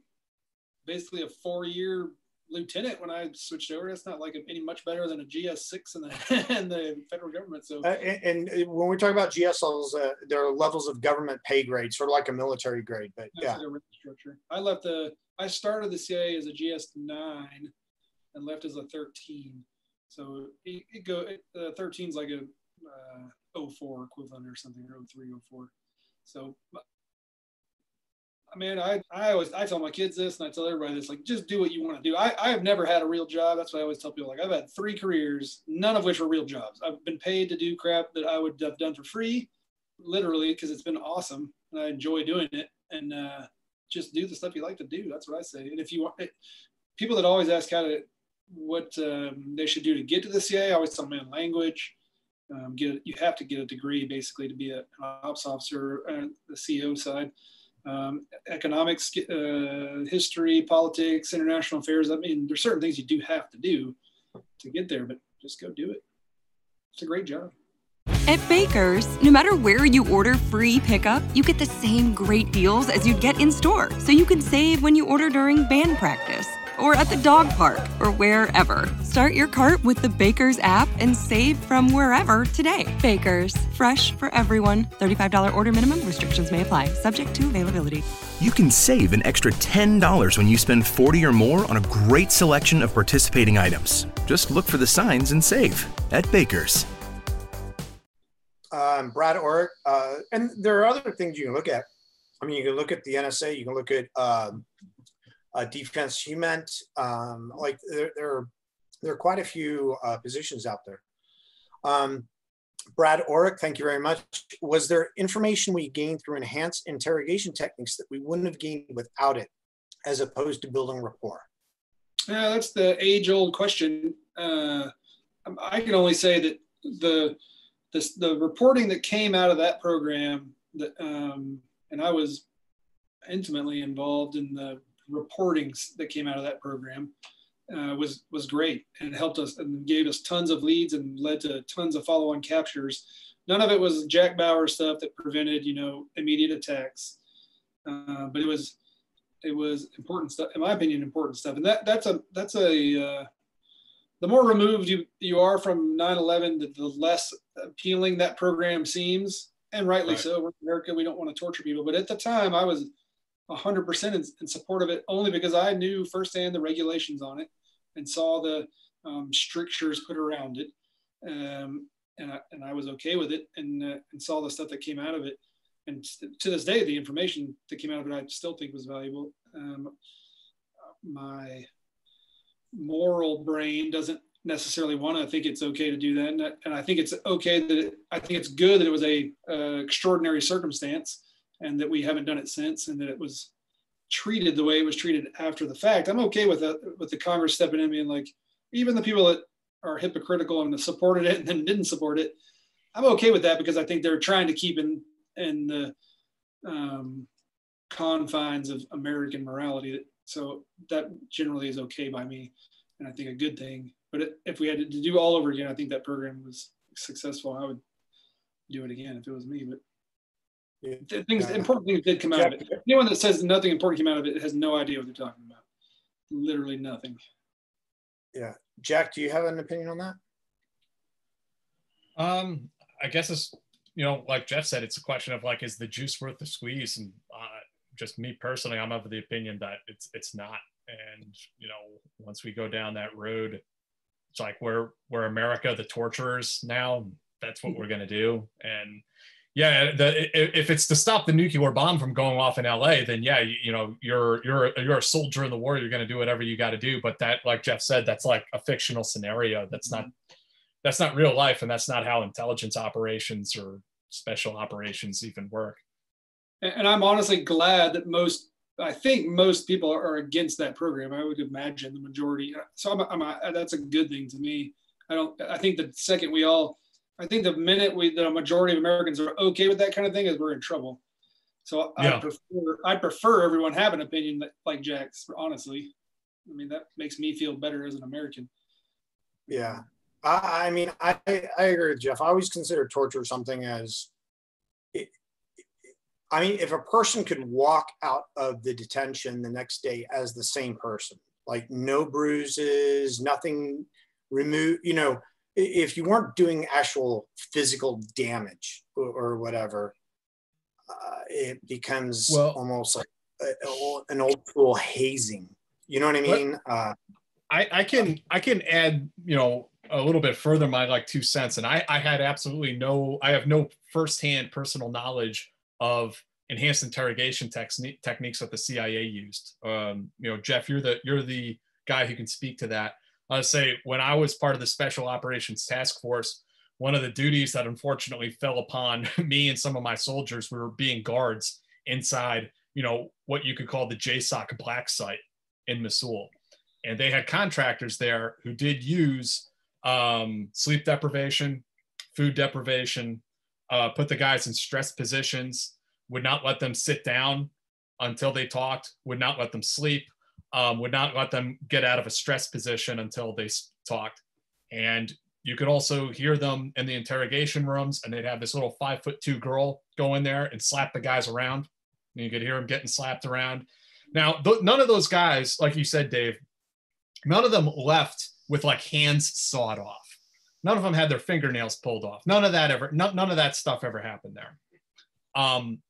basically a four year lieutenant when I switched over. That's not like any much better than a GS6 in the in the federal government. So, Uh, and, and when we talk about GS levels, uh, there are levels of government pay grade, sort of like a military grade. But that's yeah, structure. I left the I started the CIA as a GS9 and left is a 13. So it, it go it, uh, 13 is like a uh, 04 equivalent or something or 03 04. So I mean, I, I always I tell my kids this and I tell everybody this like just do what you want to do. I, I have never had a real job. That's why I always tell people like I've had three careers, none of which were real jobs. I've been paid to do crap that I would have done for free, literally, because it's been awesome and I enjoy doing it. And uh, just do the stuff you like to do. That's what I say. And if you want it, people that always ask how to what um, they should do to get to the CIA, I always tell them man language. Um, get you have to get a degree basically to be a, an ops officer, the CEO side um, economics, uh, history, politics, international affairs. I mean, there's certain things you do have to do to get there, but just go do it. It's a great job. At Baker's, no matter where you order free pickup, you get the same great deals as you'd get in store. So you can save when you order during band practice or at the dog park or wherever. Start your cart with the Baker's app and save from wherever today. Baker's, fresh for everyone. $35 order minimum, restrictions may apply, subject to availability. You can save an extra $10 when you spend 40 or more on a great selection of participating items. Just look for the signs and save at Baker's. um, Brad Orrick, uh, and there are other things you can look at. I mean, you can look at the NSA, you can look at um, uh, Defense Human, um, like there, there, are, there are quite a few uh, positions out there. Um, Brad Orrick, thank you very much. Was there information we gained through enhanced interrogation techniques that we wouldn't have gained without it, as opposed to building rapport? Yeah, that's the age-old question. Uh, I can only say that the, the the reporting that came out of that program, that um, and I was intimately involved in the reportings that came out of that program, uh, was was great and helped us and gave us tons of leads and led to tons of follow-on captures. None of it was Jack Bauer stuff that prevented, you know, immediate attacks, uh, but it was it was important stuff, in my opinion, important stuff. And that that's a that's a uh, the more removed you you are from 9/11, the, the less appealing that program seems, and rightly Right. so. We're in America, we don't want to torture people, but at the time, I was 100% in, in support of it only because I knew firsthand the regulations on it and saw the um, strictures put around it. Um, and, I, and I was okay with it and, uh, and saw the stuff that came out of it. And to this day, the information that came out of it, I still think was valuable. Um, my moral brain doesn't necessarily want to think it's okay to do that. And, I- think it's okay that it, I think it's good that it was a uh, extraordinary circumstance and that we haven't done it since and that it was treated the way it was treated after the fact. I'm okay with that, with the Congress stepping in and like, even the people that are hypocritical and supported it and then didn't support it, I'm okay with that because I think they're trying to keep in in the um, confines of American morality. So that generally is okay by me, and I think a good thing. But if we had to do all over again, I think that program was successful. I would do it again if it was me. But the things, important things did come out of it. Anyone that says nothing important came out of it has no idea what they're talking about. Literally nothing. Yeah, Jack, do you have an opinion on that? Um, I guess it's you know, like Jeff said, it's a question of like, is the juice worth the squeeze? And uh, just me personally, I'm of the opinion that it's it's not. And you know, once we go down that road, it's like we're we're America, the torturers now. That's what we're gonna do. And yeah, the, if it's to stop the nuclear bomb from going off in LA, then yeah, you, you know, you're you're you're a soldier in the war. You're going to do whatever you got to do. But that, like Jeff said, that's like a fictional scenario. That's not that's not real life, and that's not how intelligence operations or special operations even work. And and I'm honestly glad that most I think most people are against that program. I would imagine the majority. So I'm, a, I'm a, that's a good thing to me. I don't. I think the second we all, I think the minute we the majority of Americans are okay with that kind of thing, is we're in trouble. So Yeah. I prefer I prefer everyone have an opinion that, like Jack's. Honestly, I mean that makes me feel better as an American. Yeah. I, I mean, I, I agree with Jeff. I always consider torture something as, it, I mean, if a person could walk out of the detention the next day as the same person, like no bruises, nothing removed, you know, i- if you weren't doing actual physical damage or, or whatever, uh, it becomes Well- almost like a- an old school hazing. You know what I mean? Uh, I, I can I can add you know a little bit further my like two cents, and I I had absolutely no I have no firsthand personal knowledge of enhanced interrogation technique techniques that the CIA used. Um, you know, Jeff, you're the you're the guy who can speak to that. I say when I was part of the Special Operations Task Force, one of the duties that unfortunately fell upon me and some of my soldiers were being guards inside, you know, what you could call the JSOC black site in Mosul and they had contractors there who did use um, sleep deprivation, food deprivation, uh, put the guys in stress positions, would not let them sit down until they talked, would not let them sleep, um, would not let them get out of a stress position until they talked. And you could also hear them in the interrogation rooms, and they'd have this little five foot two girl go in there and slap the guys around. And you could hear them getting slapped around. Now, th- none of those guys, like you said, Dave, none of them left with like hands sawed off. None of them had their fingernails pulled off. None of that ever, none, none of that stuff ever happened there. Um,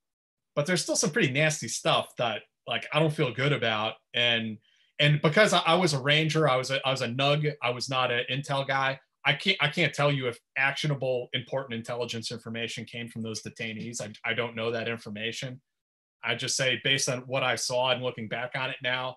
but there's still some pretty nasty stuff that like I don't feel good about. And and because I, I was a ranger, I was a I was a nug, I was not an intel guy. I can't I can't tell you if actionable important intelligence information came from those detainees. I, I don't know that information. I just say based on what I saw and looking back on it now,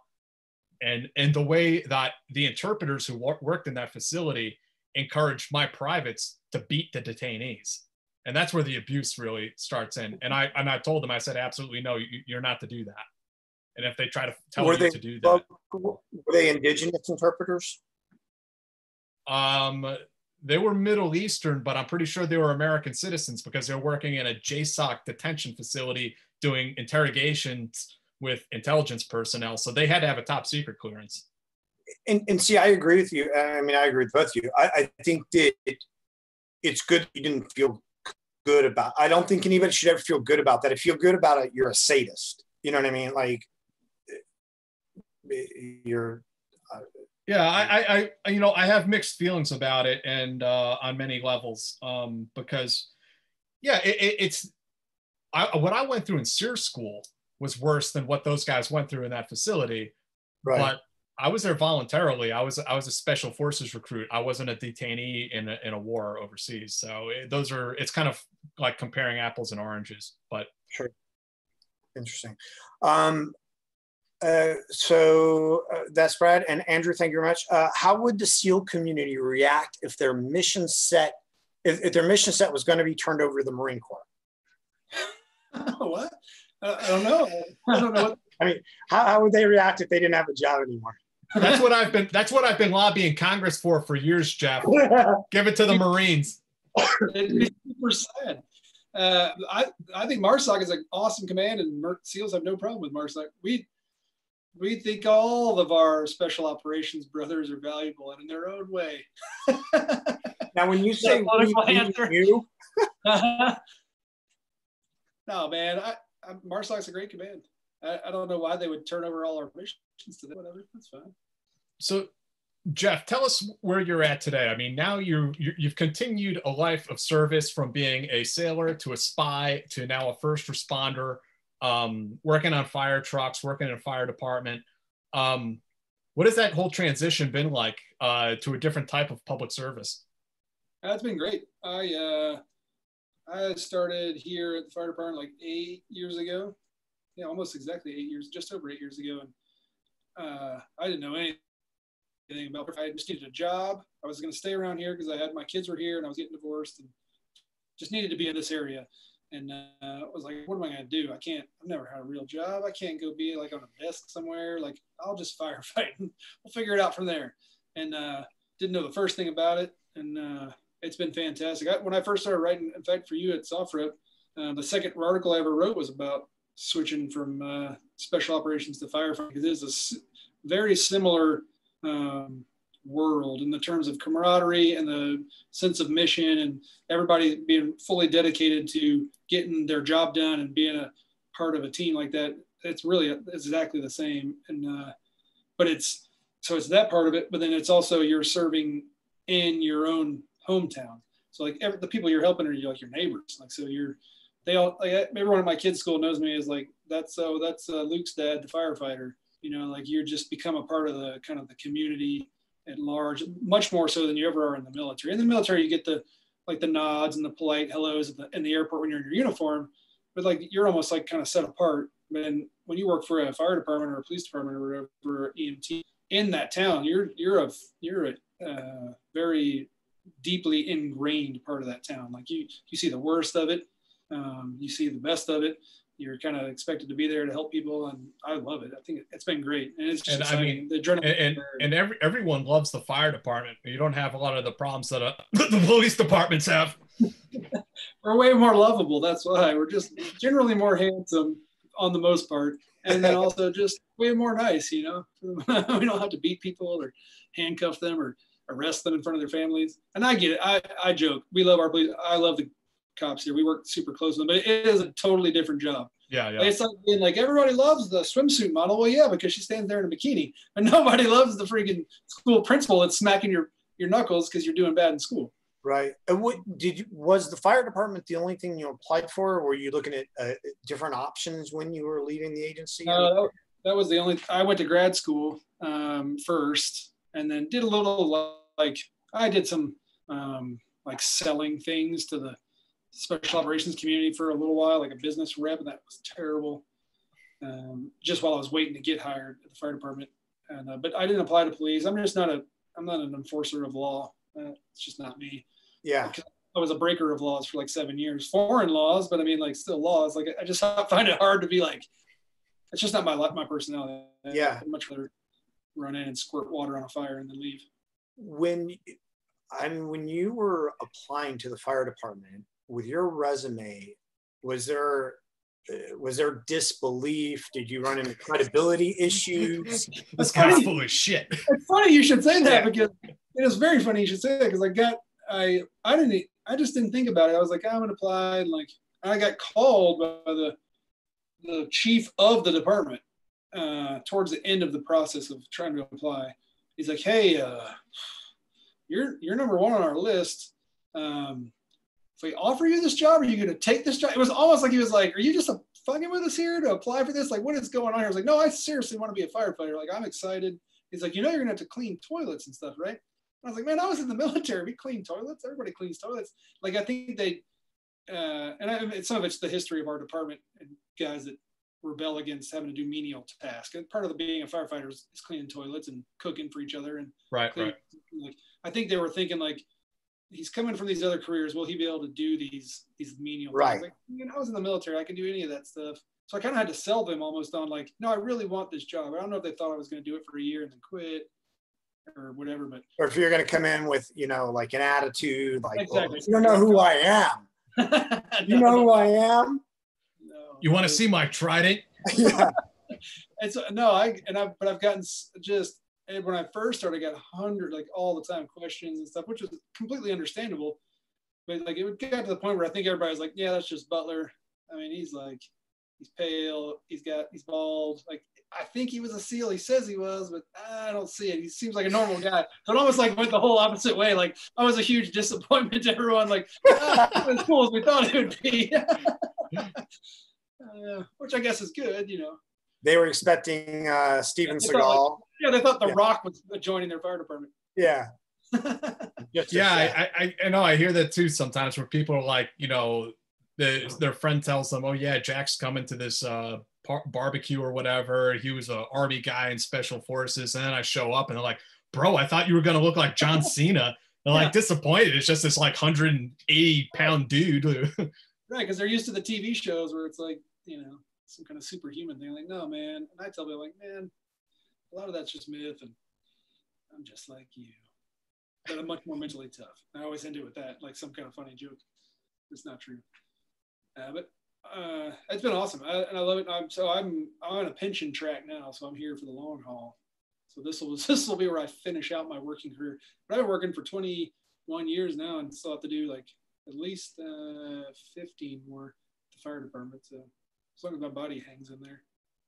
and and the way that the interpreters who wor- worked in that facility encouraged my privates to beat the detainees and that's where the abuse really starts in and i and i told them i said absolutely no you, you're not to do that and if they try to tell were you they to do that were they indigenous interpreters? um they were middle eastern but i'm pretty sure they were american citizens because they're working in a jsoc detention facility doing interrogations with intelligence personnel so they had to have a top secret clearance and, and see, I agree with you. I mean, I agree with both of you. I, I think that it, it's good you didn't feel good about. I don't think anybody should ever feel good about that. If you feel good about it, you're a sadist. You know what I mean? Like you're. Uh, yeah I, I i you know i have mixed feelings about it and uh on many levels um because yeah it, it, it's I, what i went through in SERE school was worse than what those guys went through in that facility. Right. but i was there voluntarily. I was i was a special forces recruit. I wasn't a detainee in a, in a war overseas. So it, those are it's kind of like comparing apples and oranges but sure. Interesting. Um uh, so uh, that's Brad and Andrew. Thank you very much. Uh, how would the SEAL community react if their mission set, if, if their mission set was going to be turned over to the Marine Corps? what? I, I don't know. I don't know. What, I mean, how, how would they react if they didn't have a job anymore? that's what i've been that's what i've been lobbying congress for for years jeff give it to the marines it'd be super sad. Uh, I I think MARSOC is an awesome command, and Mer- SEALs have no problem with MARSOC. We we think all of our special operations brothers are valuable and in their own way. Now, when you say we, political we, answer. you, no, man, I, I, MARSOC's a great command. I, I don't know why they would turn over all our missions to them. Whatever, that's fine. So, Jeff, tell us where you're at today. I mean, now you you you've continued a life of service from being a sailor to a spy to now a first responder, um, working on fire trucks, working in a fire department. Um, what has that whole transition been like uh, to a different type of public service? That's been great. I uh, I started here at the fire department like eight years ago. Yeah, almost exactly eight years, just over eight years ago, and uh, I didn't know anything about. it. I just needed a job. I was going to stay around here because I had my kids were here and I was getting divorced and just needed to be in this area. And uh, I was like, what am I gonna do? I can't. I've never had a real job. I can't go be like on a desk somewhere. Like I'll just firefight. and we'll figure it out from there. And uh, didn't know the first thing about it, and uh, it's been fantastic. I, when I first started writing, in fact, for you at SOFREP, uh, the second article I ever wrote was about switching from uh, special operations to firefighting because it is a very similar um, world in the terms of camaraderie and the sense of mission and everybody being fully dedicated to getting their job done and being a part of a team like that. It's really exactly the same. And uh, but it's so it's that part of it, but then it's also you're serving in your own hometown. So like every, the people you're helping are you like your neighbors. Like so you're they all like everyone at my kids' school knows me as like that's so that's uh, Luke's dad, the firefighter. You know, like you're just become a part of the kind of the community at large, much more so than you ever are in the military. In the military, you get the like the nods and the polite hellos at the, in the airport when you're in your uniform, but like you're almost like kind of set apart. And when you work for a fire department or a police department or whatever EMT in that town, you're you're a you're a uh, very deeply ingrained part of that town. Like you you see the worst of it, um, you see the best of it. You're kind of expected to be there to help people, and I love it. I think it's been great, and it's just and I mean, the and adrenaline. and, and every everyone loves the fire department. You don't have a lot of the problems that uh, the police departments have. we're way more lovable. That's why we're just generally more handsome on the most part, and then also just way more nice. You know, we don't have to beat people or handcuff them or arrest them in front of their families. And I get it. I I joke. We love our police. I love the cops here. We work super close with them, but it is a totally different job. Yeah, yeah. It's like being like everybody loves the swimsuit model. Well, yeah, because she stands there in a bikini, but nobody loves the freaking school principal that's smacking your your knuckles because you're doing bad in school. Right. And what did you, was the fire department the only thing you applied for? Or were you looking at uh, different options when you were leaving the agency? Uh, that, that was the only. I went to grad school um, first, and then did a little like I did some um, like selling things to the special operations community for a little while, like a business rep, and that was terrible. Um, just while I was waiting to get hired at the fire department, and uh, but I didn't apply to police. I'm just not a. I'm not an enforcer of law. Uh, it's just not me. Yeah. I was a breaker of laws for like seven years, foreign laws, but I mean, like still laws. Like I just find it hard to be like, it's just not my my personality. Yeah. I'd much rather run in and squirt water on a fire and then leave. When I mean, when you were applying to the fire department with your resume, was there uh, was there disbelief? Did you run into credibility issues? This guy's full of shit. It's funny you should say that because it is very funny you should say that because I got I I didn't I just didn't think about it. I was like I'm gonna apply and like I got called by the the chief of the department uh, towards the end of the process of trying to apply. He's like, hey, uh, you're you're number one on our list. Um, if we offer you this job, are you going to take this job? It was almost like he was like, are you just a fucking with us here to apply for this? Like, what is going on here? I was like, no, I seriously want to be a firefighter. Like, I'm excited. He's like, you know, you're going to have to clean toilets and stuff, right? I was like, man, I was in the military. We clean toilets. Everybody cleans toilets. Like, I think they, uh, and I, some of it's the history of our department and guys that rebel against having to do menial tasks. And part of the being a firefighter is, is cleaning toilets and cooking for each other and Right, cleaning- right. Like, I think they were thinking like, he's coming from these other careers. Will he be able to do these these menial things? Right. Like, you know, I was in the military. I can do any of that stuff. So I kind of had to sell them almost on like, no, I really want this job. I don't know if they thought I was going to do it for a year and then quit or whatever. But Or if you're going to come in with, you know, like an attitude, like, Exactly. "Oh, you don't know who I am. You know who I am? You want to see my trident? yeah. it's no, I and I but I've gotten just and when I first started, I got hundred like all the time questions and stuff, which is completely understandable. But like it would get to the point where I think everybody was like, yeah, that's just Butler. I mean, he's like, he's pale, he's got, he's bald. Like I think he was a SEAL. He says he was, but I don't see it. He seems like a normal guy. So it almost like went the whole opposite way. Like I was a huge disappointment to everyone. Like ah, as cool as we thought it would be. uh, which I guess is good, you know. They were expecting uh, Steven They thought, Seagal. like- yeah, they thought The Yeah. Rock was joining their fire department. yeah. Yeah. I, I I know I hear that too sometimes where people are like, you know, the, their friend tells them, oh yeah, Jack's coming to this uh, par- barbecue or whatever. He was a army guy in special forces, and then I show up and they're like, bro, I thought you were gonna look like John Cena. They're like disappointed. It's just this like 180 pound dude. Right, because they're used to the TV shows where it's like, you know, some kind of superhuman thing. Like, no, man. And I tell people, like, man, a lot of that's just myth, and I'm just like you, but I'm much more mentally tough. I always end it with that, like some kind of funny joke. It's not true. Uh, but uh, it's been awesome, I, and I love it. I'm, so I'm I'm on a pension track now, so I'm here for the long haul. So this will this will be where I finish out my working career. But I've been working for 21 years now, and still have to do like at least uh, 15 more the fire department. So as long as my body hangs in there.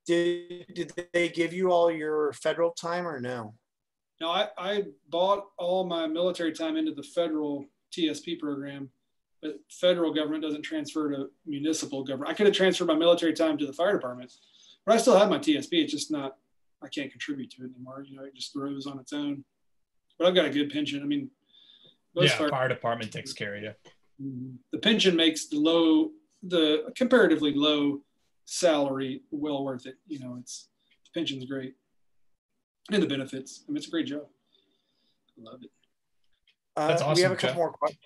Did did they give you all your federal time or no? No, I, I bought all my military time into the federal TSP program, but federal government doesn't transfer to municipal government. I could have transferred my military time to the fire department, but I still have my TSP. It's just not, I can't contribute to it anymore. You know, it just grows on its own. But I've got a good pension. I mean, yeah, fire, fire department takes care of you. Mm-hmm. The pension makes the low, the comparatively low salary well worth it. You know, it's the pension's great and the benefits. I mean, it's a great job. I love it. Uh, That's awesome. We have a couple Jeff. more questions.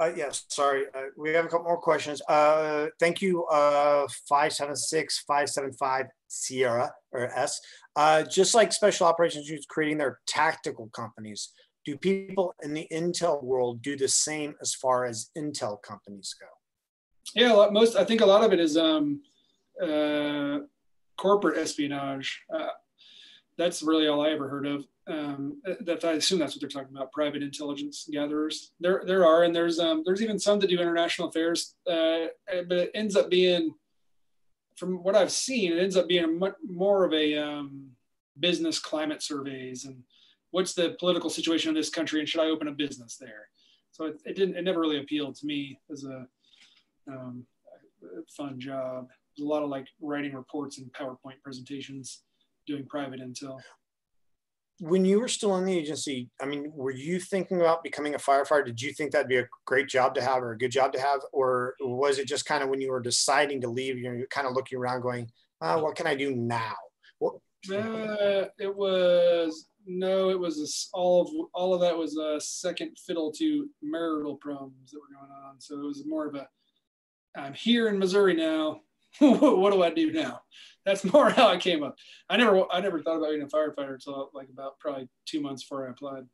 Uh, yes, sorry. Uh, we have a couple more questions. Uh, thank you, uh, 576 575 Sierra or S. Uh, just like special operations units creating their tactical companies, do people in the Intel world do the same as far as Intel companies go? Yeah, lot, most, I think a lot of it is um, uh, corporate espionage. Uh, that's really all I ever heard of. Um, that I assume that's what they're talking about, private intelligence gatherers. There, there are, and there's um, there's even some that do international affairs, uh, but it ends up being, from what I've seen, it ends up being much more of a um, business climate surveys and what's the political situation in this country and should I open a business there. So it, it didn't, it never really appealed to me as a um, fun job. There's a lot of like writing reports and PowerPoint presentations doing private intel. When you were still in the agency, I mean, were you thinking about becoming a firefighter? Did you think that'd be a great job to have or a good job to have? Or was it just kind of when you were deciding to leave, you're kind of looking around going, uh, what can I do now? What? Uh, it was no, it was a, all of all of that was a second fiddle to marital problems that were going on. So it was more of a I'm here in Missouri now. what do I do now? That's more how I came up. I never, I never thought about being a firefighter until like about probably two months before I applied.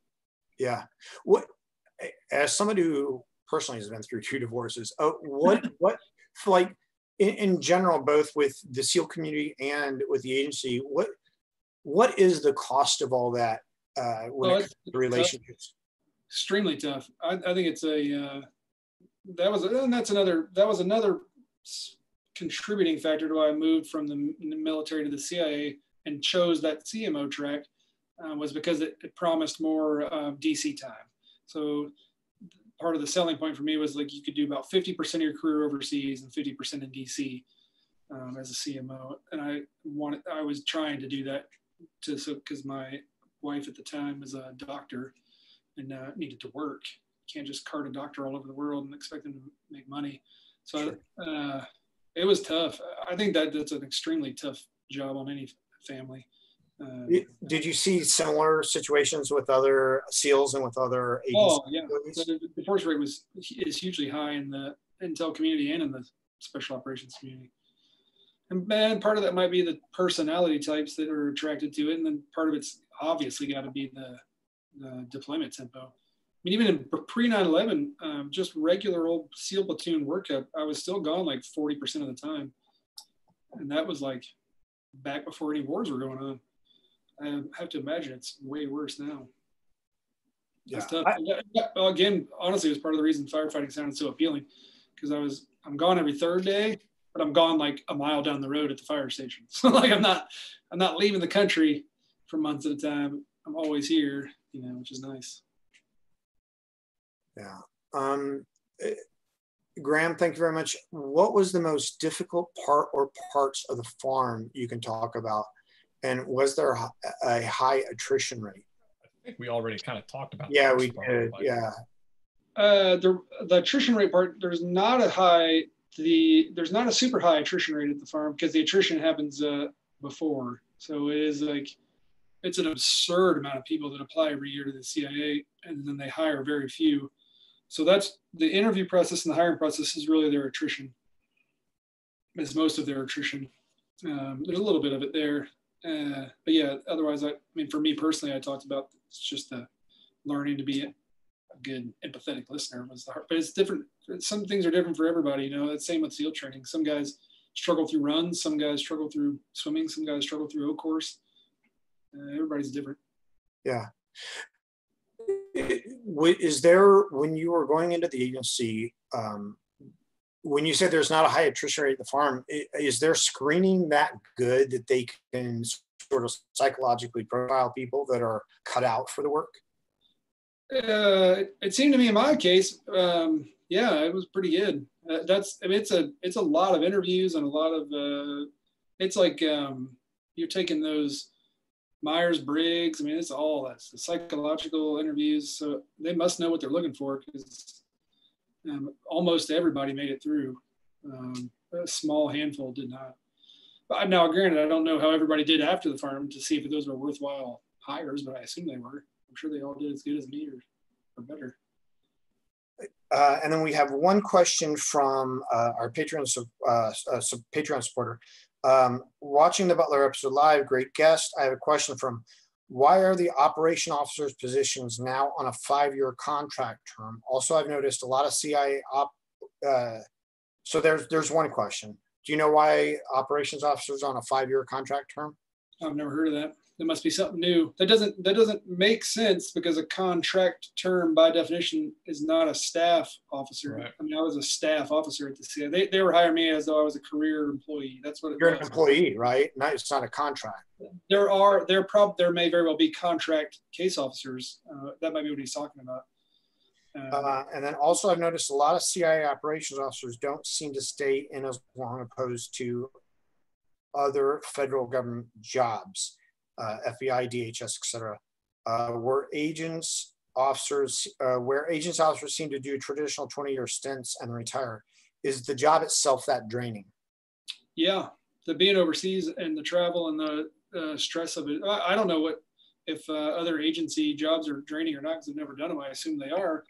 Yeah. What, as somebody who personally has been through two divorces, uh, what, what, like in, in general, both with the SEAL community and with the agency, what, what is the cost of all that uh, when well, it comes to relationships? Extremely tough. I, I think it's a, uh, that was, and that's another, that was another contributing factor to why I moved from the military to the CIA and chose that CMO track uh, was because it, it promised more uh, DC time. So part of the selling point for me was like you could do about 50% of your career overseas and 50% in DC um, as a CMO. And I wanted, I was trying to do that to, so, cause my wife at the time was a doctor and uh, needed to work. You can't just cart a doctor all over the world and expect them to make money. So sure. uh, it was tough. I think that that's an extremely tough job on any family. Uh, Did you see similar situations with other SEALs and with other agencies? Oh yeah, the, the force rate was is hugely high in the intel community and in the special operations community. And man, part of that might be the personality types that are attracted to it, and then part of it's obviously got to be the the deployment tempo mean, even in pre 9 11, um, just regular old SEAL platoon workup, I was still gone like 40% of the time. And that was like back before any wars were going on. I have to imagine it's way worse now. Yeah. I, well, again, honestly, it was part of the reason firefighting sounded so appealing because I was, I'm gone every third day, but I'm gone like a mile down the road at the fire station. So like I'm not, I'm not leaving the country for months at a time. I'm always here, you know, which is nice. Yeah. Um, eh, Graham, thank you very much. What was the most difficult part or parts of the farm you can talk about? And was there a high attrition rate? I think we already kind of talked about Yeah, we did. Yeah. Uh, the, the attrition rate part, there's not a high, the there's not a super high attrition rate at the farm because the attrition happens uh, before. So it is like, it's an absurd amount of people that apply every year to the CIA and then they hire very few. So that's the interview process and the hiring process is really their attrition. Is most of their attrition. Um, there's a little bit of it there, uh, but yeah. Otherwise, I, I mean, for me personally, I talked about it's just the learning to be a good empathetic listener was the hard. But it's different. Some things are different for everybody. You know, it's same with SEAL training. Some guys struggle through runs. Some guys struggle through swimming. Some guys struggle through O course. Uh, everybody's different. Yeah. Is there, when you were going into the agency, um, when you said there's not a high attrition rate at the farm, is there screening that good that they can sort of psychologically profile people that are cut out for the work? Uh, it seemed to me in my case, um, yeah, it was pretty good. Uh, that's, I mean, it's a, it's a lot of interviews and a lot of, uh, it's like um, you're taking those Myers Briggs. I mean, it's all that's the psychological interviews. So they must know what they're looking for because um, almost everybody made it through. Um, a small handful did not. But now, granted, I don't know how everybody did after the farm to see if those were worthwhile hires, but I assume they were. I'm sure they all did as good as me or, or better. Uh, and then we have one question from uh, our Patreon, uh, uh Patreon supporter. Um, watching the Butler episode live, great guest. I have a question from why are the operation officers positions now on a five-year contract term? Also, I've noticed a lot of CIA op. Uh, so there's there's one question. Do you know why operations officers on a five-year contract term? I've never heard of that there must be something new. That doesn't that doesn't make sense because a contract term by definition is not a staff officer. Right. I mean, I was a staff officer at the CIA. They, they were hiring me as though I was a career employee. That's what you're was. an employee, right? Not it's not a contract. There are there prob there may very well be contract case officers. Uh, that might be what he's talking about. Uh, uh, and then also, I've noticed a lot of CIA operations officers don't seem to stay in as long opposed to other federal government jobs uh, FBI, DHS, etc., uh, where agents, officers, uh, where agents, officers seem to do traditional 20-year stints and retire. Is the job itself that draining? Yeah, the being overseas and the travel and the uh, stress of it. I, don't know what if uh, other agency jobs are draining or not because I've never done them. I assume they are,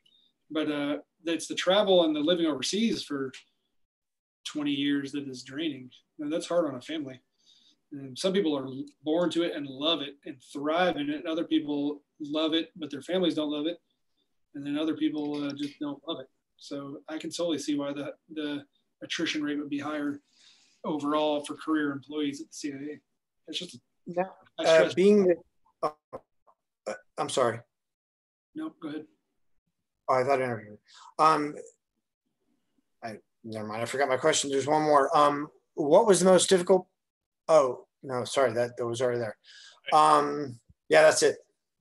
but uh, it's the travel and the living overseas for 20 years that is draining. And that's hard on a family. And some people are born to it and love it and thrive in it. And other people love it, but their families don't love it. And then other people uh, just don't love it. So I can totally see why the, the attrition rate would be higher overall for career employees at the CIA. It's just yeah. Uh, being the, uh, I'm sorry. No, go ahead. Oh, I thought I interviewed. Um, I never mind. I forgot my question. There's one more. Um, what was the most difficult Oh no, sorry that that was already there. Um, yeah, that's it.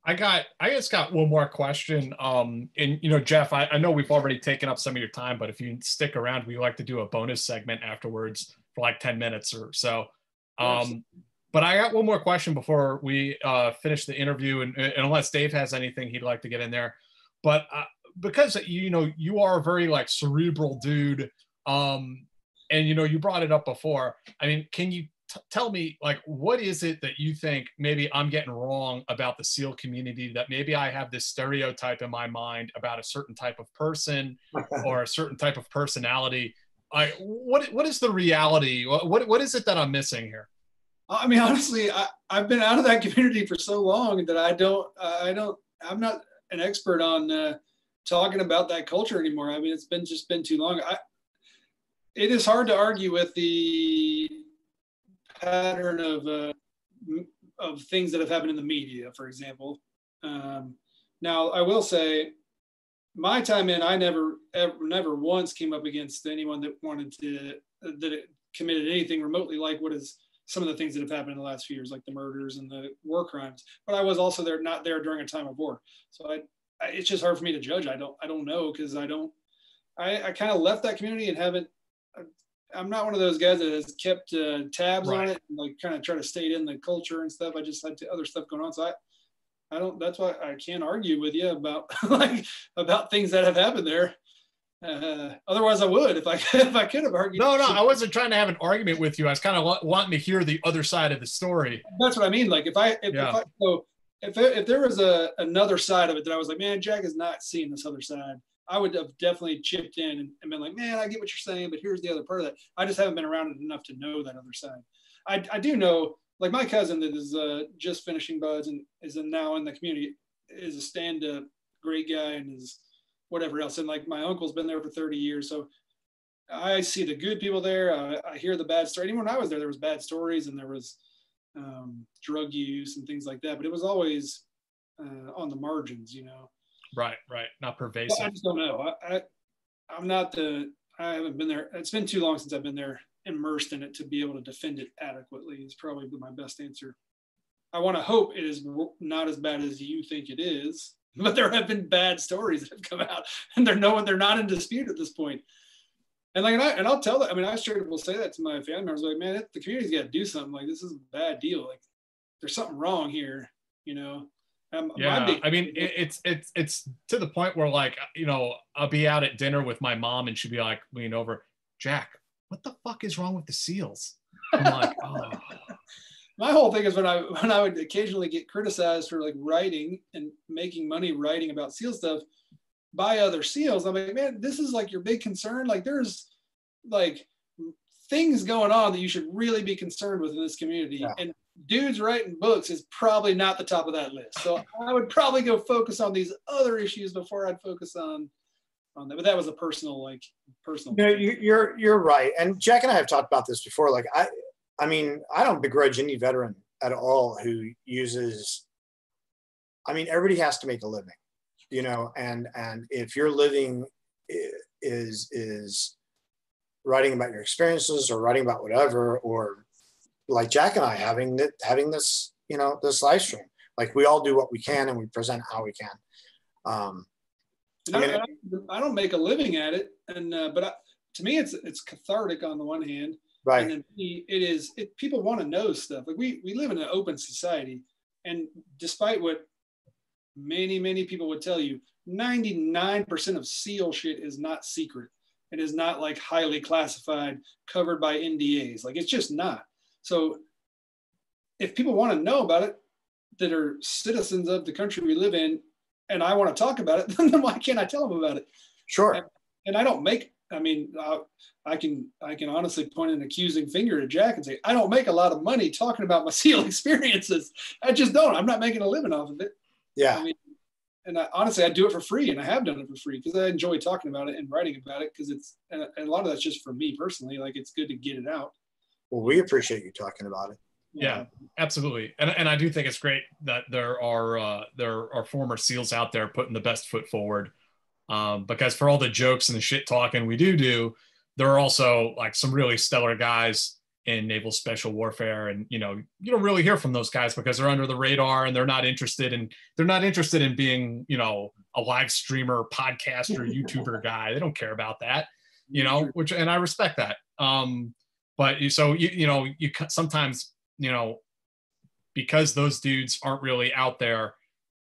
I got I just got one more question. Um, and you know, Jeff, I, I know we've already taken up some of your time, but if you stick around, we like to do a bonus segment afterwards for like 10 minutes or so. Um, but I got one more question before we uh, finish the interview, and, and, unless Dave has anything he'd like to get in there, but uh, because you know you are a very like cerebral dude, um, and you know you brought it up before. I mean, can you t- tell me like what is it that you think maybe i'm getting wrong about the seal community that maybe i have this stereotype in my mind about a certain type of person or a certain type of personality? I what what is the reality? What what is it that i'm missing here? I mean honestly I, i've been out of that community for so long that i don't i don't i'm not an expert on uh, talking about that culture anymore. I mean it's been just been too long. I it is hard to argue with the pattern of uh, of things that have happened in the media, for example. Um, now, I will say, my time in, I never, ever, never once came up against anyone that wanted to that committed anything remotely like what is some of the things that have happened in the last few years, like the murders and the war crimes. But I was also there, not there during a time of war, so I, I it's just hard for me to judge. I don't, I don't know because I don't. I, I kind of left that community and haven't I'm not one of those guys that has kept uh, tabs right. on it and like kind of try to stay in the culture and stuff. I just had other stuff going on, so I, I don't. That's why I can't argue with you about like about things that have happened there. Uh, otherwise, I would if I if I could have argued. No, no, I wasn't trying to have an argument with you. I was kind of wanting to hear the other side of the story. That's what I mean. Like if I if, yeah. if I so if if there was a another side of it that I was like, man, Jack is not seeing this other side. I would have definitely chipped in and, been like, man, I get what you're saying, but here's the other part of that. I just haven't been around it enough to know that other side. I, I do know, like my cousin that is uh, just finishing BUD/S and is now in the community is a stand-up great guy and is whatever else. And like my uncle's been there for 30 years, so I see the good people there. I, I hear the bad story. Even when I was there, there was bad stories and there was um, drug use and things like that. But it was always uh, on the margins, you know. Right, right. Not pervasive. I just don't know. I, I I'm not the. I haven't been there. It's been too long since I've been there immersed in it to be able to defend it adequately. Is probably my best answer. I want to hope it is not as bad as you think it is, but there have been bad stories that have come out, and they're no they're not in dispute at this point. And like, and, I, and I'll tell that. I mean, I straight up will say that to my family members. Like, man, the community's got to do something. Like, this is a bad deal. Like, there's something wrong here. You know. Um, Yeah, big- I mean, it, it's it's it's to the point where like you know I'll be out at dinner with my mom and she'd be like lean over, Jack, what the fuck is wrong with the seals? I'm like, oh, my whole thing is when I when I would occasionally get criticized for like writing and making money writing about seal stuff by other seals. I'm like, man, this is like your big concern. Like there's like things going on that you should really be concerned with in this community. And dudes writing books is probably not the top of that list. So I would probably go focus on these other issues before I'd focus on on that. But that was a personal like personal. No, you, you're you're right. And Jack and I have talked about this before. Like I, I mean, I don't begrudge any veteran at all who uses. I mean, everybody has to make a living, you know, and and if your living is is writing about your experiences or writing about whatever, or like Jack and I having that having this, you know, this live stream. Like we all do what we can and we present how we can. Um, I, I I don't make a living at it, and uh, but I, to me, it's it's cathartic on the one hand, Right. And then it is it, people want to know stuff. Like we we live in an open society, and despite what many many people would tell you, ninety nine percent of SEAL shit is not secret. It is not like highly classified, covered by NDAs. Like it's just not. So if people want to know about it, that are citizens of the country we live in, and I want to talk about it, then why can't I tell them about it? Sure. And, and I don't make. I mean, I, I can I can honestly point an accusing finger at Jack and say I don't make a lot of money talking about my SEAL experiences. I just don't. I'm not making a living off of it. Yeah. I mean, and I, honestly, I do it for free, and I have done it for free because I enjoy talking about it and writing about it because it's and, and a lot of that's just for me personally. Like it's good to get it out. Well, we appreciate you talking about it. yeah, absolutely. And and I do think it's great that there are uh, there are former SEALs out there putting the best foot forward. Um, because for all the jokes and the shit talking we do do, there are also like some really stellar guys in naval special warfare and you know you don't really hear from those guys because they're under the radar and they're not interested in they're not interested in being you know a live streamer podcaster youtuber guy they don't care about that you know which and i respect that um but you so you you know you sometimes you know because those dudes aren't really out there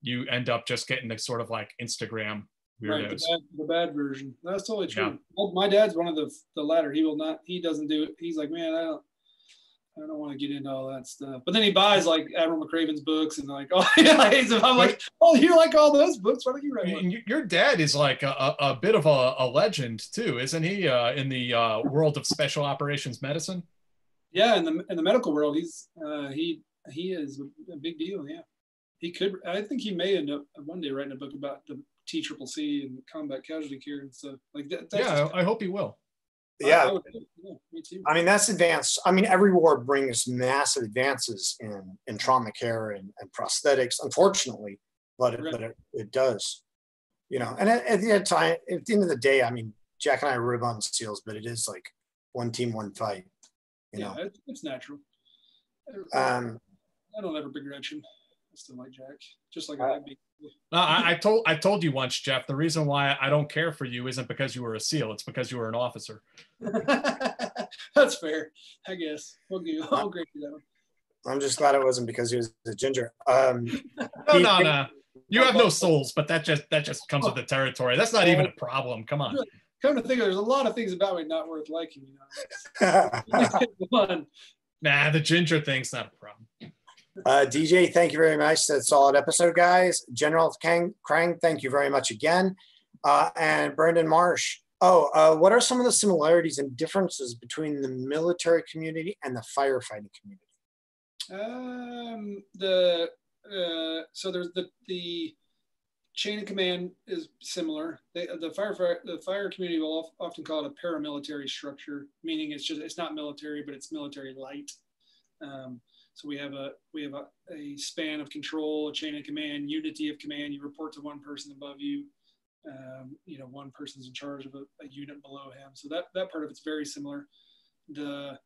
you end up just getting the sort of like instagram Right, the weirdos bad, the bad version. That's totally true. Yeah. Well, My dad's one of the the latter. He will not. He doesn't do it. He's like, man, I don't. I don't want to get into all that stuff. But then he buys like Admiral McRaven's books and like, oh, yeah, he's- I'm like, oh, you like all those books? Why don't you write one? Your dad is like a, a, bit of a, a legend too isn't he uh, in the uh, world of special operations medicine Yeah, in the in the medical world, he's uh, he he is a big deal. Yeah, he could. I think he may end up one day writing a book about the T Triple C and combat casualty care and stuff like that. That's yeah I, I hope he will Yeah. I yeah, me too. I mean, that's advanced. I mean, every war brings massive advances in, in trauma care and, and prosthetics, unfortunately, but it, but it, it does, you know, and at, at the end of time, at the end of the day, I mean, Jack and I rib on seals, but it is like one team, one fight, you yeah, know? it's, it's natural. Um, I don't ever begrudge him. I still like Jack, just like I like me. no, I, I told I told you once, Jeff. The reason why I don't care for you isn't because you were a SEAL; it's because you were an officer. That's fair, I guess. We'll give. you. I'll agree with that one. I'm just glad it wasn't because he was a ginger. Um, No, no, no. You have no souls, but that just that just comes with the territory. That's not even a problem. Come on. Come to think of it, there's a lot of things about me not worth liking. You know, Nah, the ginger thing's not a problem. Uh, DJ, thank you very much. That's a solid episode, guys. General Kang, Krang, thank you very much again. Uh, and Brandon Marsh. Oh, uh, what are some of the similarities and differences between the military community and the firefighting community? Um, the uh, so there's the the chain of command is similar. They, the fire the fire community will often call it a paramilitary structure, meaning it's just it's not military, but it's military light. Um, so we have a we have a, a span of control, a chain of command, unity of command. You report to one person above you. Um, you know, one person's in charge of a, a unit below him. So that that part of it's very similar. The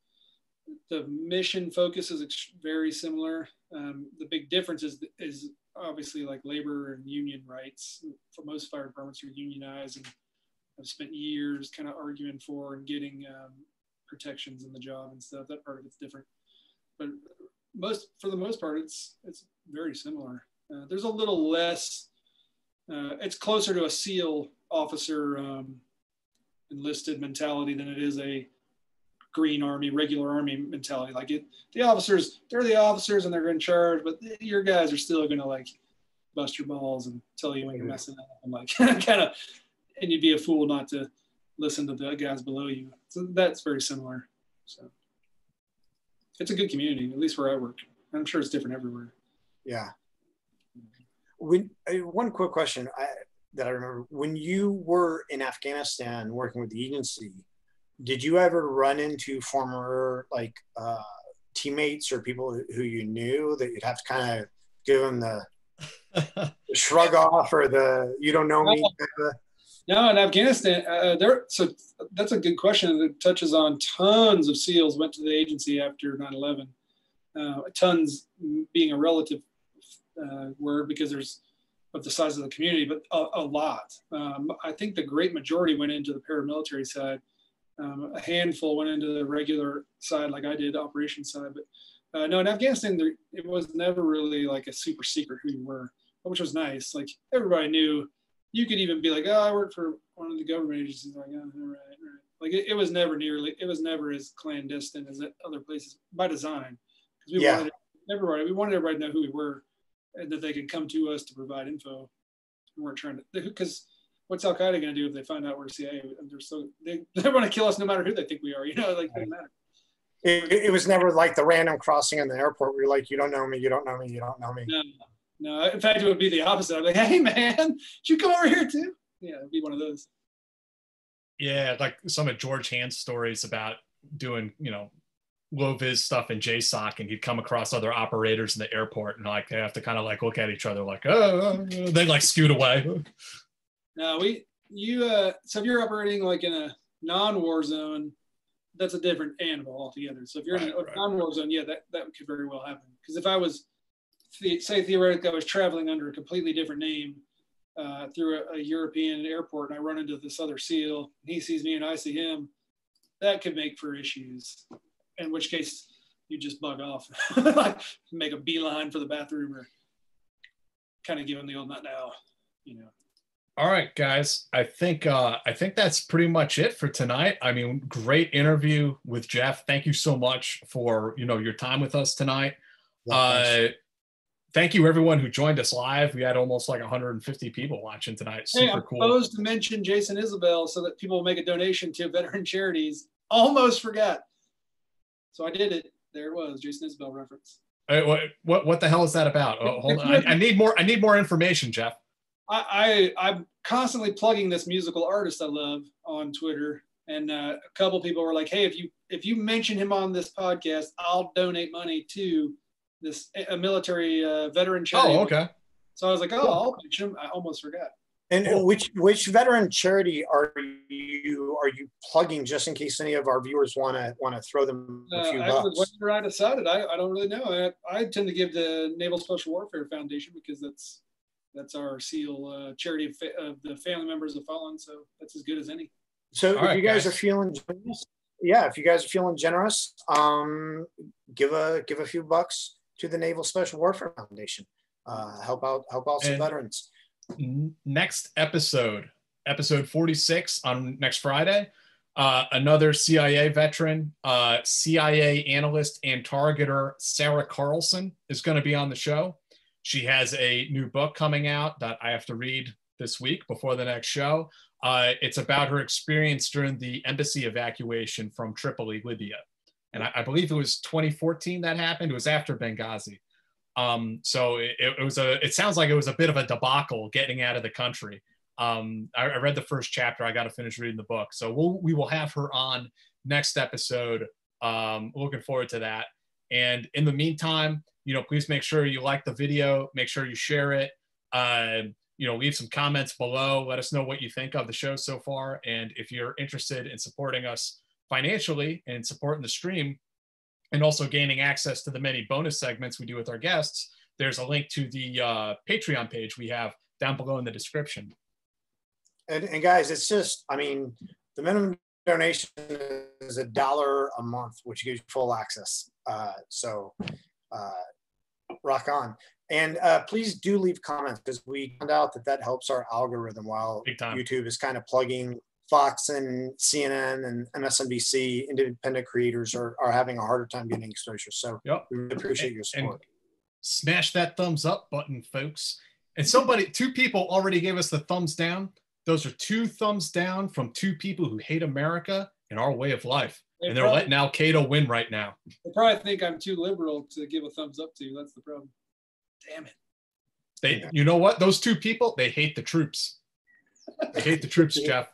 the mission focus is very similar. Um, the big difference is, is obviously like labor and union rights. For most fire departments, are unionized, and I've spent years kind of arguing for and getting um, protections in the job and stuff. That part of it's different, but most for the most part, it's it's very similar. Uh, there's a little less. Uh, it's closer to a SEAL officer um, enlisted mentality than it is a green army, regular army mentality. Like it, the officers, they're the officers and they're in charge, but your guys are still going to like bust your balls and tell you when you're messing up and like kind of, and you'd be a fool not to listen to the guys below you. So that's very similar. So it's a good community, at least where I work. I'm sure it's different everywhere. Yeah. When, one quick question I, that I remember when you were in Afghanistan working with the agency, did you ever run into former like uh, teammates or people who you knew that you'd have to kind of give them the, the, shrug off or the you don't know me no in afghanistan uh, there so that's a good question that touches on tons of seals went to the agency after 9-11 uh, tons being a relative uh, word because there's of the size of the community but a, a lot um, i think the great majority went into the paramilitary side um, a handful went into the regular side, like I did, operation side. But uh, no, in Afghanistan, there, it was never really like a super secret who you were, which was nice. Like everybody knew. You could even be like, "Oh, I work for one of the government agencies." Like, oh, all right, all right. Like it, it, was never nearly, it was never as clandestine as other places by design, because we yeah. wanted everybody, we wanted everybody to know who we were, and that they could come to us to provide info. We weren't trying to, because what's Al Qaeda going to do if they find out we're CIA? They're so they they want to kill us no matter who they think we are. You know, like doesn't matter. It, it, was never like the random crossing in the airport where you're like, you don't know me, you don't know me, you don't know me. No, no. In fact, it would be the opposite. I'm like, hey man, you come over here too? Yeah, it'd be one of those. Yeah, like some of George Hand's stories about doing, you know, low vis stuff in JSOC, and he'd come across other operators in the airport, and like they have to kind of like look at each other, like, oh, they like scoot away. No, we you uh so if you're operating like in a non-war zone, that's a different animal altogether. So if you're right, in a right. non-war zone, yeah, that, that could very well happen. Because if I was say theoretically I was traveling under a completely different name uh, through a, a, European airport and I run into this other SEAL, and he sees me and I see him, that could make for issues. In which case you just bug off, like make a beeline for the bathroom or kind of give him the old nut now, you know. All right, guys. I think uh, I think that's pretty much it for tonight. I mean, great interview with Jeff. Thank you so much for you know your time with us tonight. Yeah, uh, thank you everyone who joined us live. We had almost like 150 people watching tonight. Super hey, I'm cool. supposed to mention Jason Isbell so that people will make a donation to veteran charities. Almost forgot. So I did it. There it was, Jason Isbell reference. Hey, what, what what the hell is that about? Oh, hold on. I, I need more. I need more information, Jeff. I, I am constantly plugging this musical artist I love on Twitter, and uh, a couple people were like, "Hey, if you if you mention him on this podcast, I'll donate money to this a military uh, veteran charity." Oh, okay. So I was like, "Oh, I'll mention him." I almost forgot. And cool. which which veteran charity are you are you plugging just in case any of our viewers want to want to throw them a few uh, bucks? Whatever I decided, I, I don't really know. I, I tend to give the Naval Special Warfare Foundation because that's that's our SEAL uh, charity of, fa- of, the family members of fallen. So that's as good as any. So All if right, you guys, guys, are feeling generous, yeah, if you guys are feeling generous, um, give a give a few bucks to the Naval Special Warfare Foundation. Uh, help out help out some and veterans. Next episode, episode 46 on next Friday. Uh, another CIA veteran, uh, CIA analyst and targeter Sarah Carlson is going to be on the show. She has a new book coming out that I have to read this week before the next show. Uh, it's about her experience during the embassy evacuation from Tripoli, Libya. And I, I believe it was 2014 that happened. It was after Benghazi. Um, so it, it, was a, it sounds like it was a bit of a debacle getting out of the country. Um, I, I read the first chapter. I got to finish reading the book. So we'll, we will have her on next episode. Um, looking forward to that. And in the meantime, you know, please make sure you like the video, make sure you share it. Uh, you know, leave some comments below. Let us know what you think of the show so far. And if you're interested in supporting us financially and supporting the stream and also gaining access to the many bonus segments we do with our guests, there's a link to the uh, Patreon page we have down below in the description. And, and guys, it's just, I mean, the minimum donation is a dollar a month, which gives you full access. Uh, so uh, rock on. And uh, please do leave comments because we found out that that helps our algorithm while YouTube is kind of plugging Fox and CNN and MSNBC independent creators are, are having a harder time getting exposure. So yep. we really appreciate and, your support. Smash that thumbs up button, folks. And somebody, two people already gave us the thumbs down. Those are two thumbs down from two people who hate America and our way of life. They and they're probably, letting Al Qaeda win right now. They probably think I'm too liberal to give a thumbs up to. You. That's the problem. Damn it. They, you know what? Those two people, they hate the troops. They hate the troops, Jeff.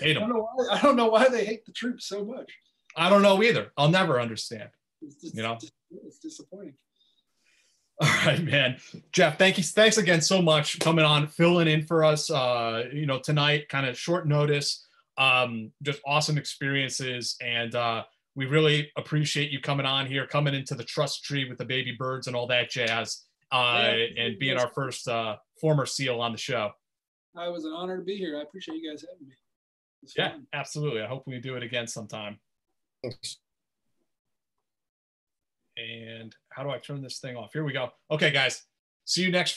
Hate them. I don't, know why, I don't know why they hate the troops so much. I don't know either. I'll never understand. Just, you know, it's disappointing. All right, man. Jeff, thank you. Thanks again so much coming on, filling in for us. Uh, you know, tonight, kind of short notice. Um, just awesome experiences, and uh, we really appreciate you coming on here, coming into the trust tree with the baby birds and all that jazz, uh, yeah, and being our first uh, former SEAL on the show. I was an honor to be here. I appreciate you guys having me. Yeah, fun. absolutely. I hope we do it again sometime. Thanks. And how do I turn this thing off? Here we go. Okay, guys. See you next Friday.